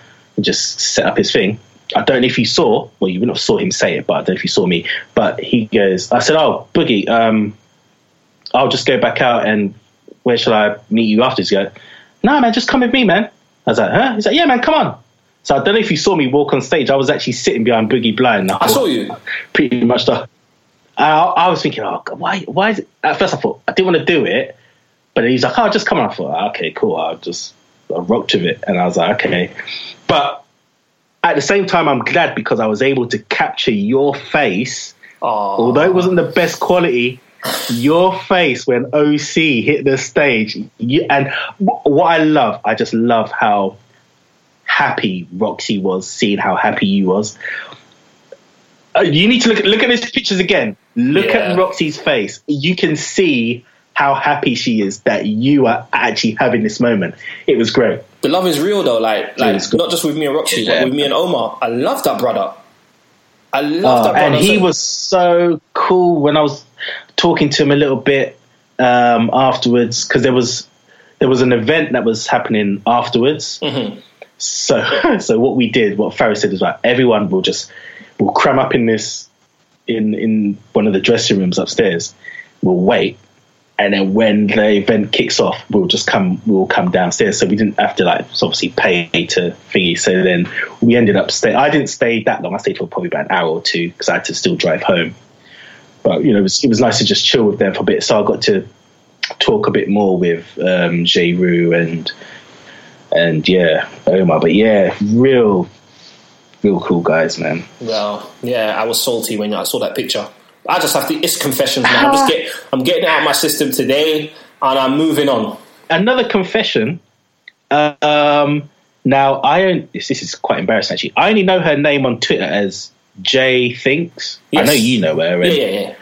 just set up his thing. I don't know if you saw, well, you wouldn't have saw him say it, but I don't know if you saw me. But he goes, I said, "Oh, Boogie, um, I'll just go back out and where shall I meet you after?" He goes, "No, man, just come with me, man." I was like, "Huh?" He's like, "Yeah, man, come on." So I don't know if you saw me walk on stage. I was actually sitting behind Boogie Blind. I saw you. Pretty much the. I, I was thinking, oh, God, why? Why is it? At first, I thought I didn't want to do it, but he's like, "Oh, just come on." I thought, okay, cool. I'll just I rocked with it, and I was like, okay. But at the same time, I'm glad because I was able to capture your face, Oh, although it wasn't the best quality. Your face when OC hit the stage, you, and wh- what I love, I just love how happy Roxy was, seeing how happy you was. Uh, you need to look at, look at these pictures again. Look Yeah. at Roxy's face. You can see how happy she is that you are actually having this moment. It was great. the love is real though. Like, like it's good. not just with me and Roxy, Yeah. but with me and Omar. I love that brother. I love Uh, that brother. and he So- was so cool when I was talking to him a little bit um, afterwards because there was there was an event that was happening afterwards. Mhm. So *laughs* so what we did, what Pharoahe said was like everyone will just will cram up in this in in one of the dressing rooms upstairs. We'll wait. And then when the event kicks off, we'll just come. We'll come downstairs. So we didn't have to like obviously pay to thingy. So then we ended up stay. I didn't stay that long. I stayed for probably about an hour or two because I had to still drive home. But you know, it was, it was nice to just chill with them for a bit. So I got to talk a bit more with um, J. Rue and and yeah, Omar. But yeah, real, real cool guys, man. Well, yeah, I was salty when I saw that picture. I just have to. It's confessions, man. I'm just get. I'm getting out of my system today, and I'm moving on. Another confession. Um, now I own this. This is quite embarrassing actually. I only know her name on Twitter as Jay Thinks. I know you know her. Yeah, yeah, yeah.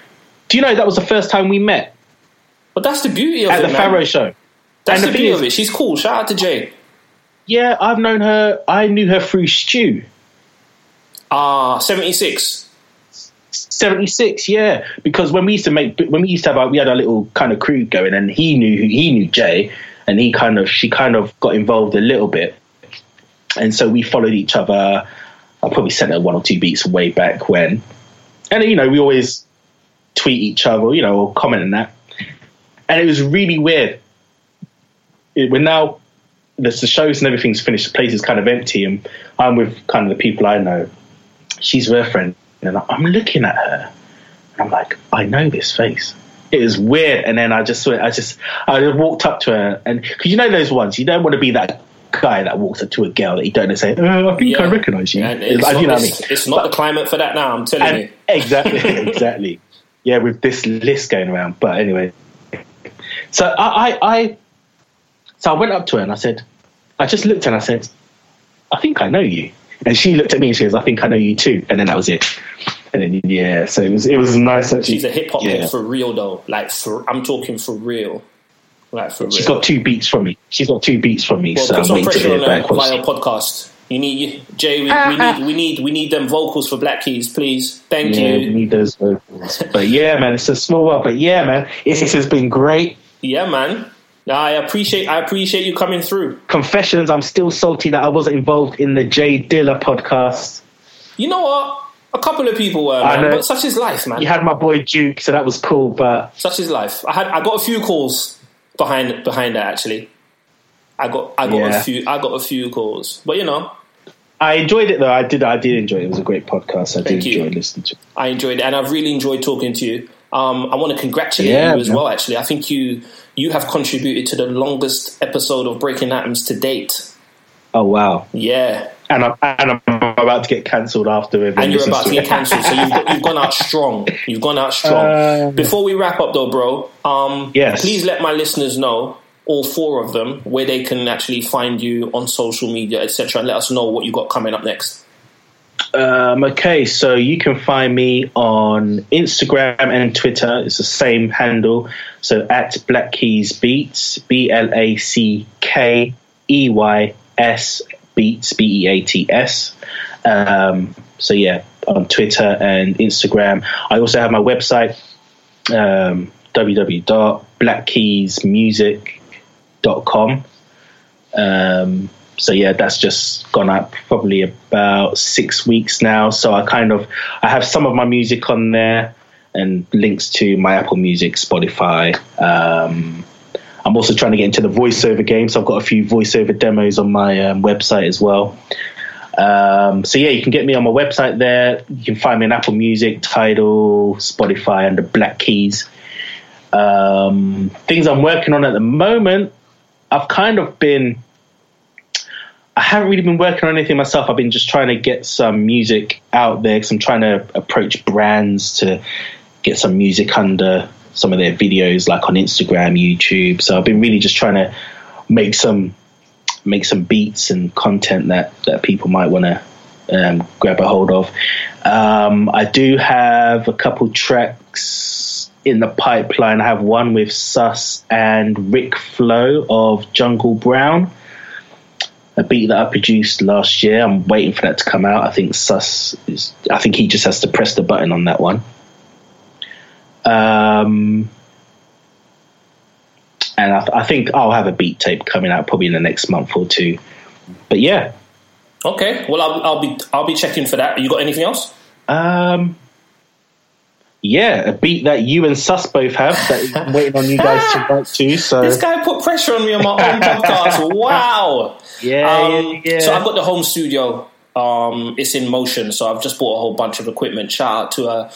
Do you know that was the first time we met But that's the beauty of at it, the man. Pharoahe show? That's and the, the beauty of it. She's cool. Shout out to Jay. Yeah, I've known her. I knew her through Stew. Ah, seventy six. 76 yeah. Because when we used to make when we used to have our, we had a little kind of crew going and he knew he knew jay and he kind of she kind of got involved a little bit. And so we followed each other. I probably sent her one or two beats way back when. And you know we always tweet each other you know or comment on that. And it was really weird. It, we're now the, the shows and everything's finished. The place is kind of empty, and I'm with kind of the people I know. She's with her friend, and I'm looking at her. And I'm like, I know this face. It was weird, and then I just, I just, I just walked up to her, and because you know those ones, you don't want to be that guy that walks up to a girl that you don't know say, oh, I think Yeah. I recognise you. And It's- it's, I- not, you know what I mean? it's not the climate for that now. I'm telling you. *laughs* exactly, exactly. Yeah, with this list going around. But anyway, so I, I, I, so I went up to her and I said, I just looked and I said, I think I know you. And she looked at me and she goes, I think I know you too. And then that was it. And then yeah, so it was it was nice actually. She's a hip hop yeah. for real though. Like for, I'm talking for real. Like for real. She's got two beats from me. She's got two beats from me. well, so put I'm some to pressure on her via podcast. You need Jay. We, we need we need we need them vocals for Black Keys, please. Thank Yeah, we you. need those vocals. But yeah, man, it's a small world. But yeah, man, it, it has been great. Yeah, man. I appreciate I appreciate you coming through. Confessions, I'm still salty that I wasn't involved in the J Dilla podcast. You know what? A couple of people were, man. But such is life, man. You had my boy Duke, so that was cool. But Such is life. I had I got a few calls behind behind that actually. I got I got Yeah. a few I got a few calls, but you know I enjoyed it though. I did. I did enjoy it. It was a great podcast. I Thank did you. enjoy listening to. it. I enjoyed it, and I've really enjoyed talking to you. Um, I want to congratulate Yeah, you as man. well. Actually, I think you you have contributed to the longest episode of Breaking Atoms to date. Oh wow! Yeah, And I'm and I'm about to get cancelled after. everyone and you're about to to get it. cancelled, so you've, you've gone out strong. You've gone out strong. Uh, Before we wrap up, though, bro, um, Yes. please let my listeners know, all four of them, where they can actually find you on social media, etc., and let us know what you got coming up next. Um, okay, so you can find me on Instagram and Twitter. It's the same handle. So at Black Keys Beats, B L A C K E Y S Beats, B E A T S. Um, so yeah, on Twitter and Instagram. I also have my website, um, www.blackkeysmusic.com. Um, so yeah, that's just gone up probably about six weeks now. So I kind of I have some of my music on there and links to my Apple Music, Spotify. Um, I'm also trying to get into the voiceover game, so I've got a few voiceover demos on my um, website as well. Um, so yeah, you can get me on my website there. You can find me on Apple Music, Tidal, Spotify, and the Black Keys. Um, things I'm working on at the moment, I've kind of been. I haven't really been working on anything myself. I've been just trying to get some music out there because I'm trying to approach brands to get some music under some of their videos, like on Instagram, YouTube. So I've been really just trying to make some make some beats and content that that people might want to um, grab a hold of. Um, I do have a couple tracks in the pipeline. I have one with Sus and Rick Flow of Jungle Brown a beat that I produced last year. I'm waiting for that to come out. I think Sus is. I think he just has to press the button on that one. Um, and I, I think I'll have a beat tape coming out probably in the next month or two. But yeah, Okay, well, I'll, I'll be I'll be checking for that. You got anything else? um, yeah, a beat that you and Sus both have that I'm waiting on you guys to *laughs* write to. So This guy put pressure on me on my own podcast. *laughs* Wow. Yeah, Um, yeah, yeah. So I've got the home studio. Um, it's in motion. So I've just bought a whole bunch of equipment. Shout out to uh,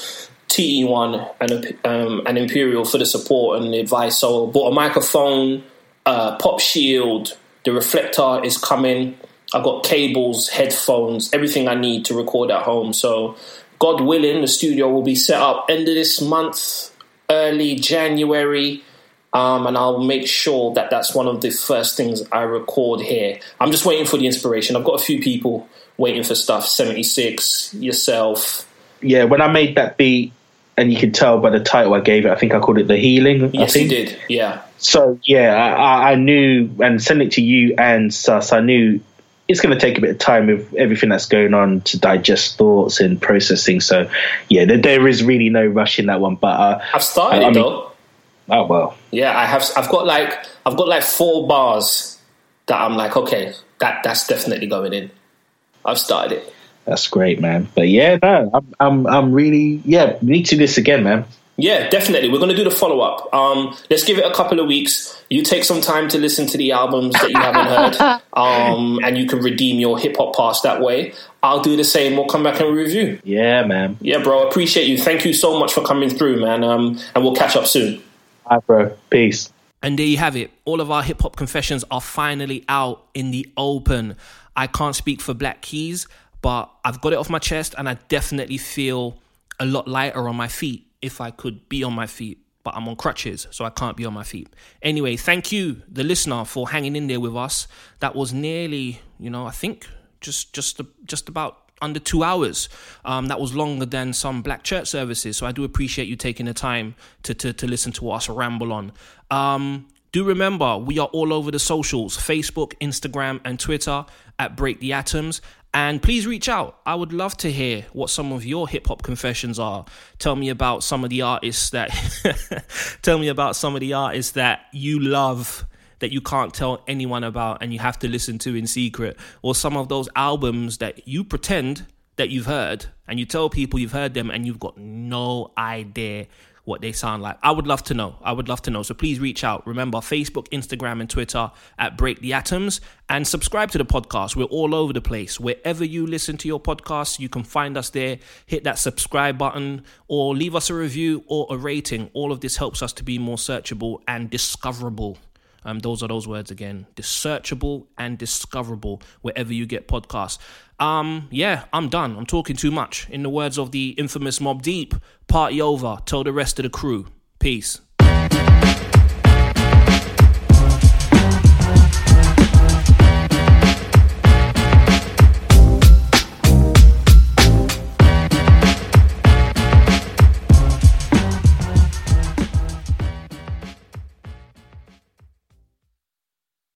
TE1 and um, and Imperial for the support and the advice. So I bought a microphone, uh, pop shield. The reflector is coming. I've got cables, headphones, everything I need to record at home. So God willing, the studio will be set up end of this month, early January. Um, and I'll make sure that that's one of the first things I record here. I'm just waiting for the inspiration. I've got a few people waiting for stuff 76, yourself. yeah, when I made that beat, and you can tell by the title I gave it, I think I called it The Healing. I Yes, you did. Yeah. So, yeah, I, I- I knew, and send it to you and Sus, I knew it's going to take a bit of time with everything that's going on to digest thoughts and processing. So, yeah, there, there is really no rush in that one. But, uh, I've started I it mean- though. Oh, well. Yeah, I have. I've got like I've got like four bars that I'm like, okay, that that's definitely going in. I've started it. That's great, man. But yeah, no, I'm, I'm, I'm really, yeah, need to do this again, man. Yeah, definitely. We're going to do the follow up. Um, let's give it a couple of weeks. You take some time to listen to the albums that you haven't heard, *laughs* um, and you can redeem your hip hop past that way. I'll do the same. We'll come back and review. Yeah, man. Yeah, bro. Appreciate you. Thank you so much for coming through, man. Um, and we'll catch up soon. All right, bro. Peace. And there you have it. All of our hip hop confessions are finally out in the open. I can't speak for Black Keys, but I've got it off my chest, and I definitely feel a lot lighter on my feet if I could be on my feet, but I'm on crutches, so I can't be on my feet. Anyway, thank you, the listener, for hanging in there with us. That was nearly, you know, I think just just just about under two hours. Um, that was longer than some black church services. So I do appreciate you taking the time to to, to listen to us ramble on. Um, do remember we are all over the socials Facebook, Instagram, and Twitter at Break the Atoms. And please reach out. I would love to hear what some of your hip hop confessions are. Tell me about some of the artists that *laughs* tell me about some of the artists that you love that you can't tell anyone about and you have to listen to in secret or some of those albums that you pretend that you've heard and you tell people you've heard them and you've got no idea what they sound like. I would love to know. I would love to know. So please reach out. Remember Facebook, Instagram, and Twitter at Break the Atoms and subscribe to the podcast. We're all over the place. Wherever you listen to your podcast, you can find us there. Hit that subscribe button or leave us a review or a rating. All of this helps us to be more searchable and discoverable. Um, those are those words again. Searchable and discoverable wherever you get podcasts. Um, yeah, I'm done. I'm talking too much. In the words of the infamous Mobb Deep, party over. Tell the rest of the crew. Peace.